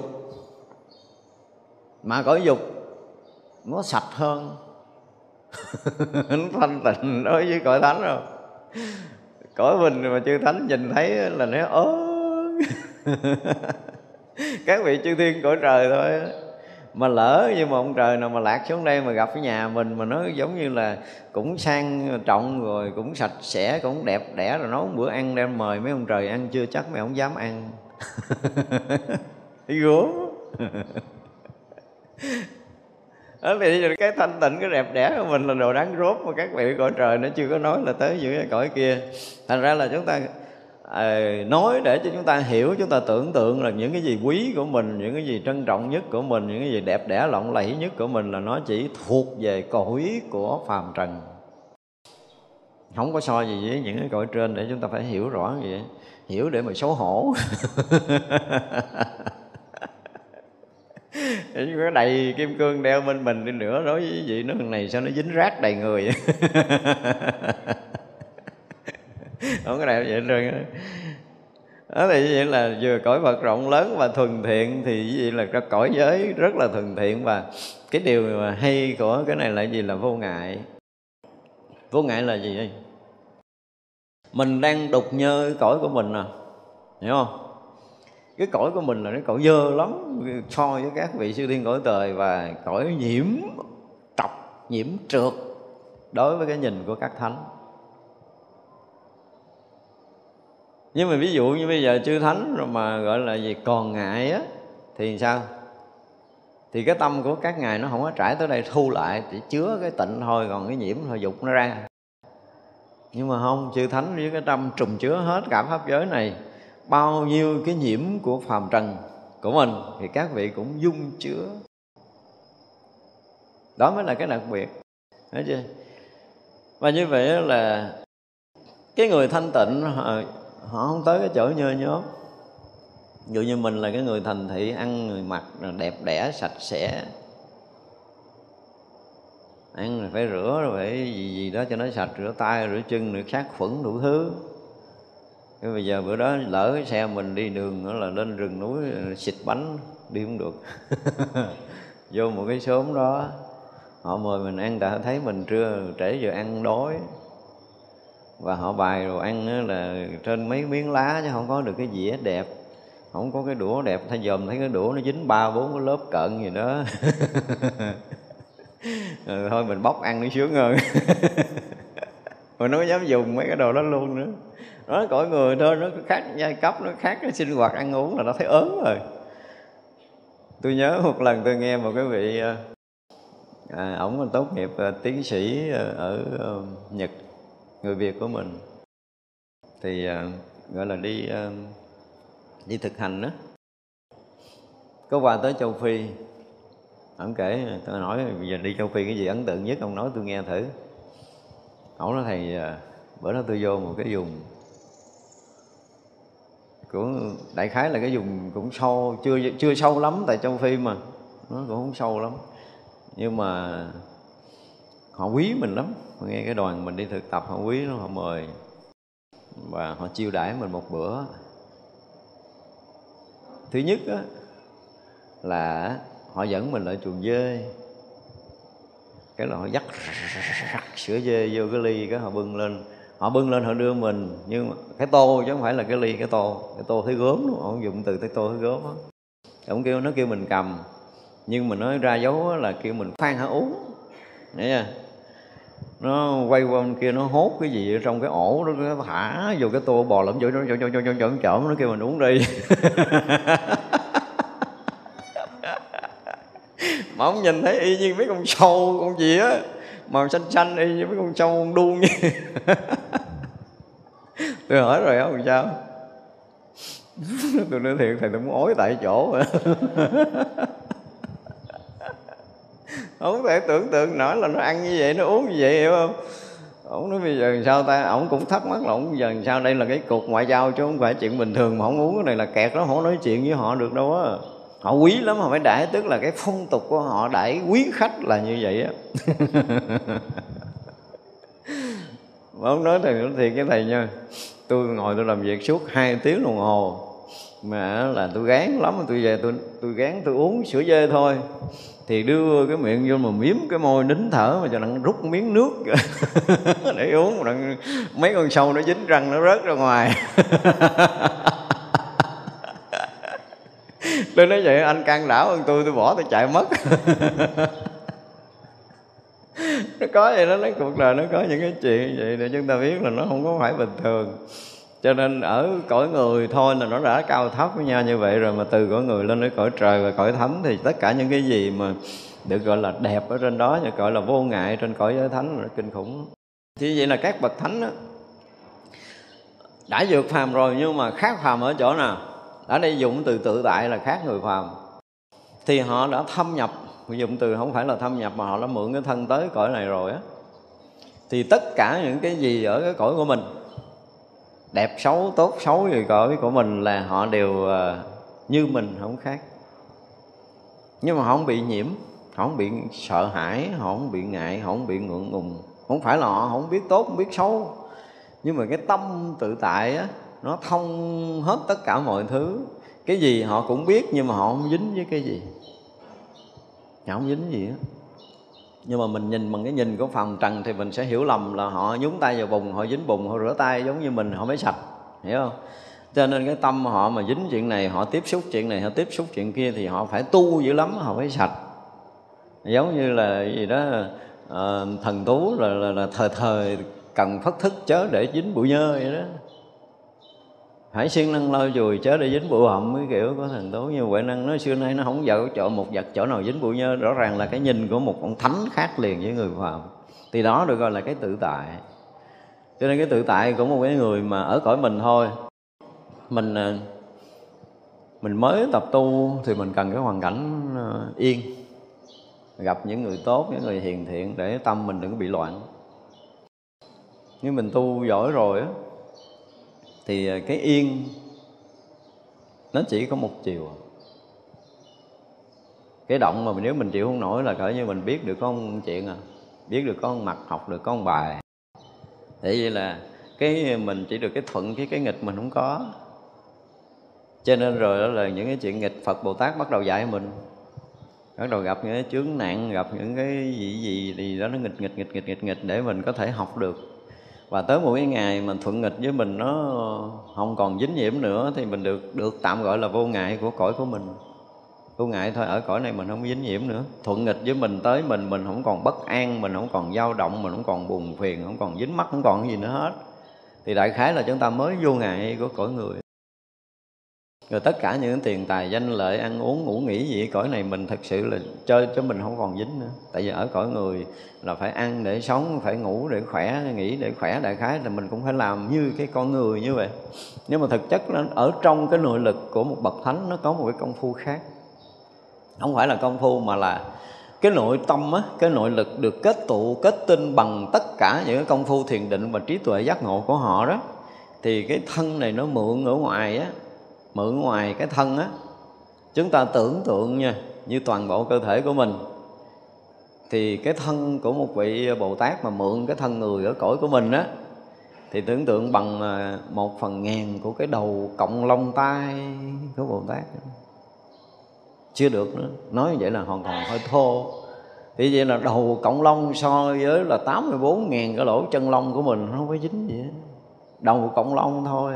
Mà cõi dục nó sạch hơn. Nó thanh tịnh đối với cõi thánh rồi. Cõi mình mà chư thánh nhìn thấy là nó ớ các vị chư thiên cõi trời thôi mà lỡ như mà ông trời nào mà lạc xuống đây mà gặp cái nhà mình mà nó giống như là cũng sang trọng rồi, cũng sạch sẽ, cũng đẹp đẽ rồi, nấu bữa ăn đem mời mấy ông trời ăn, chưa chắc mấy ông dám ăn. Gốm đó, thì cái thanh tịnh, cái đẹp đẽ của mình là đồ đáng rốt mà các vị cõi trời nó chưa có nói là tới những cái cõi kia. Thành ra là chúng ta à, nói để cho chúng ta hiểu chúng ta tưởng tượng là những cái gì quý của mình những cái gì trân trọng nhất của mình những cái gì đẹp đẽ lộng lẫy nhất của mình là nó chỉ thuộc về cõi của phàm trần. Không có so gì với những cái cõi trên để chúng ta phải hiểu rõ như vậy. Hiểu để mà xấu hổ. Có đầy kim cương đeo bên mình đi nữa đối với vị nó thằng này sao nó dính rác đầy người không có đẹp vậy trơn đó thì vậy là vừa cõi Phật rộng lớn và thuần thiện, thì vậy là cái cõi giới rất là thuần thiện. Và cái điều mà hay của cái này là gì là vô ngại. Vô ngại là gì? Đây mình đang đục nhơ cái cõi của mình à hiểu không? Cái cõi của mình là cái cõi dơ lắm, so với các vị siêu thiên cõi trời và cõi nhiễm trọc nhiễm trượt đối với cái nhìn của các thánh. Nhưng mà ví dụ như bây giờ chư thánh rồi mà gọi là gì, còn ngại á, thì sao? Thì cái tâm của các ngài nó không có trải tới đây, thu lại chỉ chứa cái tịnh thôi, còn cái nhiễm thôi, dục nó ra. Nhưng mà không, chư thánh với cái tâm trùng chứa hết cả pháp giới này, bao nhiêu cái nhiễm của phàm trần của mình thì các vị cũng dung chứa. Đó mới là cái đặc biệt đấy chưa? Và như vậy là cái người thanh tịnh ờ, họ, không tới cái chỗ nhơ nhớp. Dụ như mình là cái người thành thị ăn người mặc đẹp đẽ sạch sẽ. Ăn rồi phải rửa rồi phải gì gì đó cho nó sạch rửa tay rửa chân rửa sát khuẩn đủ thứ. Cái bây giờ bữa đó lỡ cái xe mình đi đường đó là lên rừng núi xịt bánh đi không được. Vô một cái xóm đó họ mời mình ăn tại thấy mình trưa trễ giờ ăn đói và họ bày đồ ăn là trên mấy miếng lá chứ không có được cái dĩa đẹp. Không có cái đũa đẹp. Thay dòm thấy cái đũa nó dính ba bốn cái lớp cận gì đó. Ừ, thôi mình bóc ăn nó sướng hơn. Mình nó dám dùng mấy cái đồ đó luôn nữa. Nó cõi người thôi nó khác giai cấp nó khác cái sinh hoạt ăn uống là nó thấy ớn rồi. Tôi nhớ một lần tôi nghe một cái vị à, à ổng tốt nghiệp à, tiến sĩ à, ở à, nhật người việt của mình. Thì uh, gọi là đi uh, đi thực hành đó có qua tới châu phi. Ông kể tôi nói bây giờ đi châu phi cái gì ấn tượng nhất? Ông nói tôi nghe thử. Ông nói thầy uh, bữa đó tôi vô một cái vùng cũng đại khái là cái vùng cũng sâu chưa chưa sâu lắm tại châu phi mà. Nó cũng không sâu lắm. Nhưng mà họ quý mình lắm nghe cái đoàn mình đi thực tập họ quý nó họ mời. Và họ chiêu đãi mình một bữa. Thứ nhất á, là họ dẫn mình lại chuồng dê. Cái là họ dắt sữa dê vô cái ly cái họ bưng lên. Họ bưng lên họ đưa mình nhưng mà cái tô chứ không phải là cái ly cái tô. Cái tô thấy gốm luôn họ dùng từ cái tô thấy gốm đó. ông kêu nó kêu mình cầm. Nhưng mà nói ra dấu là kêu mình khoan hả uống. Đấy nha nó quay qua bên kia nó hốt cái gì ở trong cái ổ đó, nó thả vô cái tô bò lẫm chỗ nó chỗ chỗ chỗ chỗ chỗ nó kêu mình uống đi. Mà ông nhìn thấy y như mấy con sâu, con gì á, màu xanh xanh y như mấy con sâu, con đuông như tôi hỏi rồi ông sao. Tôi nói thiệt, thầy tôi muốn ối tại chỗ không thể tưởng tượng nổi là nó ăn như vậy, nó uống như vậy, hiểu không? Ổng nói bây giờ sao ta? Ổng cũng thắc mắc là ổng giờ sao? Đây là cái cục ngoại giao chứ không phải chuyện bình thường mà ổng uống cái này là kẹt đó không nói chuyện với họ được đâu á. Họ quý lắm, họ phải đãi, tức là cái phong tục của họ, đãi quý khách là như vậy á. Mà ông nói thầy nói thiệt cái thầy nha, tôi ngồi tôi làm việc suốt hai tiếng đồng hồ, mà là tôi gán lắm, tôi về tôi tôi gán tôi uống sữa dê thôi thì đưa cái miệng vô mà miếm cái môi nín thở mà cho nó rút miếng nước để uống. Mà mấy con sâu nó dính răng nó rớt ra ngoài. Tôi nói vậy, anh can đảo hơn tôi tôi bỏ tôi chạy mất. Nó có vậy đó nói cuộc đời nó có những cái chuyện vậy, để chúng ta biết là nó không có phải bình thường cho nên ở cõi người thôi là nó đã cao thấp với nhau như vậy rồi mà từ cõi người lên đến cõi trời và cõi thánh thì tất cả những cái gì mà được gọi là đẹp ở trên đó gọi là vô ngại trên cõi giới thánh là kinh khủng. Thì vậy là các bậc thánh đó, đã vượt phàm rồi nhưng mà khác phàm ở chỗ nào? Ở đây dụng từ tự tại là khác người phàm. Thì họ đã thâm nhập dụng từ không phải là thâm nhập mà họ đã mượn cái thân tới cõi này rồi á. Thì tất cả những cái gì ở cái cõi của mình đẹp xấu, tốt xấu gì cõi của mình là họ đều ờ, như mình, không khác. Nhưng mà họ không bị nhiễm, họ không bị sợ hãi, họ không bị ngại, họ không bị ngượng ngùng. Không phải là họ không biết tốt, không biết xấu. Nhưng mà cái tâm tự tại á, nó thông hết tất cả mọi thứ. Cái gì họ cũng biết nhưng mà họ không dính với cái gì. Họ không dính gì á nhưng mà mình nhìn bằng cái nhìn của phàm trần thì mình sẽ hiểu lầm là họ nhúng tay vào bùn họ dính bùn họ rửa tay giống như mình họ mới sạch. Hiểu không? Cho nên cái tâm họ mà dính chuyện này họ tiếp xúc chuyện này họ tiếp xúc chuyện kia thì họ phải tu dữ lắm họ phải sạch. Giống như là gì đó à, thần tú là, là, là thời thời cần phất thức chớ để dính bụi nhơ vậy đó. Hải siêng năng lau chùi, chớ để dính bụi hậm cái kiểu của thần tố như vậy năng nó xưa nay nó không dạo chỗ một vật chỗ nào dính bụi nhơ. Rõ ràng là cái nhìn của một ông thánh khác liền với người phạm thì đó được gọi là cái tự tại. Cho nên cái tự tại của một cái người mà ở cõi mình thôi, mình à, mình mới tập tu thì mình cần cái hoàn cảnh à, yên. Gặp những người tốt, những người hiền thiện để tâm mình đừng có bị loạn. Nếu mình tu giỏi rồi á thì ờ, cái yên, nó chỉ có một chiều à. cái động mà nếu mình chịu không nổi là cỡ như mình biết được con chuyện à biết được con mặt, học được con bài. Thế vậy là cái mình chỉ được cái thuận cái cái nghịch mình không có. Cho nên rồi đó là những cái chuyện nghịch Phật Bồ Tát bắt đầu dạy mình. Bắt đầu gặp những cái chướng nạn, gặp những cái gì gì thì đó nó nghịch nghịch nghịch nghịch nghịch nghịch để mình có thể học được và tới một cái ngày mình thuận nghịch với mình nó không còn dính nhiễm nữa, thì mình được được tạm gọi là vô ngại của cõi của mình. Vô ngại thôi, ở cõi này mình không dính nhiễm nữa. Thuận nghịch với mình tới mình mình không còn bất an, mình không còn dao động, mình không còn buồn phiền, không còn dính mắt không còn gì nữa hết. Thì đại khái là chúng ta mới vô ngại của cõi người rồi tất cả những tiền tài danh lợi ăn uống ngủ nghỉ gì cõi này mình thật sự là chơi cho mình không còn dính nữa. Tại vì ở cõi người là phải ăn để sống phải ngủ để khỏe nghỉ để khỏe đại khái là mình cũng phải làm như cái con người như vậy. Nhưng mà thực chất nó ở trong cái nội lực của một bậc thánh nó có một cái công phu khác. Không phải là công phu mà là cái nội tâm á, cái nội lực được kết tụ kết tinh bằng tất cả những cái công phu thiền định và trí tuệ giác ngộ của họ đó thì cái thân này nó mượn ở ngoài á mượn ngoài cái thân á, chúng ta tưởng tượng nha, như toàn bộ cơ thể của mình, thì cái thân của một vị bồ tát mà mượn cái thân người ở cõi của mình á, thì tưởng tượng bằng à, một phần ngàn của cái đầu cộng lông tai của bồ tát. Chưa được nữa, nói như vậy là hoàn toàn hơi thô. Thì vậy là đầu cộng lông so với là 84 ngàn cái lỗ chân lông của mình, nó không có dính gì hết. Đầu cộng lông thôi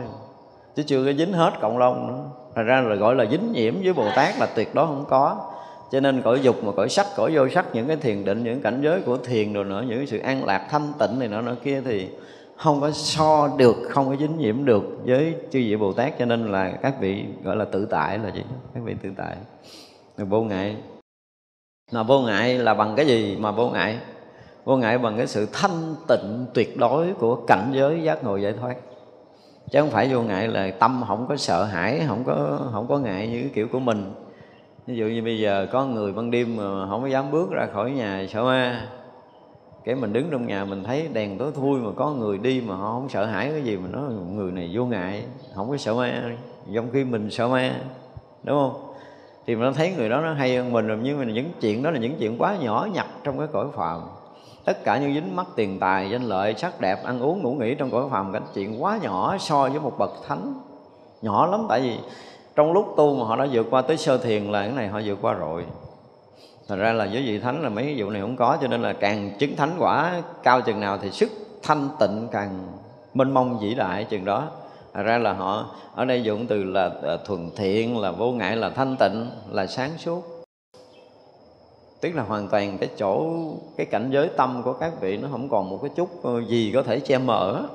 chứ chưa có dính hết cộng long nữa. Thành ra là gọi là dính nhiễm với Bồ Tát là tuyệt đối không có. Cho nên cõi dục mà cõi sắc, cõi vô sắc, những cái thiền định, những cảnh giới của thiền rồi nữa, những sự an lạc thanh tịnh này nọ nọ kia thì không có so được, không có dính nhiễm được với chư vị bồ tát. Cho nên là các vị gọi là tự tại là gì? Các vị tự tại. Là vô ngại. Mà vô ngại là bằng cái gì mà vô ngại? Vô ngại bằng cái sự thanh tịnh tuyệt đối của cảnh giới giác ngộ giải thoát chứ không phải vô ngại là tâm không có sợ hãi, không có không có ngại như cái kiểu của mình. Ví dụ như bây giờ có người ban đêm mà không có dám bước ra khỏi nhà sợ ma. Cái mình đứng trong nhà mình thấy đèn tối thui mà có người đi mà họ không sợ hãi cái gì mà nói người này vô ngại, không có sợ ma. Trong khi mình sợ ma, đúng không? Thì mình thấy người đó nó hay hơn mình rồi, nhưng mà những chuyện đó là những chuyện quá nhỏ nhặt trong cái cõi phàm tất cả những dính mắc tiền tài, danh lợi, sắc đẹp, ăn uống, ngủ nghỉ trong cõi phàm cảnh, chuyện quá nhỏ so với một bậc thánh. Nhỏ lắm, tại vì trong lúc tu mà họ đã vượt qua tới sơ thiền là cái này họ vượt qua rồi. Thật ra là với vị thánh là mấy cái vụ này không có, Cho nên là càng chứng thánh quả cao chừng nào Thì sức thanh tịnh càng mênh mông vĩ đại chừng đó. Thật ra là họ ở đây dụng từ là à, thuần thiện, là vô ngại, là thanh tịnh, là sáng suốt tức là hoàn toàn cái chỗ, cái cảnh giới tâm của các vị nó không còn một cái chút ờ, gì có thể che mờ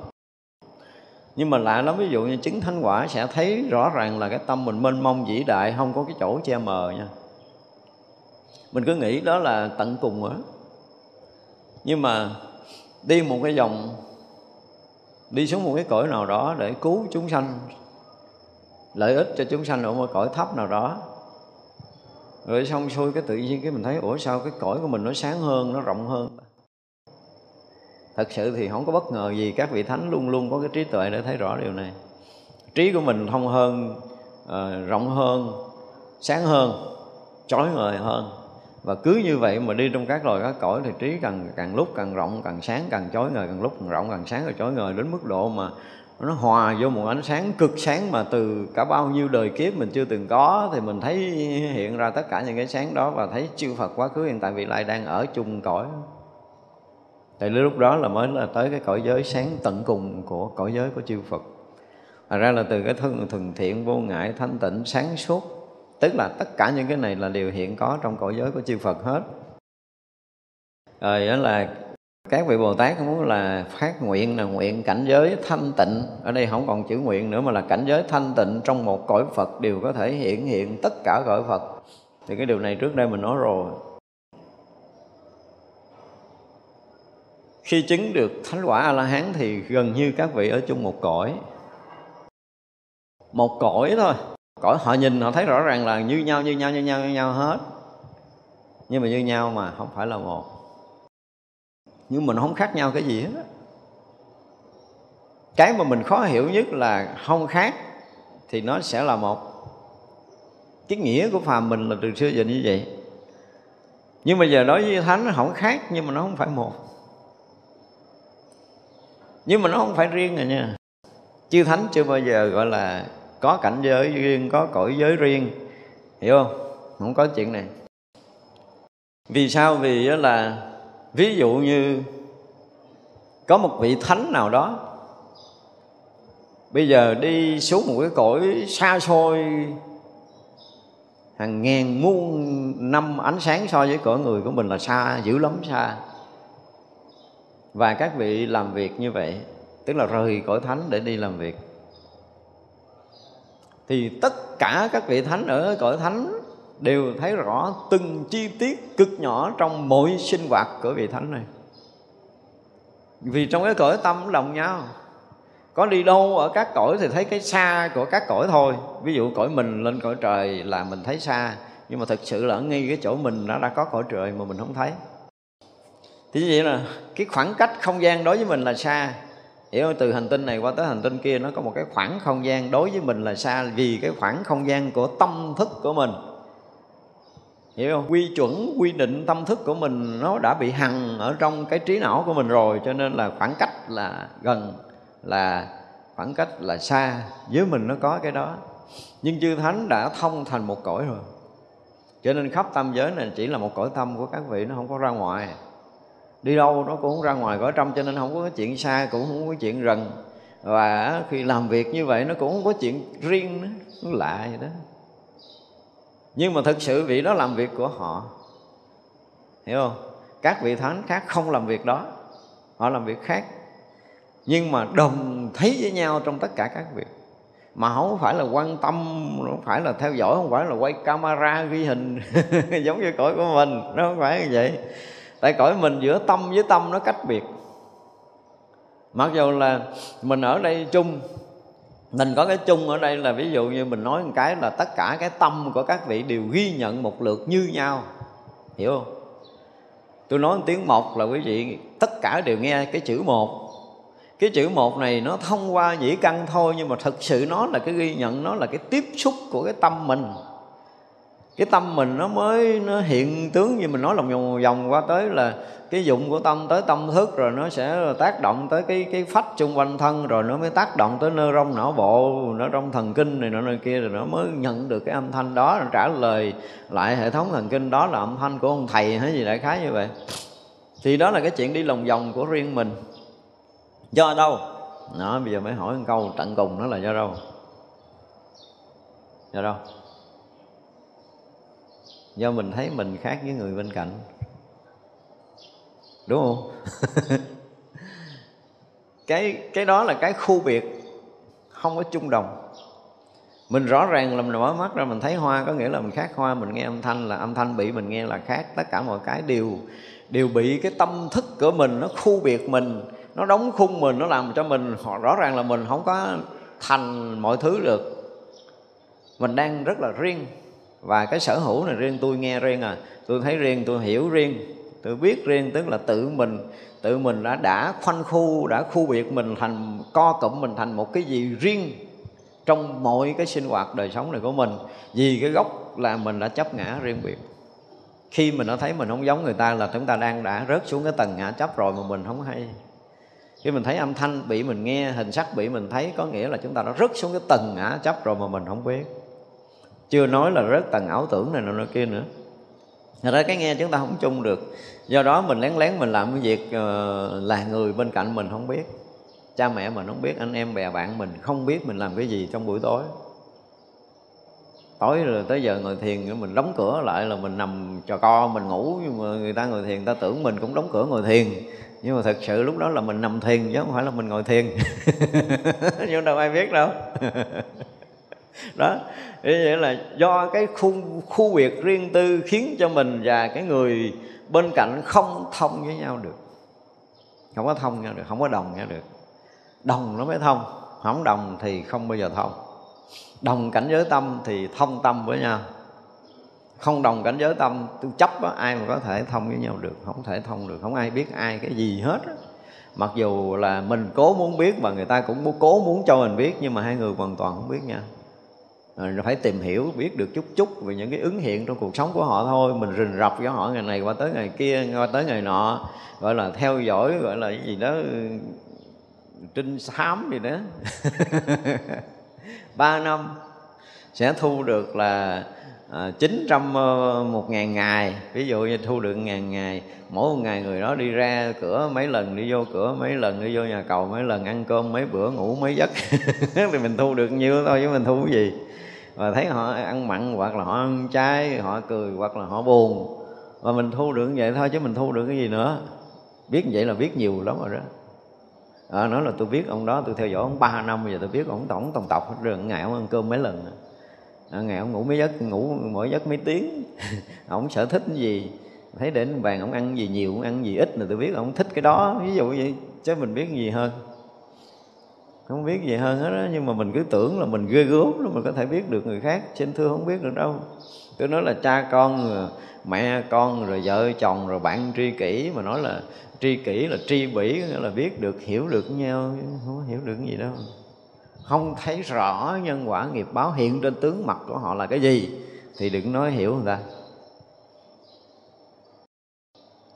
nhưng mà lạ lắm, ví dụ như chứng thánh quả sẽ thấy rõ ràng là cái tâm mình mênh mông vĩ đại, không có cái chỗ che mờ nha. Mình cứ nghĩ đó là tận cùng nữa nhưng mà đi một cái dòng đi xuống một cái cõi nào đó để cứu chúng sanh, lợi ích cho chúng sanh ở một cõi thấp nào đó rồi xong xuôi cái tự nhiên cái mình thấy ủa sao cái cõi của mình nó sáng hơn nó rộng hơn? Thật sự thì không có bất ngờ gì các vị thánh luôn luôn có cái trí tuệ để thấy rõ điều này. Trí của mình thông hơn uh, rộng hơn sáng hơn chói ngời hơn. Và cứ như vậy mà đi trong các loài các cõi thì trí càng càng lúc càng rộng càng sáng càng chói ngời càng lúc càng rộng càng sáng rồi chói ngời đến mức độ mà nó hòa vô một ánh sáng cực sáng mà từ cả bao nhiêu đời kiếp mình chưa từng có thì mình thấy hiện ra tất cả những cái sáng đó và thấy chư Phật quá khứ hiện tại vị lai đang ở chung cõi. Tại lúc đó là mới là tới cái cõi giới sáng tận cùng của cõi giới của chư Phật. Thật ra là từ cái thân, thuần thiện, vô ngại, thanh tịnh, sáng suốt, Tức là tất cả những cái này là điều hiện có trong cõi giới của chư Phật hết. Rồi đó là các vị Bồ Tát muốn là phát nguyện là nguyện cảnh giới thanh tịnh. Ở đây không còn chữ nguyện nữa mà là cảnh giới thanh tịnh trong một cõi Phật đều có thể hiện hiện tất cả cõi Phật. Thì cái điều này trước đây mình nói rồi. Khi chứng được thánh quả A-la-hán thì gần như các vị ở chung một cõi. Một cõi thôi. Cõi họ nhìn họ thấy rõ ràng là như nhau, như nhau, như nhau, như nhau hết. Nhưng mà như nhau mà không phải là một. Nhưng mình không khác nhau cái gì hết Cái mà mình khó hiểu nhất là không khác Thì nó sẽ là một. Cái nghĩa của phàm mình là từ xưa giờ như vậy. Nhưng mà giờ đối với thánh nó không khác, nhưng mà nó không phải một. Nhưng mà nó không phải riêng rồi nha. Chư thánh chưa bao giờ gọi là có cảnh giới riêng, có cõi giới riêng. Hiểu không? Không có chuyện này. Vì sao? Vì đó là ví dụ như có một vị thánh nào đó, bây giờ đi xuống một cái cõi xa xôi, hàng ngàn muôn năm ánh sáng so với cõi người của mình là xa, dữ lắm, xa. Và các vị làm việc như vậy, tức là rời cõi thánh để đi làm việc. Thì tất cả các vị thánh ở cõi thánh đều thấy rõ từng chi tiết cực nhỏ trong mỗi sinh hoạt của vị thánh này. Vì trong cái cõi tâm đồng nhau, có đi đâu ở các cõi thì thấy cái xa của các cõi thôi. Ví dụ cõi mình lên cõi trời là mình thấy xa, nhưng mà thực sự là ở ngay cái chỗ mình nó đã có cõi trời mà mình không thấy. Thì như vậy là cái khoảng cách không gian đối với mình là xa. Hiểu không? Từ hành tinh này qua tới hành tinh kia nó có một cái khoảng không gian đối với mình là xa vì cái khoảng không gian của tâm thức của mình hiểu không? Quy chuẩn, quy định tâm thức của mình nó đã bị hằn ở trong cái trí não của mình rồi, cho nên là khoảng cách là gần, là khoảng cách là xa. Với mình nó có cái đó. Nhưng chư thánh đã thông thành một cõi rồi. Cho nên khắp tâm giới này chỉ là một cõi tâm của các vị, nó không có ra ngoài. Đi đâu nó cũng không ra ngoài cõi trong, cho nên không có chuyện xa, cũng không có chuyện gần. Và khi làm việc như vậy, nó cũng không có chuyện riêng nữa nó lạ vậy đó nhưng mà thực sự vị đó làm việc của họ. Hiểu không? Các vị thánh khác không làm việc đó. Họ làm việc khác. Nhưng mà đồng thấy với nhau trong tất cả các việc. Mà không phải là quan tâm, không phải là theo dõi, không phải là quay camera ghi hình giống như cõi của mình. Nó không phải như vậy. Tại cõi mình giữa tâm với tâm nó cách biệt. Mặc dù là mình ở đây chung mình có cái chung ở đây là ví dụ như mình nói một cái là tất cả cái tâm của các vị đều ghi nhận một lượt như nhau. Hiểu không? Tôi nói tiếng một là quý vị tất cả đều nghe cái chữ một. Cái chữ một này nó thông qua nhĩ căn thôi nhưng mà thực sự nó là cái ghi nhận, nó là cái tiếp xúc của cái tâm mình cái tâm mình nó mới, nó hiện tướng như mình nói lòng vòng vòng qua tới là cái dụng của tâm tới tâm thức rồi nó sẽ tác động tới cái cái phách xung quanh thân rồi nó mới tác động tới nơ rong não bộ nó rong thần kinh này nọ nơi kia rồi nó mới nhận được cái âm thanh đó rồi trả lời lại hệ thống thần kinh. Đó là âm thanh của ông thầy hay gì đại khái như vậy. Thì đó là cái chuyện đi lòng vòng của riêng mình. Do đâu? Đó bây giờ mới hỏi một câu, tận cùng nó là do đâu? Do đâu? Do mình thấy mình khác với người bên cạnh. Đúng không? Cái cái đó là cái khu biệt, không có chung đồng. Mình rõ ràng là mình mở mắt ra mình thấy hoa, có nghĩa là mình khác hoa, mình nghe âm thanh là âm thanh bị, mình nghe là khác. Tất cả mọi cái đều đều bị cái tâm thức của mình nó khu biệt mình, nó đóng khung mình, nó làm cho mình họ rõ ràng là mình không có thành mọi thứ được. Mình đang rất là riêng và cái sở hữu này riêng tôi nghe riêng à. Tôi thấy riêng, tôi hiểu riêng. Tôi biết riêng, tức là tự mình tự mình đã đã khoanh khu, đã khu biệt mình thành, co cụm mình thành một cái gì riêng trong mọi cái sinh hoạt đời sống này của mình. Vì cái gốc là mình đã chấp ngã riêng biệt. Khi mình đã thấy mình không giống người ta là chúng ta đang đã rớt xuống cái tầng ngã chấp rồi mà mình không hay. Khi mình thấy âm thanh bị mình nghe, hình sắc bị mình thấy, có nghĩa là chúng ta đã rớt xuống cái tầng ngã chấp rồi mà mình không biết chưa nói là rất tầng ảo tưởng này nọ kia nữa. Thật ra cái nghe chúng ta không chung được. Do đó mình lén lén mình làm cái việc uh, là người bên cạnh mình không biết. Cha mẹ mình không biết, anh em bè bạn mình không biết mình làm cái gì trong buổi tối. Tối rồi tới giờ ngồi thiền mình đóng cửa lại là mình nằm trò co mình ngủ. Nhưng mà người ta ngồi thiền người ta tưởng mình cũng đóng cửa ngồi thiền. Nhưng mà thật sự lúc đó là mình nằm thiền chứ không phải là mình ngồi thiền. Nhưng đâu ai biết đâu. đó. Thế vậy là do cái khu khu biệt riêng tư khiến cho mình và cái người bên cạnh không thông với nhau được. Không có thông nhau được không có đồng nhau được. Đồng nó mới thông không đồng thì không bao giờ thông. Đồng cảnh giới tâm thì thông tâm với nhau. Không đồng cảnh giới tâm tôi chấp đó, ai mà có thể thông với nhau được không thể thông được không ai biết ai cái gì hết đó. mặc dù là mình cố muốn biết và người ta cũng cố muốn cho mình biết nhưng mà hai người hoàn toàn không biết nhau rồi phải tìm hiểu biết được chút chút về những cái ứng hiện trong cuộc sống của họ thôi. Mình rình rập cho họ ngày này qua tới ngày kia qua tới ngày nọ. Gọi là theo dõi gọi là cái gì đó trinh xám gì đó. Ba năm sẽ thu được là à, chín trăm ờ, một ngàn ngày. Ví dụ như thu được ngàn ngày mỗi một ngày người đó đi ra cửa mấy lần đi vô cửa mấy lần đi vô nhà cầu mấy lần ăn cơm mấy bữa ngủ mấy giấc. Thì mình thu được nhiêu thôi chứ mình thu cái gì? Và thấy họ ăn mặn hoặc là họ ăn chay họ cười hoặc là họ buồn. Và mình thu được vậy thôi chứ mình thu được cái gì nữa. Biết vậy là biết nhiều lắm rồi đó. À, nói là tôi biết ông đó tôi theo dõi ông ba năm bây giờ tôi biết ông tổng tổng tộc hết rồi. Ngày ông ăn cơm mấy lần à, ờ, ngày ông ngủ mấy giấc ngủ mỗi giấc mấy tiếng. Ông sở thích cái gì? Thấy đến bàn ông ăn gì nhiều ông ăn gì ít là tôi biết ông thích cái đó. Ví dụ vậy chứ mình biết gì hơn không biết gì hơn hết đó nhưng mà mình cứ tưởng là mình ghê gớm đó mình có thể biết được người khác. Trên thưa không biết được đâu. Tôi nói là cha con mẹ con, rồi vợ chồng, rồi bạn tri kỷ. Mà nói là tri kỷ là tri bỉ nghĩa là biết được, hiểu được nhau không hiểu được gì đâu. Không thấy rõ nhân quả nghiệp báo, hiện trên tướng mặt của họ là cái gì, thì đừng nói hiểu người ta.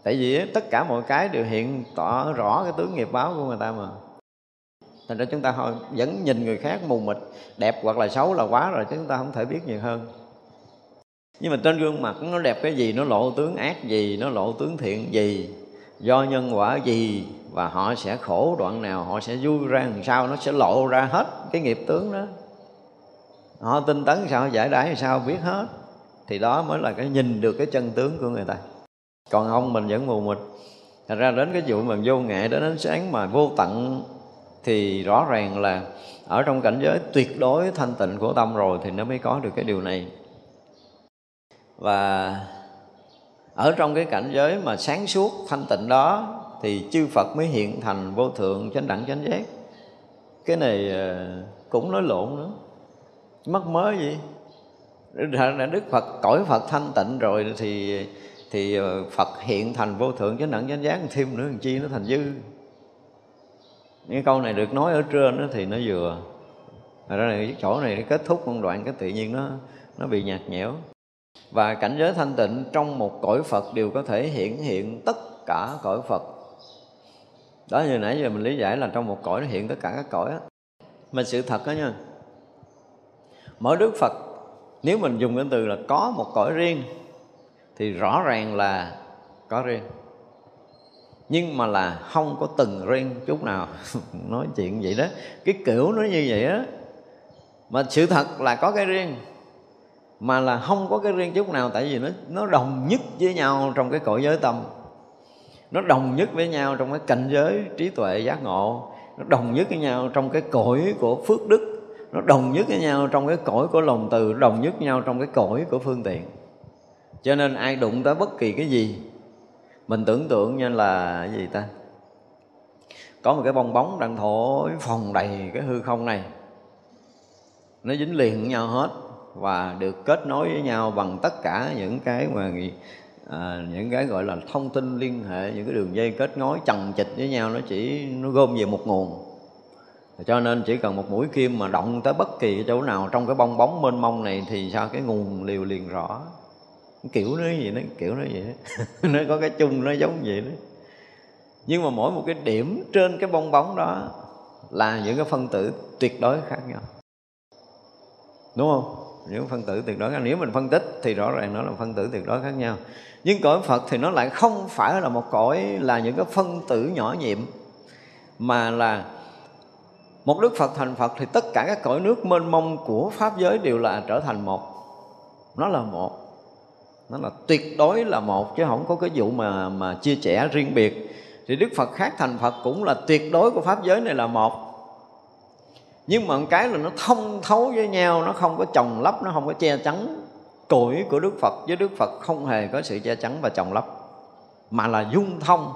Tại vì tất cả mọi cái đều hiện tỏ rõ cái tướng nghiệp báo của người ta mà thành ra chúng ta vẫn nhìn người khác mù mịt, đẹp hoặc là xấu là quá rồi chứ chúng ta không thể biết nhiều hơn. Nhưng mà trên gương mặt nó đẹp cái gì, nó lộ tướng ác gì, nó lộ tướng thiện gì, do nhân quả gì, và họ sẽ khổ đoạn nào, họ sẽ vui ra làm sao, nó sẽ lộ ra hết cái nghiệp tướng đó. Họ tinh tấn sao giải đãi sao, biết hết. Thì đó mới là cái nhìn được cái chân tướng của người ta. Còn ông mình vẫn mù mịt. Thật ra đến cái vụ mà vô nghệ đến ánh sáng mà vô tận thì rõ ràng là ở trong cảnh giới tuyệt đối thanh tịnh của tâm rồi thì nó mới có được cái điều này. Và ở trong cái cảnh giới mà sáng suốt, thanh tịnh đó thì chư Phật mới hiện thành vô thượng, chánh đẳng, chánh giác. Cái này ờ, cũng nói lộn nữa. Mất mới gì? Đức Phật cõi Phật thanh tịnh rồi thì thì ờ, Phật hiện thành vô thượng, chánh đẳng, chánh giác, thêm nữa làm chi nó thành dư những câu này được nói ở trên đó thì nó vừa. Thật ra là cái chỗ này nó kết thúc một đoạn cái tự nhiên nó nó bị nhạt nhẽo. Và cảnh giới thanh tịnh trong một cõi Phật đều có thể hiển hiện tất cả cõi Phật. Đó, như nãy giờ mình lý giải là trong một cõi nó hiện tất cả các cõi á. Mà sự thật đó nha, mỗi đức Phật, nếu mình dùng cái từ là có một cõi riêng, thì rõ ràng là có riêng nhưng mà là không có từng riêng chút nào. Nói chuyện vậy đó. Cái kiểu nó như vậy đó mà sự thật là có cái riêng. Mà là không có cái riêng chút nào, tại vì nó nó đồng nhất với nhau trong cái cõi giới tâm. Nó đồng nhất với nhau trong cái cảnh giới trí tuệ giác ngộ. Nó đồng nhất với nhau trong cái cõi của phước đức. Nó đồng nhất với nhau trong cái cõi của lòng từ. Đồng nhất với nhau trong cái cõi của phương tiện. Cho nên ai đụng tới bất kỳ cái gì mình tưởng tượng như là cái gì ta? Có một cái bong bóng đang thổi phòng đầy cái hư không này. Nó dính liền với nhau hết và được kết nối với nhau bằng tất cả những cái mà à, những cái gọi là thông tin liên hệ những cái đường dây kết nối chằng chịch với nhau nó chỉ nó gom về một nguồn. Cho nên chỉ cần một mũi kim mà động tới bất kỳ chỗ nào trong cái bong bóng mênh mông này thì sao cái nguồn liều liền rõ kiểu nó gì đó, kiểu nó vậy đó. Nó có cái chung, nó giống vậy đó. Nhưng mà mỗi một cái điểm trên cái bong bóng đó là những cái phân tử tuyệt đối khác nhau. Đúng không? Những phân tử tuyệt đối khác nếu mình phân tích thì rõ ràng nó là phân tử tuyệt đối khác nhau. Nhưng cõi phật thì nó lại không phải là một cõi, là những cái phân tử nhỏ nhiệm, mà là một đức phật thành phật thì tất cả các cõi nước mênh mông của pháp giới đều là trở thành một. Nó là một nó là tuyệt đối là một, chứ không có cái vụ mà mà chia sẻ riêng biệt. Thì đức phật khác thành phật cũng là tuyệt đối của pháp giới này là một. Nhưng mà một cái là nó thông thấu với nhau, nó không có chồng lấp, nó không có che chắn cõi của đức phật. Với đức phật không hề có sự che chắn và chồng lấp, mà là dung thông.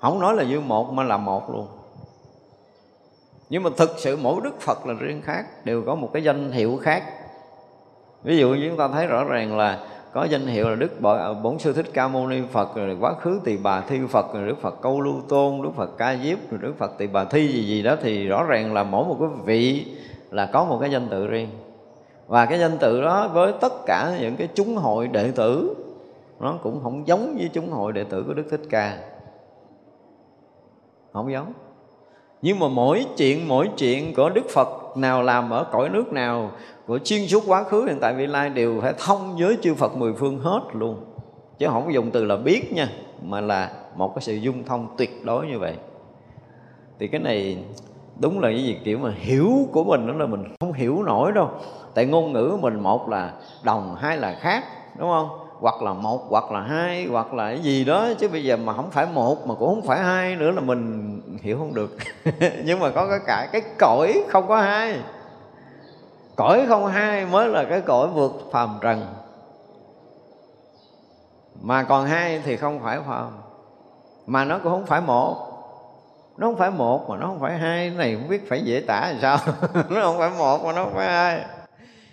Không nói là như một, mà là một luôn. Nhưng mà thực sự mỗi đức phật là riêng khác, đều có một cái danh hiệu khác. Ví dụ như chúng ta thấy rõ ràng là có danh hiệu là đức à, bổn sư thích ca mâu ni phật, rồi quá khứ tỳ bà thi phật, rồi đức phật câu lưu tôn, đức phật ca diếp, rồi đức phật tỳ bà thi gì gì đó. Thì rõ ràng là mỗi một cái vị là có một cái danh tự riêng. Và cái danh tự đó với tất cả những cái chúng hội đệ tử, nó cũng không giống với chúng hội đệ tử của đức thích ca. Không giống. Nhưng mà mỗi chuyện mỗi chuyện của đức phật nào làm ở cõi nước nào của chuyên suốt quá khứ hiện tại vị lai đều phải thông với chư phật mười phương hết luôn. Chứ không dùng từ là biết nha, mà là một cái sự dung thông tuyệt đối như vậy. Thì cái này đúng là cái gì, kiểu mà hiểu của mình đó là mình không hiểu nổi đâu. Tại ngôn ngữ của mình một là đồng, hai là khác, đúng không? Hoặc là một, hoặc là hai, hoặc là cái gì đó. Chứ bây giờ mà không phải một, mà cũng không phải hai nữa là mình hiểu không được. Nhưng mà có cái cả cái cõi không có hai cõi không hai mới là cái cõi vượt phàm trần. Mà còn hai thì không phải phàm. Mà nó cũng không phải một. Nó không phải một mà nó không phải hai. Cái này không biết phải dễ tả làm sao. Nó không phải một mà nó không phải hai.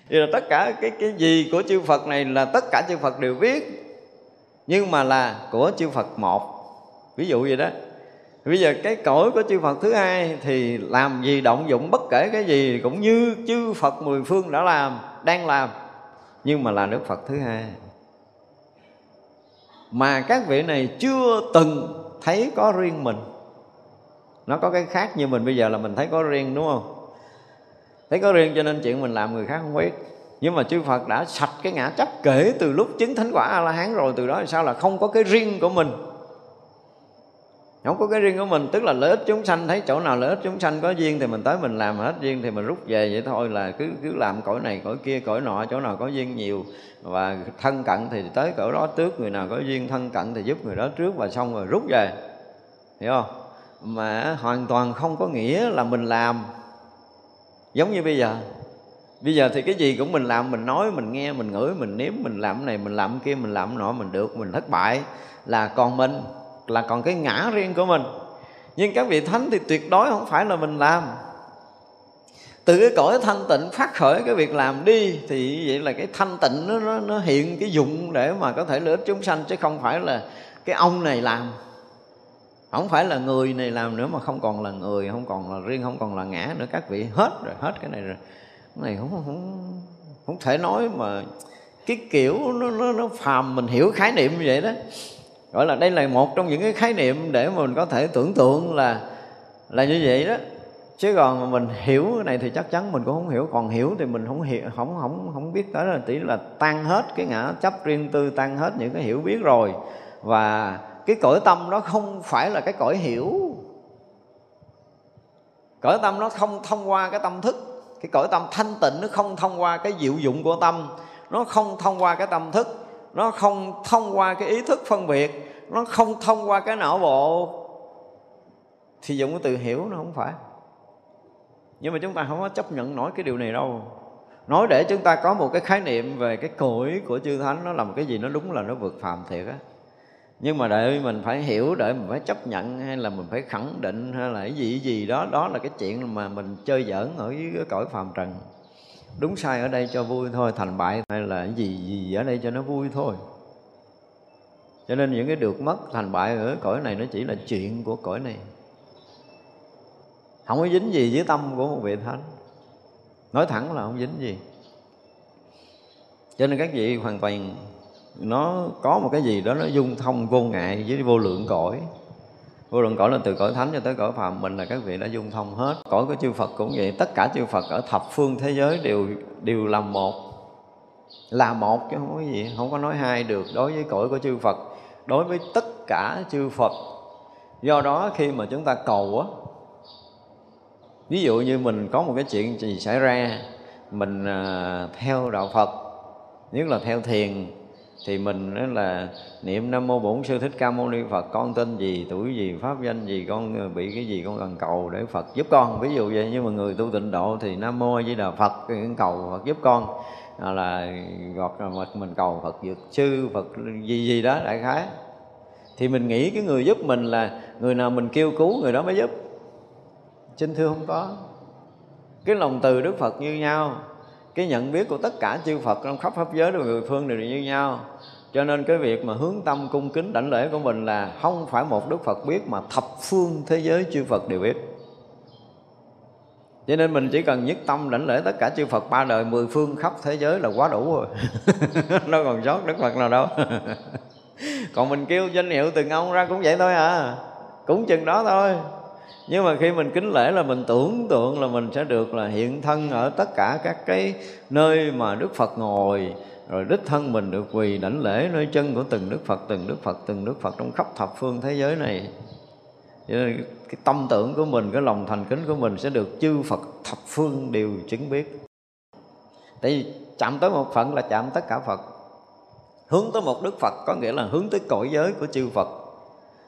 Thì là tất cả cái cái gì của chư Phật này là tất cả chư Phật đều biết. Nhưng mà là của chư Phật một. Ví dụ vậy đó bây giờ cái cõi của chư Phật thứ hai thì làm gì động dụng bất kể cái gì cũng như chư Phật mười phương đã làm, đang làm. Nhưng mà là Đức Phật thứ hai. Mà các vị này chưa từng thấy có riêng mình. Nó có cái khác như mình bây giờ là mình thấy có riêng, đúng không? Thấy có riêng cho nên chuyện mình làm người khác không biết. Nhưng mà chư Phật đã sạch cái ngã chấp kể từ lúc chứng thánh quả A La Hán rồi, từ đó sao là không có cái riêng của mình không có cái riêng của mình, tức là lợi ích chúng sanh, thấy chỗ nào lợi ích chúng sanh có duyên thì mình tới mình làm, hết duyên thì mình rút về vậy thôi là cứ cứ làm cõi này cõi kia, cõi nọ, chỗ nào có duyên nhiều. Và thân cận thì tới cỡ đó trước người nào có duyên thân cận thì giúp người đó trước và xong rồi rút về. Hiểu không? Mà hoàn toàn không có nghĩa là mình làm. Giống như bây giờ. Bây giờ thì cái gì cũng mình làm, mình nói, mình nghe, mình ngửi, mình nếm, mình làm cái này, mình làm cái kia, mình làm nọ, mình được, mình thất bại là còn mình là còn cái ngã riêng của mình. Nhưng các vị thánh thì tuyệt đối không phải là mình làm. Từ cái cõi thanh tịnh phát khởi cái việc làm đi thì vậy là cái thanh tịnh nó, nó, nó hiện cái dụng để mà có thể lợi ích chúng sanh chứ không phải là cái ông này làm. Không phải là người này làm nữa mà không còn là người không còn là riêng không còn là ngã nữa. Các vị hết rồi hết cái này rồi. Cái này không không không thể nói mà cái kiểu nó nó, nó phàm mình hiểu khái niệm như vậy đó gọi là đây là một trong những cái khái niệm để mình có thể tưởng tượng là là như vậy đó. Chứ còn mà mình hiểu cái này thì chắc chắn mình cũng không hiểu. Còn hiểu thì mình không hiểu, không không không biết tới là tỷ là tan hết cái ngã chấp riêng tư, tan hết những cái hiểu biết rồi. Và cái cõi tâm nó không phải là cái cõi hiểu. Cõi tâm nó không thông qua cái tâm thức. Cái cõi tâm thanh tịnh nó không thông qua cái diệu dụng của tâm. Nó không thông qua cái tâm thức nó không thông qua cái ý thức phân biệt, nó không thông qua cái não bộ. Thì dùng cái từ hiểu nó không phải. Nhưng mà chúng ta không có chấp nhận nổi cái điều này đâu. Nói để chúng ta có một cái khái niệm về cái cõi của chư thánh, nó là một cái gì nó đúng là nó vượt phàm thiệt á. Nhưng mà để mình phải hiểu, để mình phải chấp nhận, hay là mình phải khẳng định, hay là cái gì gì đó đó là cái chuyện mà mình chơi giỡn ở dưới cái cõi phàm trần đúng sai ở đây cho vui thôi, thành bại hay là gì gì ở đây cho nó vui thôi. Cho nên những cái được mất, thành bại ở cõi này nó chỉ là chuyện của cõi này. Không có dính gì với tâm của một vị thánh. Nói thẳng là không dính gì. Cho nên các vị hoàn toàn, nó có một cái gì đó nó dung thông vô ngại với vô lượng cõi vô lượng cõi là từ cõi thánh cho tới cõi phàm, mình là các vị đã dung thông hết. Cõi của chư Phật cũng vậy, tất cả chư Phật ở thập phương thế giới đều đều là một. Là một chứ không có gì, không có nói hai được đối với cõi của chư Phật. Đối với tất cả chư Phật. Do đó khi mà chúng ta cầu á, ví dụ như mình có một cái chuyện gì xảy ra, mình à, theo đạo Phật, nhất là theo thiền thì mình đó là niệm nam mô bổn sư thích ca mâu ni phật con tên gì tuổi gì pháp danh gì con ờ, bị cái gì con cần cầu để phật giúp con. Ví dụ vậy nhưng mà người tu tịnh độ thì nam mô di đà phật ờ, cầu phật giúp con. À, là gọt là mình cầu phật dược sư phật gì gì đó đại khái. Thì mình nghĩ cái người giúp mình là người nào mình kêu cứu người đó mới giúp. Xin thưa không có. Cái lòng từ đức phật như nhau cái nhận biết của tất cả chư Phật trong khắp pháp giới và người phương đều như nhau. Cho nên cái việc mà hướng tâm cung kính đảnh lễ của mình là không phải một Đức Phật biết mà thập phương thế giới chư Phật đều biết. Cho nên mình chỉ cần nhất tâm đảnh lễ tất cả chư Phật ba đời, mười phương khắp thế giới là quá đủ rồi. Nó còn sót Đức Phật nào đâu. Còn mình kêu danh hiệu từng ông ra cũng vậy thôi à. Cũng chừng đó thôi nhưng mà khi mình kính lễ là mình tưởng tượng là mình sẽ được là hiện thân ở tất cả các cái nơi mà Đức Phật ngồi. Rồi đích thân mình được quỳ đảnh lễ nơi chân của từng Đức Phật, từng Đức Phật, từng Đức Phật trong khắp thập phương thế giới này. Cho nên cái tâm tưởng của mình, cái lòng thành kính của mình sẽ được chư Phật thập phương đều chứng biết. Tại vì chạm tới một phận là chạm tất cả Phật. Hướng tới một Đức Phật có nghĩa là hướng tới cõi giới của chư Phật.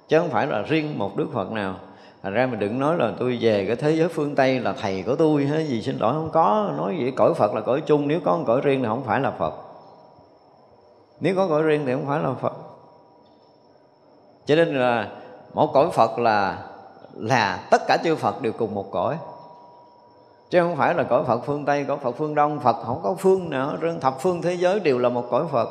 Chứ không phải là riêng một Đức Phật nào thành ra mình đừng nói là tôi về cái thế giới phương tây là thầy của tôi hay gì xin lỗi, không có. Nói vậy cõi phật là cõi chung. Nếu có một cõi riêng thì không phải là phật. Nếu có cõi riêng thì không phải là phật. Cho nên là mỗi cõi phật là là tất cả chư phật đều cùng một cõi. Chứ không phải là cõi phật phương tây, cõi phật phương đông. Phật không có phương nữa riêng thập phương thế giới đều là một cõi phật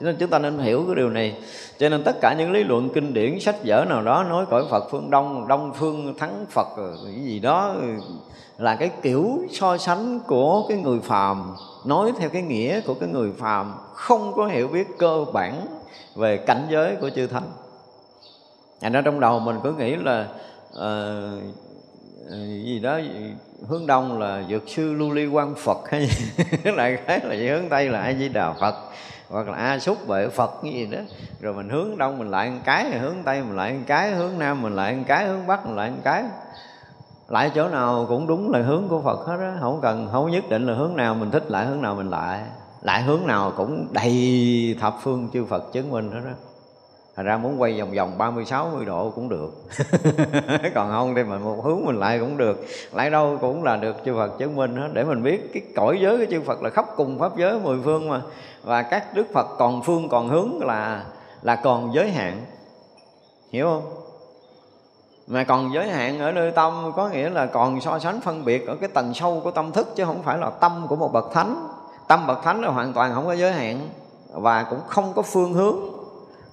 cho nên chúng ta nên hiểu cái điều này. Cho nên tất cả những lý luận kinh điển sách vở nào đó nói cõi phật phương đông đông phương thắng phật ờ, cái gì đó ờ, là cái kiểu so sánh của cái người phàm nói theo cái nghĩa của cái người phàm không có hiểu biết cơ bản về cảnh giới của chư thánh. Thành ra trong đầu mình cứ nghĩ là uh, gì đó hướng đông là dược sư lưu ly quan phật hay lại cái là hướng tây là ai di đà phật hoặc là a xúc bệ phật cái gì đó rồi mình hướng đông mình lại một cái, hướng tây mình lại một cái, hướng nam mình lại một cái, hướng bắc mình lại một cái lại chỗ nào cũng đúng là hướng của phật hết á không cần, không nhất định là hướng nào mình thích lại, hướng nào mình lại lại hướng nào cũng đầy thập phương chư phật chứng minh hết đó Thành ra muốn quay vòng vòng 30 60 độ cũng được. Còn không thì mình một hướng mình lại cũng được. Lại đâu cũng là được chư Phật chứng minh hết để mình biết cái cõi giới của chư Phật là khắp cùng pháp giới mười phương mà. Và các đức Phật còn phương, còn hướng là là còn giới hạn. Hiểu không? Mà còn giới hạn ở nơi tâm có nghĩa là còn so sánh phân biệt ở cái tầng sâu của tâm thức, chứ không phải là tâm của một bậc thánh. Tâm bậc thánh là hoàn toàn không có giới hạn và cũng không có phương hướng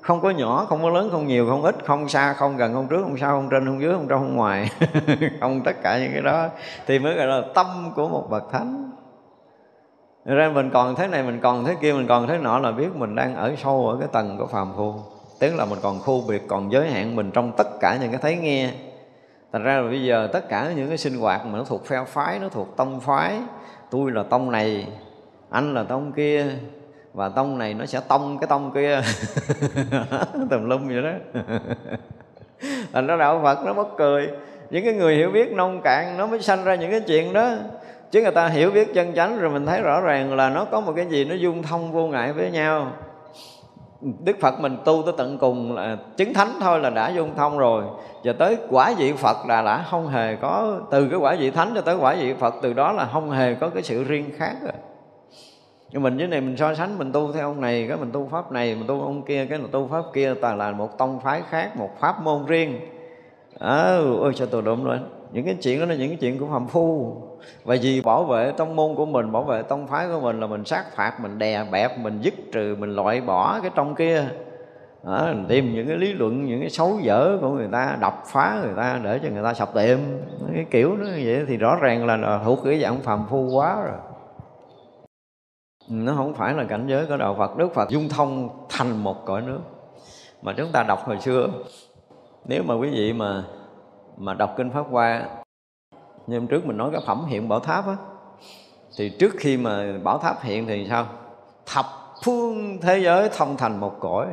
không có nhỏ, không có lớn, không nhiều, không ít, không xa, không gần, không trước, không sau, không trên, không dưới, không trong, không ngoài không tất cả những cái đó thì mới gọi là tâm của một bậc thánh ra mình còn thế này, mình còn thế kia, mình còn thế nọ là biết mình đang ở sâu ở cái tầng của phàm phu. Tức là mình còn khu biệt, còn giới hạn mình trong tất cả những cái thấy nghe. Thành ra là bây giờ tất cả những cái sinh hoạt mà nó thuộc phe phái, nó thuộc tông phái, tôi là tông này, anh là tông kia, và tông này nó sẽ tông cái tông kia. Tùm lum vậy đó. Thành ra đạo phật nó mất cười. Những cái người hiểu biết nông cạn nó mới sanh ra những cái chuyện đó chứ người ta hiểu biết chân chánh rồi mình thấy rõ ràng là nó có một cái gì nó dung thông vô ngại với nhau. Đức Phật mình tu tới tận cùng là chứng thánh thôi là đã dung thông rồi. Và tới quả vị Phật là đã không hề có Từ cái quả vị thánh cho tới quả vị Phật Từ đó là không hề có cái sự riêng khác rồi. Nhưng mình dưới này mình so sánh mình tu theo ông này cái mình tu pháp này mình tu ông kia cái mình tu pháp kia toàn là một tông phái khác một pháp môn riêng. À, ôi cho tôi đụng lên. Những cái chuyện đó là những cái chuyện của phàm phu và vì bảo vệ tông môn của mình bảo vệ tông phái của mình là mình sát phạt mình đè bẹp mình dứt trừ mình loại bỏ cái trong kia. Đó, mình tìm những cái lý luận những cái xấu dở của người ta đập phá người ta để cho người ta sập tiệm. Cái kiểu nó như vậy thì rõ ràng là, là thuộc cái dạng phàm phu quá rồi. Nó không phải là cảnh giới của đạo Phật. Đức Phật dung thông thành một cõi nước mà chúng ta đọc hồi xưa. Nếu mà quý vị mà mà đọc kinh pháp hoa như hôm trước mình nói cái phẩm hiện bảo tháp á thì trước khi mà bảo tháp hiện thì sao? Thập phương thế giới thông thành một cõi.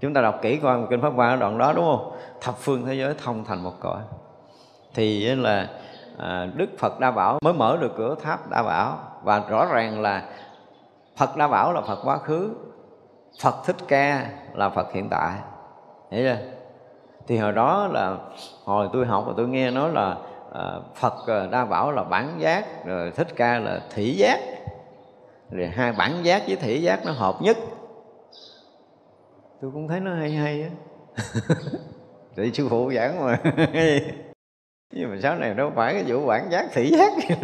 Chúng ta đọc kỹ coi kinh pháp hoa đoạn đó đúng không? Thập phương thế giới thông thành một cõi. Thì là à, đức phật đa bảo mới mở được cửa tháp đa bảo. Và rõ ràng là phật đa bảo là phật quá khứ phật thích ca là phật hiện tại. Hiểu chưa? Thì hồi đó là hồi tôi học và tôi nghe nói là à, phật à, đa bảo là bản giác rồi thích ca là thủy giác. Rồi hai bản giác với thủy giác nó hợp nhất. Tôi cũng thấy nó hay hay á. Thì sư phụ giảng mà nhưng mà sau này đâu phải cái vụ bản giác thị giác.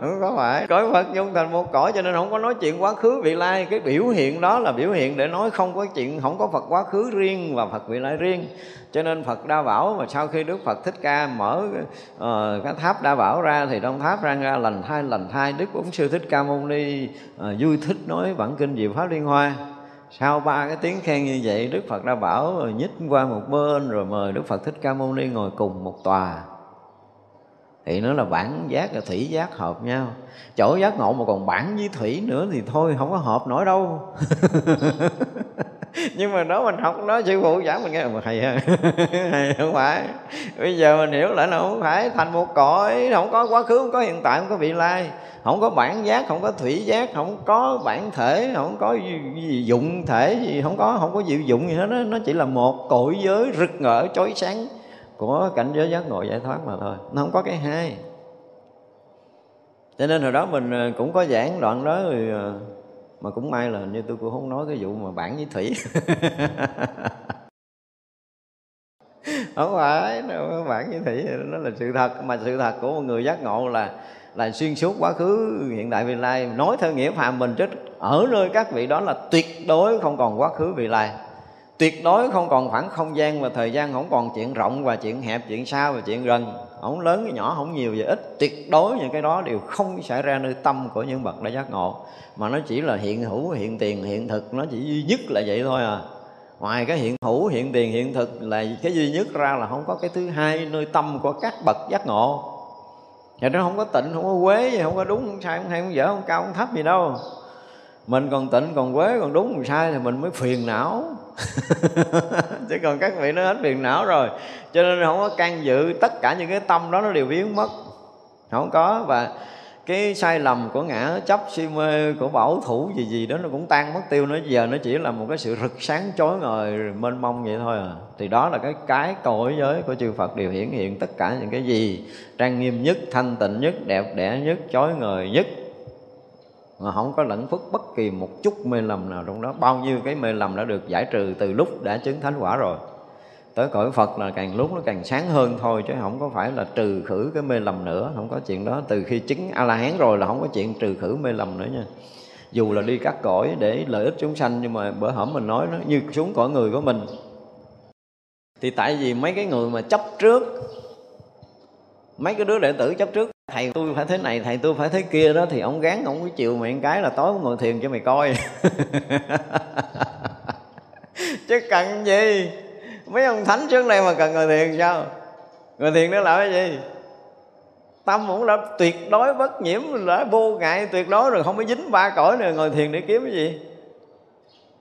Không có phải. Cõi phật dung thành một cõi cho nên không có nói chuyện quá khứ vị lai. Cái biểu hiện đó là biểu hiện để nói không có chuyện không có phật quá khứ riêng và phật vị lai riêng. Cho nên phật đa bảo mà sau khi đức phật thích ca mở uh, cái tháp đa bảo ra thì trong tháp ra ra lành thai lành thai. Đức bổn sư thích ca mâu ni uh, vui thích nói bản kinh diệu pháp liên hoa. Sau ba cái tiếng khen như vậy đức phật đa bảo rồi nhích qua một bên rồi mời đức phật thích ca mâu ni ngồi cùng một tòa thì nó là bản giác và thủy giác hợp nhau. Chỗ giác ngộ mà còn bản với thủy nữa thì thôi, không có hợp nổi đâu. Nhưng mà đó mình học đó sư phụ giảng mình nghe, mà hay ha. Hay không phải. Bây giờ mình hiểu lại là không phải thành một cõi, không có quá khứ, không có hiện tại, không có vị lai. Không có bản giác, không có thủy giác, không có bản thể, không có gì dụng thể gì, không có không có diệu dụng gì hết đó. nó chỉ là một cõi giới rực ngỡ, chói sáng của cảnh giới giác ngộ giải thoát mà thôi, nó không có cái hai. Cho nên hồi đó mình ờ, cũng có giảng đoạn đó rồi mà cũng may là như tôi cũng không nói cái vụ mà bản với thủy. Không phải, đâu bản với thủy nó là sự thật, mà sự thật của một người giác ngộ là là xuyên suốt quá khứ hiện tại vị lai. Nói theo nghĩa phàm mình chứ ở nơi các vị đó là tuyệt đối không còn quá khứ vị lai tuyệt đối không còn khoảng không gian và thời gian, không còn chuyện rộng và chuyện hẹp, chuyện xa và chuyện gần. Không lớn cái nhỏ, không nhiều và ít. Tuyệt đối những cái đó đều không xảy ra nơi tâm của những bậc đã giác ngộ. Mà nó chỉ là hiện hữu, hiện tiền, hiện thực. Nó chỉ duy nhất là vậy thôi à. Ngoài cái hiện hữu, hiện tiền, hiện thực là cái duy nhất ra là không có cái thứ hai nơi tâm của các bậc giác ngộ. Và nó không có tịnh, không có quế gì, không có đúng, không sai, không hay, không dở, không cao, không thấp gì đâu. Mình còn tịnh, còn quế, còn đúng, còn sai thì mình mới phiền não. chứ còn các vị nó hết phiền não rồi. Cho nên không có can dự, tất cả những cái tâm đó nó đều biến mất. Không có, và cái sai lầm của ngã chấp si mê, của bảo thủ gì gì đó nó cũng tan mất tiêu. Nó giờ nó chỉ là một cái sự rực sáng chói ngời, mênh mông vậy thôi à. Thì đó là cái cái cõi giới của chư Phật đều hiển hiện tất cả những cái gì trang nghiêm nhất, thanh tịnh nhất, đẹp đẽ nhất, chói ngời nhất mà không có lẫn phức bất kỳ một chút mê lầm nào trong đó. Bao nhiêu cái mê lầm đã được giải trừ từ lúc đã chứng thánh quả rồi. Tới cõi Phật là càng lúc nó càng sáng hơn thôi, chứ không có phải là trừ khử cái mê lầm nữa. Không có chuyện đó. Từ khi chứng a la hán rồi là không có chuyện trừ khử mê lầm nữa nha. Dù là đi cắt cõi để lợi ích chúng sanh, nhưng mà bữa hổm mình nói nó như xuống cõi người của mình. Thì tại vì mấy cái người mà chấp trước, mấy cái đứa đệ tử chấp trước thầy, tôi phải thế này, thầy, tôi phải thế kia đó. Thì ông gán, ông cứ chịu mày cái là tối ngồi thiền cho mày coi. Chứ cần gì? Mấy ông thánh trước đây mà cần ngồi thiền sao? Ngồi thiền nó làm cái gì? Tâm cũng đã tuyệt đối bất nhiễm, đã vô ngại tuyệt đối rồi, không có dính ba cõi nữa, ngồi thiền để kiếm cái gì?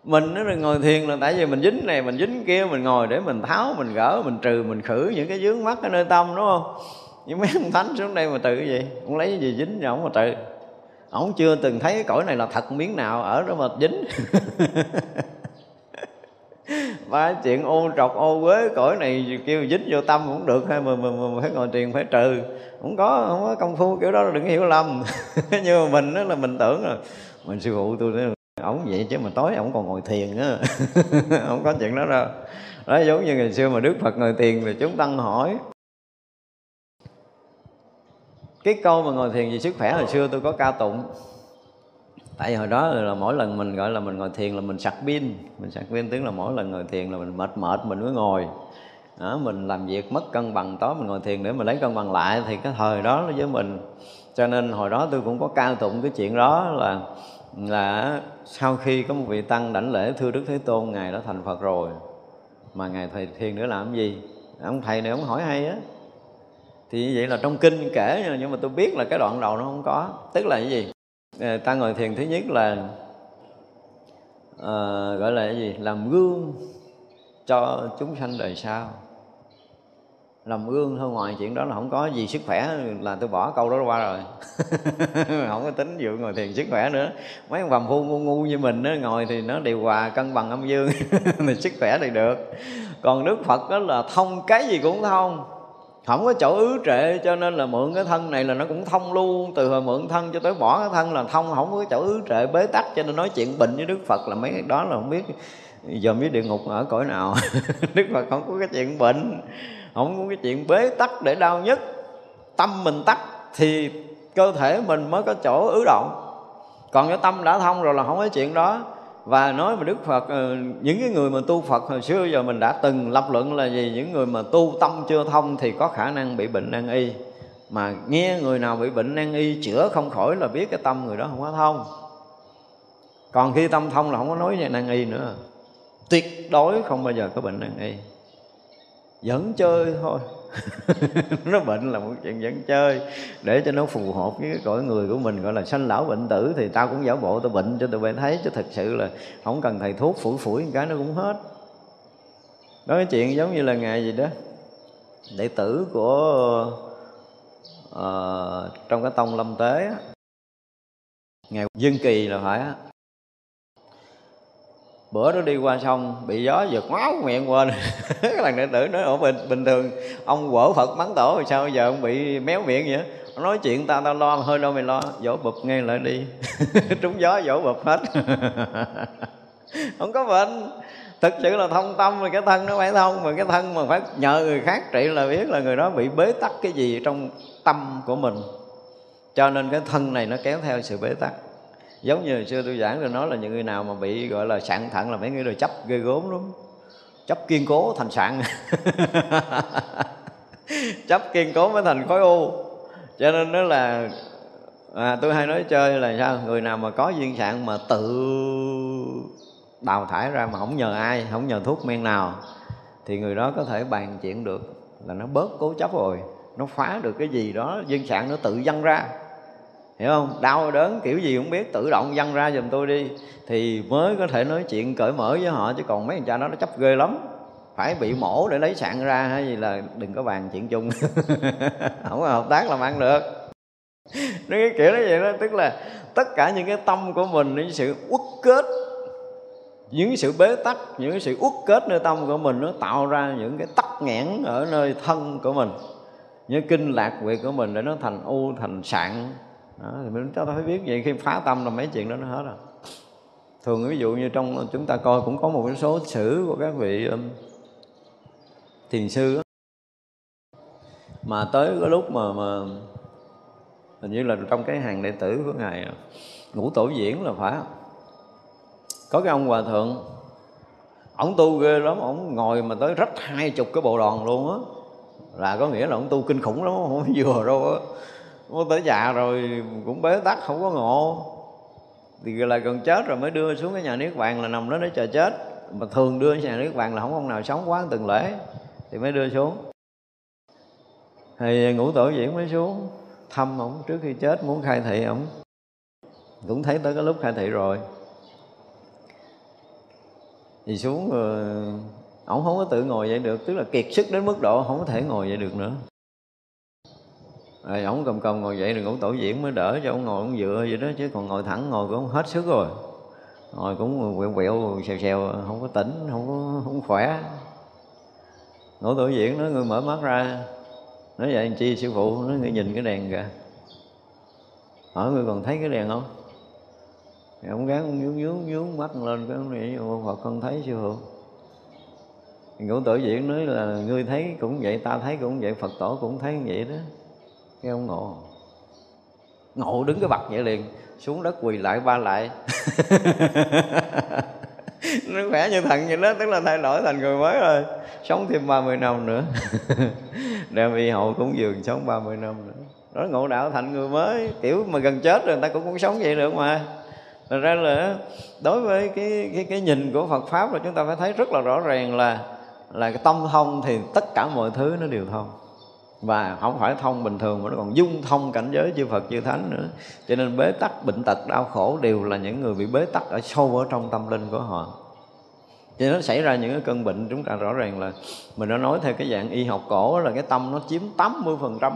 Mình nó ngồi thiền là tại vì mình dính này, mình dính kia, mình ngồi để mình tháo, mình gỡ, mình trừ, mình khử những cái dướng mắt ở nơi tâm, đúng không? Nhưng mấy ông thánh xuống đây mà tự cái gì? Ông lấy cái gì dính cho ông mà tự, ông chưa từng thấy cái cõi này là thật miếng nào ở đó mà dính. Ba chuyện ô trọc ô quế cõi này kêu dính vô tâm cũng được hay mà, mà, mà phải ngồi tiền phải trừ. Không có không có công phu kiểu đó đừng hiểu lầm. Nhưng mà mình đó là mình tưởng là mình sư phụ tôi nói ổng vậy chứ mà tối ổng còn ngồi thiền á. Không có chuyện đó đâu. Đó giống như ngày xưa mà đức phật ngồi thiền thì chúng tăng hỏi cái câu mà ngồi thiền vì sức khỏe hồi xưa tôi có ca tụng. Tại vì hồi đó là mỗi lần mình gọi là mình ngồi thiền là mình sạc pin. Mình sạc pin tức là mỗi lần ngồi thiền là mình mệt mệt mình mới ngồi. Đó, mình làm việc mất cân bằng tối mình ngồi thiền để mình lấy cân bằng lại thì cái thời đó với mình. Cho nên hồi đó tôi cũng có ca tụng cái chuyện đó là là sau khi có một vị tăng đảnh lễ thưa đức thế tôn ngài đã thành phật rồi. Mà ngài thầy thiền nữa làm cái gì? Ông thầy này ông hỏi hay á thì như vậy là trong kinh kể nhưng mà tôi biết là cái đoạn đầu nó không có. Tức là cái gì? Ờ, ta ngồi thiền thứ nhất là uh, gọi là cái gì? Làm gương cho chúng sanh đời sau. Làm gương thôi ngoài chuyện đó là không có gì sức khỏe là tôi bỏ câu đó qua rồi. Không có tính vụ ngồi thiền sức khỏe nữa. Mấy ông vầm phu ngu ngu như mình đó, ngồi thì nó điều hòa cân bằng âm dương. Thì sức khỏe thì được. Còn đức phật đó là thông cái gì cũng thông không có chỗ ứ trệ, cho nên là mượn cái thân này là nó cũng thông luôn từ hồi mượn thân cho tới bỏ cái thân là thông, không có chỗ ứ trệ, bế tắc. Cho nên nói chuyện bệnh với đức phật là mấy cái đó là không biết. Giờ biết địa ngục ở cõi nào. Đức phật không có cái chuyện bệnh, không có cái chuyện bế tắc để đau nhất tâm mình tắc thì cơ thể mình mới có chỗ ứ động. Còn cái tâm đã thông rồi là không có chuyện đó và nói mà Đức Phật ờ, những cái người mà tu Phật hồi xưa giờ mình đã từng lập luận là gì? Những người mà tu tâm chưa thông thì có khả năng bị bệnh nan y. Mà nghe người nào bị bệnh nan y chữa không khỏi là biết cái tâm người đó không có thông. Còn khi tâm thông là không có nói về nan y nữa. Tuyệt đối không bao giờ có bệnh nan y. Vẫn chơi thôi. nó bệnh là một chuyện dẫn chơi. Để cho nó phù hợp với cái cõi người của mình gọi là sanh lão bệnh tử thì tao cũng giả bộ tao bệnh cho tụi bay thấy. Chứ thật sự là không cần thầy thuốc phủi phủi một cái nó cũng hết. Đó cái chuyện giống như là ngày gì đó đệ tử của uh, trong cái tông lâm tế ngày dương kỳ là phải bữa đó đi qua sông, bị gió giật máu miệng quên. Cái thằng đệ tử nói, ủa, bình bình thường, ông quở phật mắng tổ rồi sao? Giờ ông bị méo miệng vậy? Ông nói, chuyện ta tao lo, hơi đâu mày lo dỗ bụp ngay lại đi. Trúng gió dỗ bụp hết. Không có bệnh. Thực sự là thông tâm rồi cái thân nó phải thông mà, cái thân mà phải nhờ người khác trị là biết là người đó bị bế tắc cái gì trong tâm của mình. Cho nên cái thân này nó kéo theo sự bế tắc giống như hồi xưa tôi giảng rồi nói là những người nào mà bị gọi là sạn thận là mấy người đồ chấp ghê gốm lắm. Chấp kiên cố thành sạn. Chấp kiên cố mới thành khối u. Cho nên đó là à, tôi hay nói chơi là sao? Người nào mà có duyên sạn mà tự đào thải ra mà không nhờ ai không nhờ thuốc men nào thì người đó có thể bàn chuyện được là nó bớt cố chấp rồi nó phá được cái gì đó duyên sạn nó tự dâng ra hiểu không? Đau đớn kiểu gì cũng biết, tự động văng ra giùm tôi đi. Thì mới có thể nói chuyện cởi mở với họ, chứ còn mấy thằng cha đó nó chấp ghê lắm. Phải bị mổ để lấy sạn ra, hay gì là đừng có bàn chuyện chung. Không có hợp tác làm ăn được. Nó cái kiểu đó vậy đó, tức là tất cả những cái tâm của mình, những sự uất kết, những sự bế tắc, những sự uất kết nơi tâm của mình, nó tạo ra những cái tắc nghẽn ở nơi thân của mình. Những kinh lạc quyệt của mình để nó thành u, thành sạn đó, thì mình cho ta phải biết vậy khi phá tâm là mấy chuyện đó nó hết rồi. Thường ví dụ như trong chúng ta coi cũng có một cái số sử của các vị um, thiền sư đó. mà tới cái lúc mà mà hình như là trong cái hàng đệ tử của ngài à, ngũ tổ diễn là phải. Có cái ông hòa thượng ổng tu ghê lắm ổng ngồi mà tới rách hai chục cái bộ đoàn luôn á. Là có nghĩa là ổng tu kinh khủng lắm không vừa đâu á. Ô tới già rồi, cũng bế tắc, không có ngộ. Thì là gần chết rồi mới đưa xuống cái nhà niết bàn là nằm đó để chờ chết. Mà thường đưa nhà niết bàn là không ông nào sống quá từng lễ, thì mới đưa xuống. Thì ngũ tổ diễn mới xuống, thăm ổng trước khi chết, muốn khai thị ổng. Cũng thấy tới cái lúc khai thị rồi. Thì xuống rồi, ổng không có tự ngồi dậy được, tức là kiệt sức đến mức độ không có thể ngồi dậy được nữa rồi ổng cầm cầm ngồi dậy rồi ngủ tổ diễn mới đỡ cho ông ngồi ông dựa vậy đó, chứ còn ngồi thẳng ngồi cũng hết sức rồi. Ngồi cũng quẹo quẹo, xèo xèo, không có tỉnh, không có, không khỏe. Ngồi tổ diễn nó người mở mắt ra. Nói vậy chi, sư phụ nó người nhìn cái đèn kìa. Hỏi, người còn thấy cái đèn không? Thì ông gán ông nhướng nhướng nhướng mắt lên, cái ông này Phật con thấy, sư phụ. Ngũ tổ diễn nói là, ngươi thấy cũng vậy, ta thấy cũng vậy, phật tổ cũng thấy vậy đó nghe ông ngộ. Ngộ đứng cái bật vậy liền xuống đất quỳ lại ba lại. Nó khỏe như thần vậy đó tức là thay đổi thành người mới rồi. Sống thêm 30 năm nữa. Đem y hậu cúng dường sống 30 năm nữa. Đó ngộ đạo thành người mới kiểu mà gần chết rồi người ta cũng muốn sống vậy được mà. Thật ra là đối với cái, cái cái nhìn của Phật pháp là chúng ta phải thấy rất là rõ ràng là là cái tâm thông thì tất cả mọi thứ nó đều thông và không phải thông bình thường mà nó còn dung thông cảnh giới chư Phật, chư Thánh nữa. Cho nên bế tắc, bệnh tật, đau khổ đều là những người bị bế tắc ở sâu ở trong tâm linh của họ. Cho nên nó xảy ra những cái cơn bệnh, chúng ta rõ ràng là mình đã nói theo cái dạng y học cổ là cái tâm nó chiếm 80%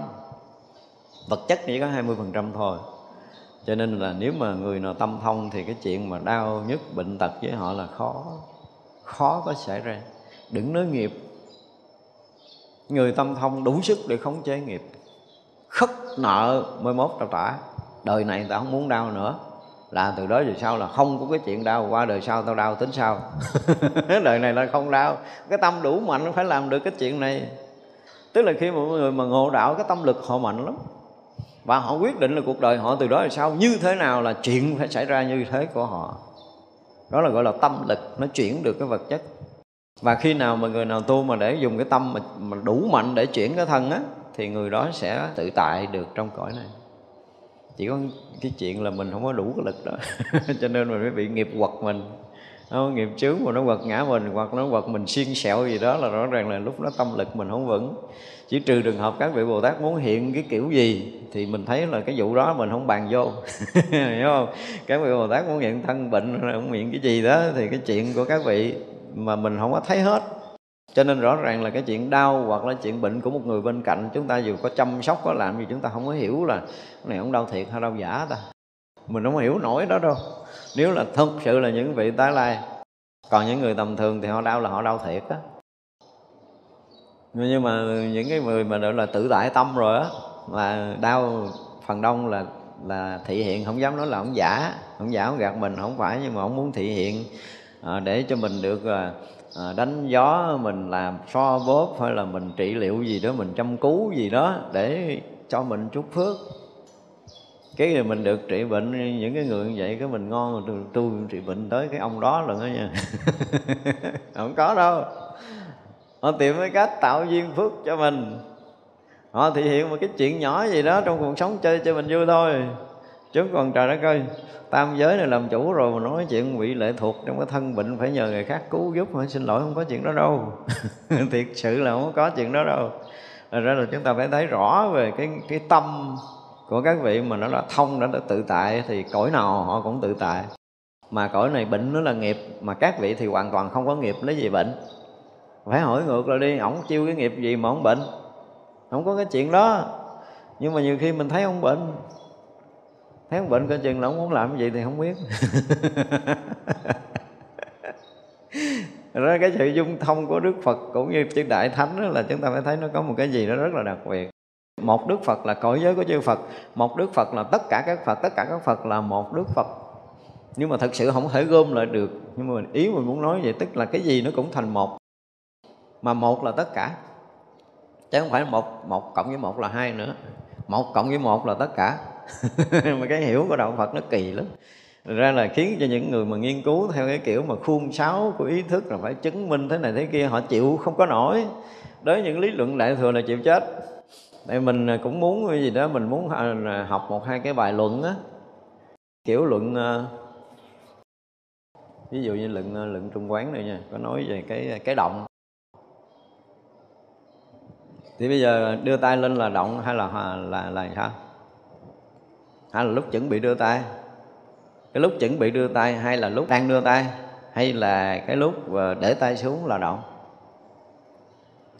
vật chất chỉ có 20% thôi. Cho nên là nếu mà người nào tâm thông thì cái chuyện mà đau nhất bệnh tật với họ là khó khó có xảy ra. Đừng nói nghiệp người tâm thông đủ sức để khống chế nghiệp. Khất nợ mới mốt tao trả. Đời này tao không muốn đau nữa. Là từ đó về sau là không có cái chuyện đau. Qua đời sau tao đau tính sau đời này là không đau. Cái tâm đủ mạnh phải làm được cái chuyện này. Tức là khi mọi người mà ngộ đạo cái tâm lực họ mạnh lắm. Và họ quyết định là cuộc đời họ từ đó về sau như thế nào là chuyện phải xảy ra như thế của họ. Đó là gọi là tâm lực nó chuyển được cái vật chất và khi nào mà người nào tu mà để dùng cái tâm mà, mà đủ mạnh để chuyển cái thân á thì người đó sẽ tự tại được trong cõi này. Chỉ có cái chuyện là mình không có đủ cái lực đó. Cho nên mình mới bị nghiệp quật mình. Nó nghiệp chướng mà nó quật ngã mình hoặc nó quật mình xiên sẹo gì đó là rõ ràng là lúc đó tâm lực mình không vững. Chỉ trừ trường hợp các vị bồ tát muốn hiện cái kiểu gì thì mình thấy là cái vụ đó mình không bàn vô. Hiểu không? Các vị bồ tát muốn hiện thân bệnh muốn hiện cái gì đó thì cái chuyện của các vị mà mình không có thấy hết. Cho nên rõ ràng là cái chuyện đau hoặc là chuyện bệnh của một người bên cạnh, chúng ta dù có chăm sóc, có làm gì, chúng ta không có hiểu là cái này không đau thiệt hay đau giả ta. Mình không hiểu nổi đó đâu. Nếu là thật sự là những vị tái lai, còn những người tầm thường thì họ đau là họ đau thiệt á. Nhưng mà những cái người mà gọi là tự tại tâm rồi á, mà đau phần đông là là thị hiện, không dám nói là ông giả. Ông giả, ông gạt mình không phải, nhưng mà ông muốn thị hiện à, để cho mình được à, à, đánh gió mình làm so bóp hay là mình trị liệu gì đó mình chăm cứu gì đó để cho mình chút phước. Cái gì mình được trị bệnh những cái người như vậy cái mình ngon rồi tu trị bệnh tới cái ông đó lần đó nha. Không có đâu. Họ tìm cái cách tạo duyên phước cho mình. Họ thể hiện một cái chuyện nhỏ gì đó trong cuộc sống chơi cho mình vui thôi chứ còn trời đất ơi tam giới này làm chủ rồi mà nói chuyện bị lệ thuộc trong cái thân bệnh phải nhờ người khác cứu giúp. Mà xin lỗi không có chuyện đó đâu. Thiệt sự là không có chuyện đó đâu. Thật ra là chúng ta phải thấy rõ về cái cái tâm của các vị mà nó là thông đã, đã tự tại thì cõi nào họ cũng tự tại. Mà cõi này bệnh nó là nghiệp mà các vị thì hoàn toàn không có nghiệp lấy gì bệnh? Phải hỏi ngược lại đi ổng chiêu cái nghiệp gì mà ổng bệnh? Không có cái chuyện đó. Nhưng mà nhiều khi mình thấy ông bệnh thấy ông bệnh coi chừng là ông muốn làm cái gì thì không biết. Đó cái sự dung thông của Đức Phật cũng như chư Đại Thánh đó là chúng ta phải thấy nó có một cái gì đó rất là đặc biệt. Một Đức Phật là cõi giới của chư Phật, một Đức Phật là tất cả các Phật, tất cả các Phật là một Đức Phật. Nhưng mà thật sự không thể gom lại được. Nhưng mà ý mình muốn nói vậy, tức là cái gì nó cũng thành một. Mà một là tất cả. Chứ không phải một một cộng với một là hai nữa một cộng với một là tất cả. Mà cái hiểu của đạo Phật nó kỳ lắm. Thật ra là khiến cho những người mà nghiên cứu theo cái kiểu mà khuôn sáo của ý thức là phải chứng minh thế này thế kia, họ chịu không có nổi. Đối với những lý luận đại thừa là chịu chết. Tại mình cũng muốn cái gì đó, mình muốn à, học một hai cái bài luận á. Kiểu luận à, ví dụ như luận à, luận trung quán này nha, có nói về cái cái động thì bây giờ đưa tay lên là động hay là là là, là sao hay là lúc chuẩn bị đưa tay? Cái lúc chuẩn bị đưa tay hay là lúc đang đưa tay? Hay là cái lúc để tay xuống là động?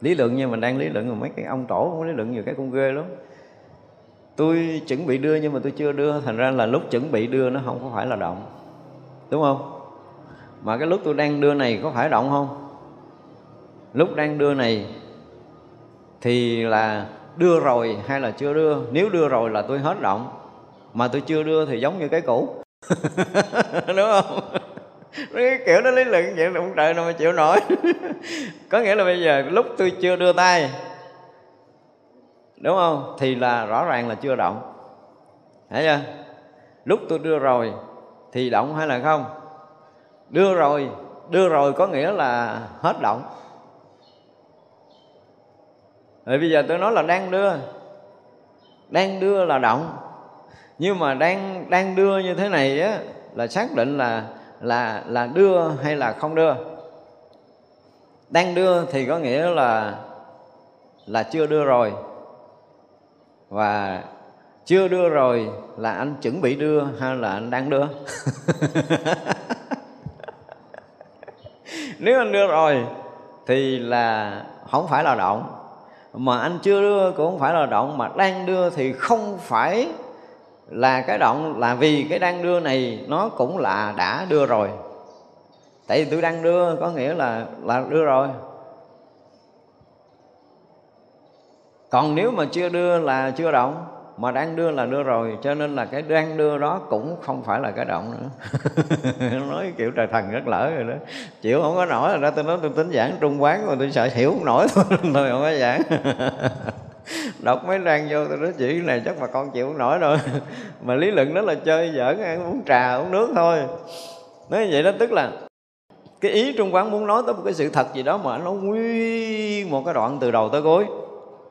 Lý luận như mình đang lý luận rồi mấy cái ông tổ không lý luận nhiều cái cũng ghê lắm. Tôi chuẩn bị đưa nhưng mà tôi chưa đưa thành ra là lúc chuẩn bị đưa nó không có phải là động. Đúng không? Mà cái lúc tôi đang đưa này có phải động không? Lúc đang đưa này thì là đưa rồi hay là chưa đưa? Nếu đưa rồi là tôi hết động. Mà tôi chưa đưa thì giống như cái cũ. Đúng không? Cái kiểu nó lý luận vậy, ông trời nào mà chịu nổi. Có nghĩa là bây giờ lúc tôi chưa đưa tay, đúng không? Thì là rõ ràng là chưa động. Thấy chưa? Lúc tôi đưa rồi thì động hay là không? Đưa rồi đưa rồi có nghĩa là hết động rồi bây giờ tôi nói là đang đưa. Đang đưa là động. Nhưng mà đang đang đưa như thế này á, là xác định là là là đưa hay là không đưa? Đang đưa thì có nghĩa là là chưa đưa rồi. Và chưa đưa rồi là anh chuẩn bị đưa hay là anh đang đưa? Nếu anh đưa rồi thì là không phải là động mà anh chưa đưa, cũng không phải là động mà đang đưa thì không phải là cái động, là vì cái đang đưa này nó cũng là đã đưa rồi. Tại vì tôi đang đưa có nghĩa là là đưa rồi. Còn nếu mà chưa đưa là chưa động mà đang đưa là đưa rồi, cho nên là cái đang đưa đó cũng không phải là cái động nữa. Nói kiểu trời thần rất lỡ rồi đó. Chịu không có nổi là ra tôi nói tôi tính giảng trung quán mà tôi sợ hiểu không nổi thôi thôi không có giảng. Đọc mấy trang vô tôi nói chuyện này chắc mà con chịu không nổi rồi. Mà lý luận đó là chơi giỡn, ăn uống trà, uống nước thôi. Nói vậy đó, tức là cái ý trung quán muốn nói tới một cái sự thật gì đó mà nó nguyên một cái đoạn từ đầu tới cuối.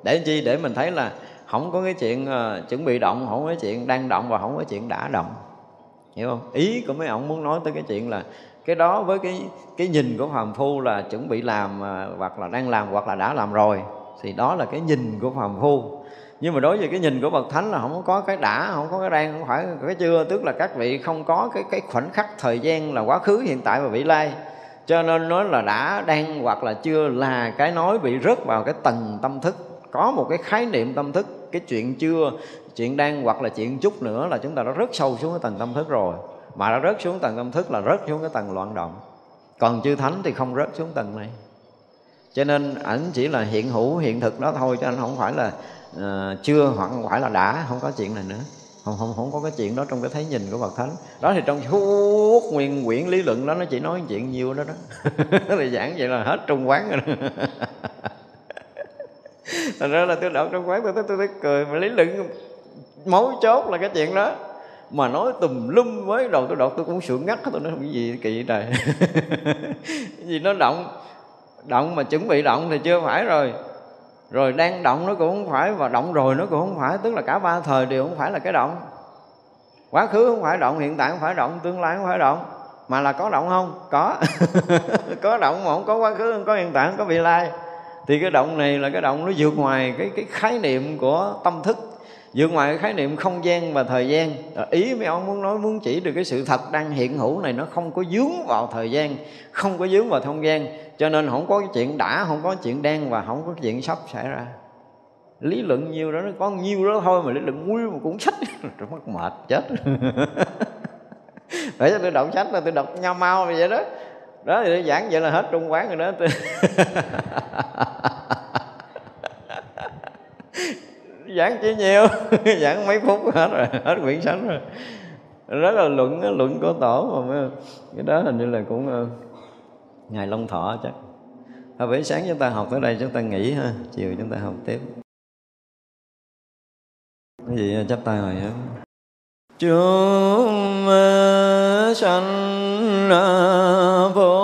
Để chi? Để mình thấy là không có cái chuyện uh, chuẩn bị động không có cái chuyện đang động và không có chuyện đã động. Hiểu không? Ý của mấy ông muốn nói tới cái chuyện là cái đó với cái cái nhìn của phàm phu là chuẩn bị làm uh, hoặc là đang làm hoặc là đã làm rồi thì đó là cái nhìn của phàm phu. Nhưng mà đối với cái nhìn của bậc thánh là không có cái đã không có cái đang không phải cái chưa tức là các vị không có cái cái khoảnh khắc thời gian là quá khứ hiện tại và vị lai. Cho nên nói là đã đang hoặc là chưa là cái nói bị rớt vào cái tầng tâm thức. Có một cái khái niệm tâm thức cái chuyện chưa chuyện đang hoặc là chuyện chút nữa là chúng ta đã rất sâu xuống cái tầng tâm thức rồi. Mà đã rớt xuống tầng tâm thức là rớt xuống cái tầng loạn động. Còn chư thánh thì không rớt xuống tầng này. Cho nên ảnh chỉ là hiện hữu hiện thực đó thôi cho nên không phải là uh, chưa hoặc không phải là đã không có chuyện này nữa. Không không không có cái chuyện đó trong cái thấy nhìn của bậc thánh. Đó thì trong suốt nguyên quyển lý luận đó nó chỉ nói chuyện nhiêu đó đó. Thì giảng vậy là hết trung quán rồi đó. thành ra là tôi đọc trong quán tôi tôi, tôi, tôi cười mà lý luận mấu chốt là cái chuyện đó. Mà nói tùm lum với đầu tôi đọc tôi cũng sượng ngắt tôi nói cái gì kỳ trời? Gì nó động động mà chuẩn bị động thì chưa phải rồi. Rồi đang động nó cũng không phải và động rồi nó cũng không phải tức là cả ba thời đều không phải là cái động. Quá khứ không phải động hiện tại không phải động tương lai không phải động. Mà là có động không? Có. Có động mà không có quá khứ không có hiện tại không có vị lai thì cái động này là cái động nó vượt ngoài cái cái khái niệm của tâm thức, vượt ngoài cái khái niệm không gian và thời gian. Ý mấy ông muốn nói, muốn chỉ được cái sự thật đang hiện hữu này nó không có dướng vào thời gian, không có dướng vào không gian. Cho nên không có cái chuyện đã, không có chuyện đang và không có chuyện sắp xảy ra. Lý luận nhiều đó, nó có nhiêu đó thôi mà lý luận nguyên một cuốn sách mất mệt chết. Phải cho tôi đọc sách là tôi đọc nhau mau vậy đó đó, thì giảng vậy là hết trung quán rồi đó. Giảng chỉ nhiều, giảng mấy phút hết rồi, hết quyển sách rồi. Rất là luận luận của tổ mà cái đó hình như là cũng ờ, ngày long thọ chắc. Thôi buổi sáng chúng ta học tới đây, chúng ta nghỉ ha, chiều chúng ta học tiếp. Cái gì ờ, chắp tay rồi á chúng ờ, sanh vô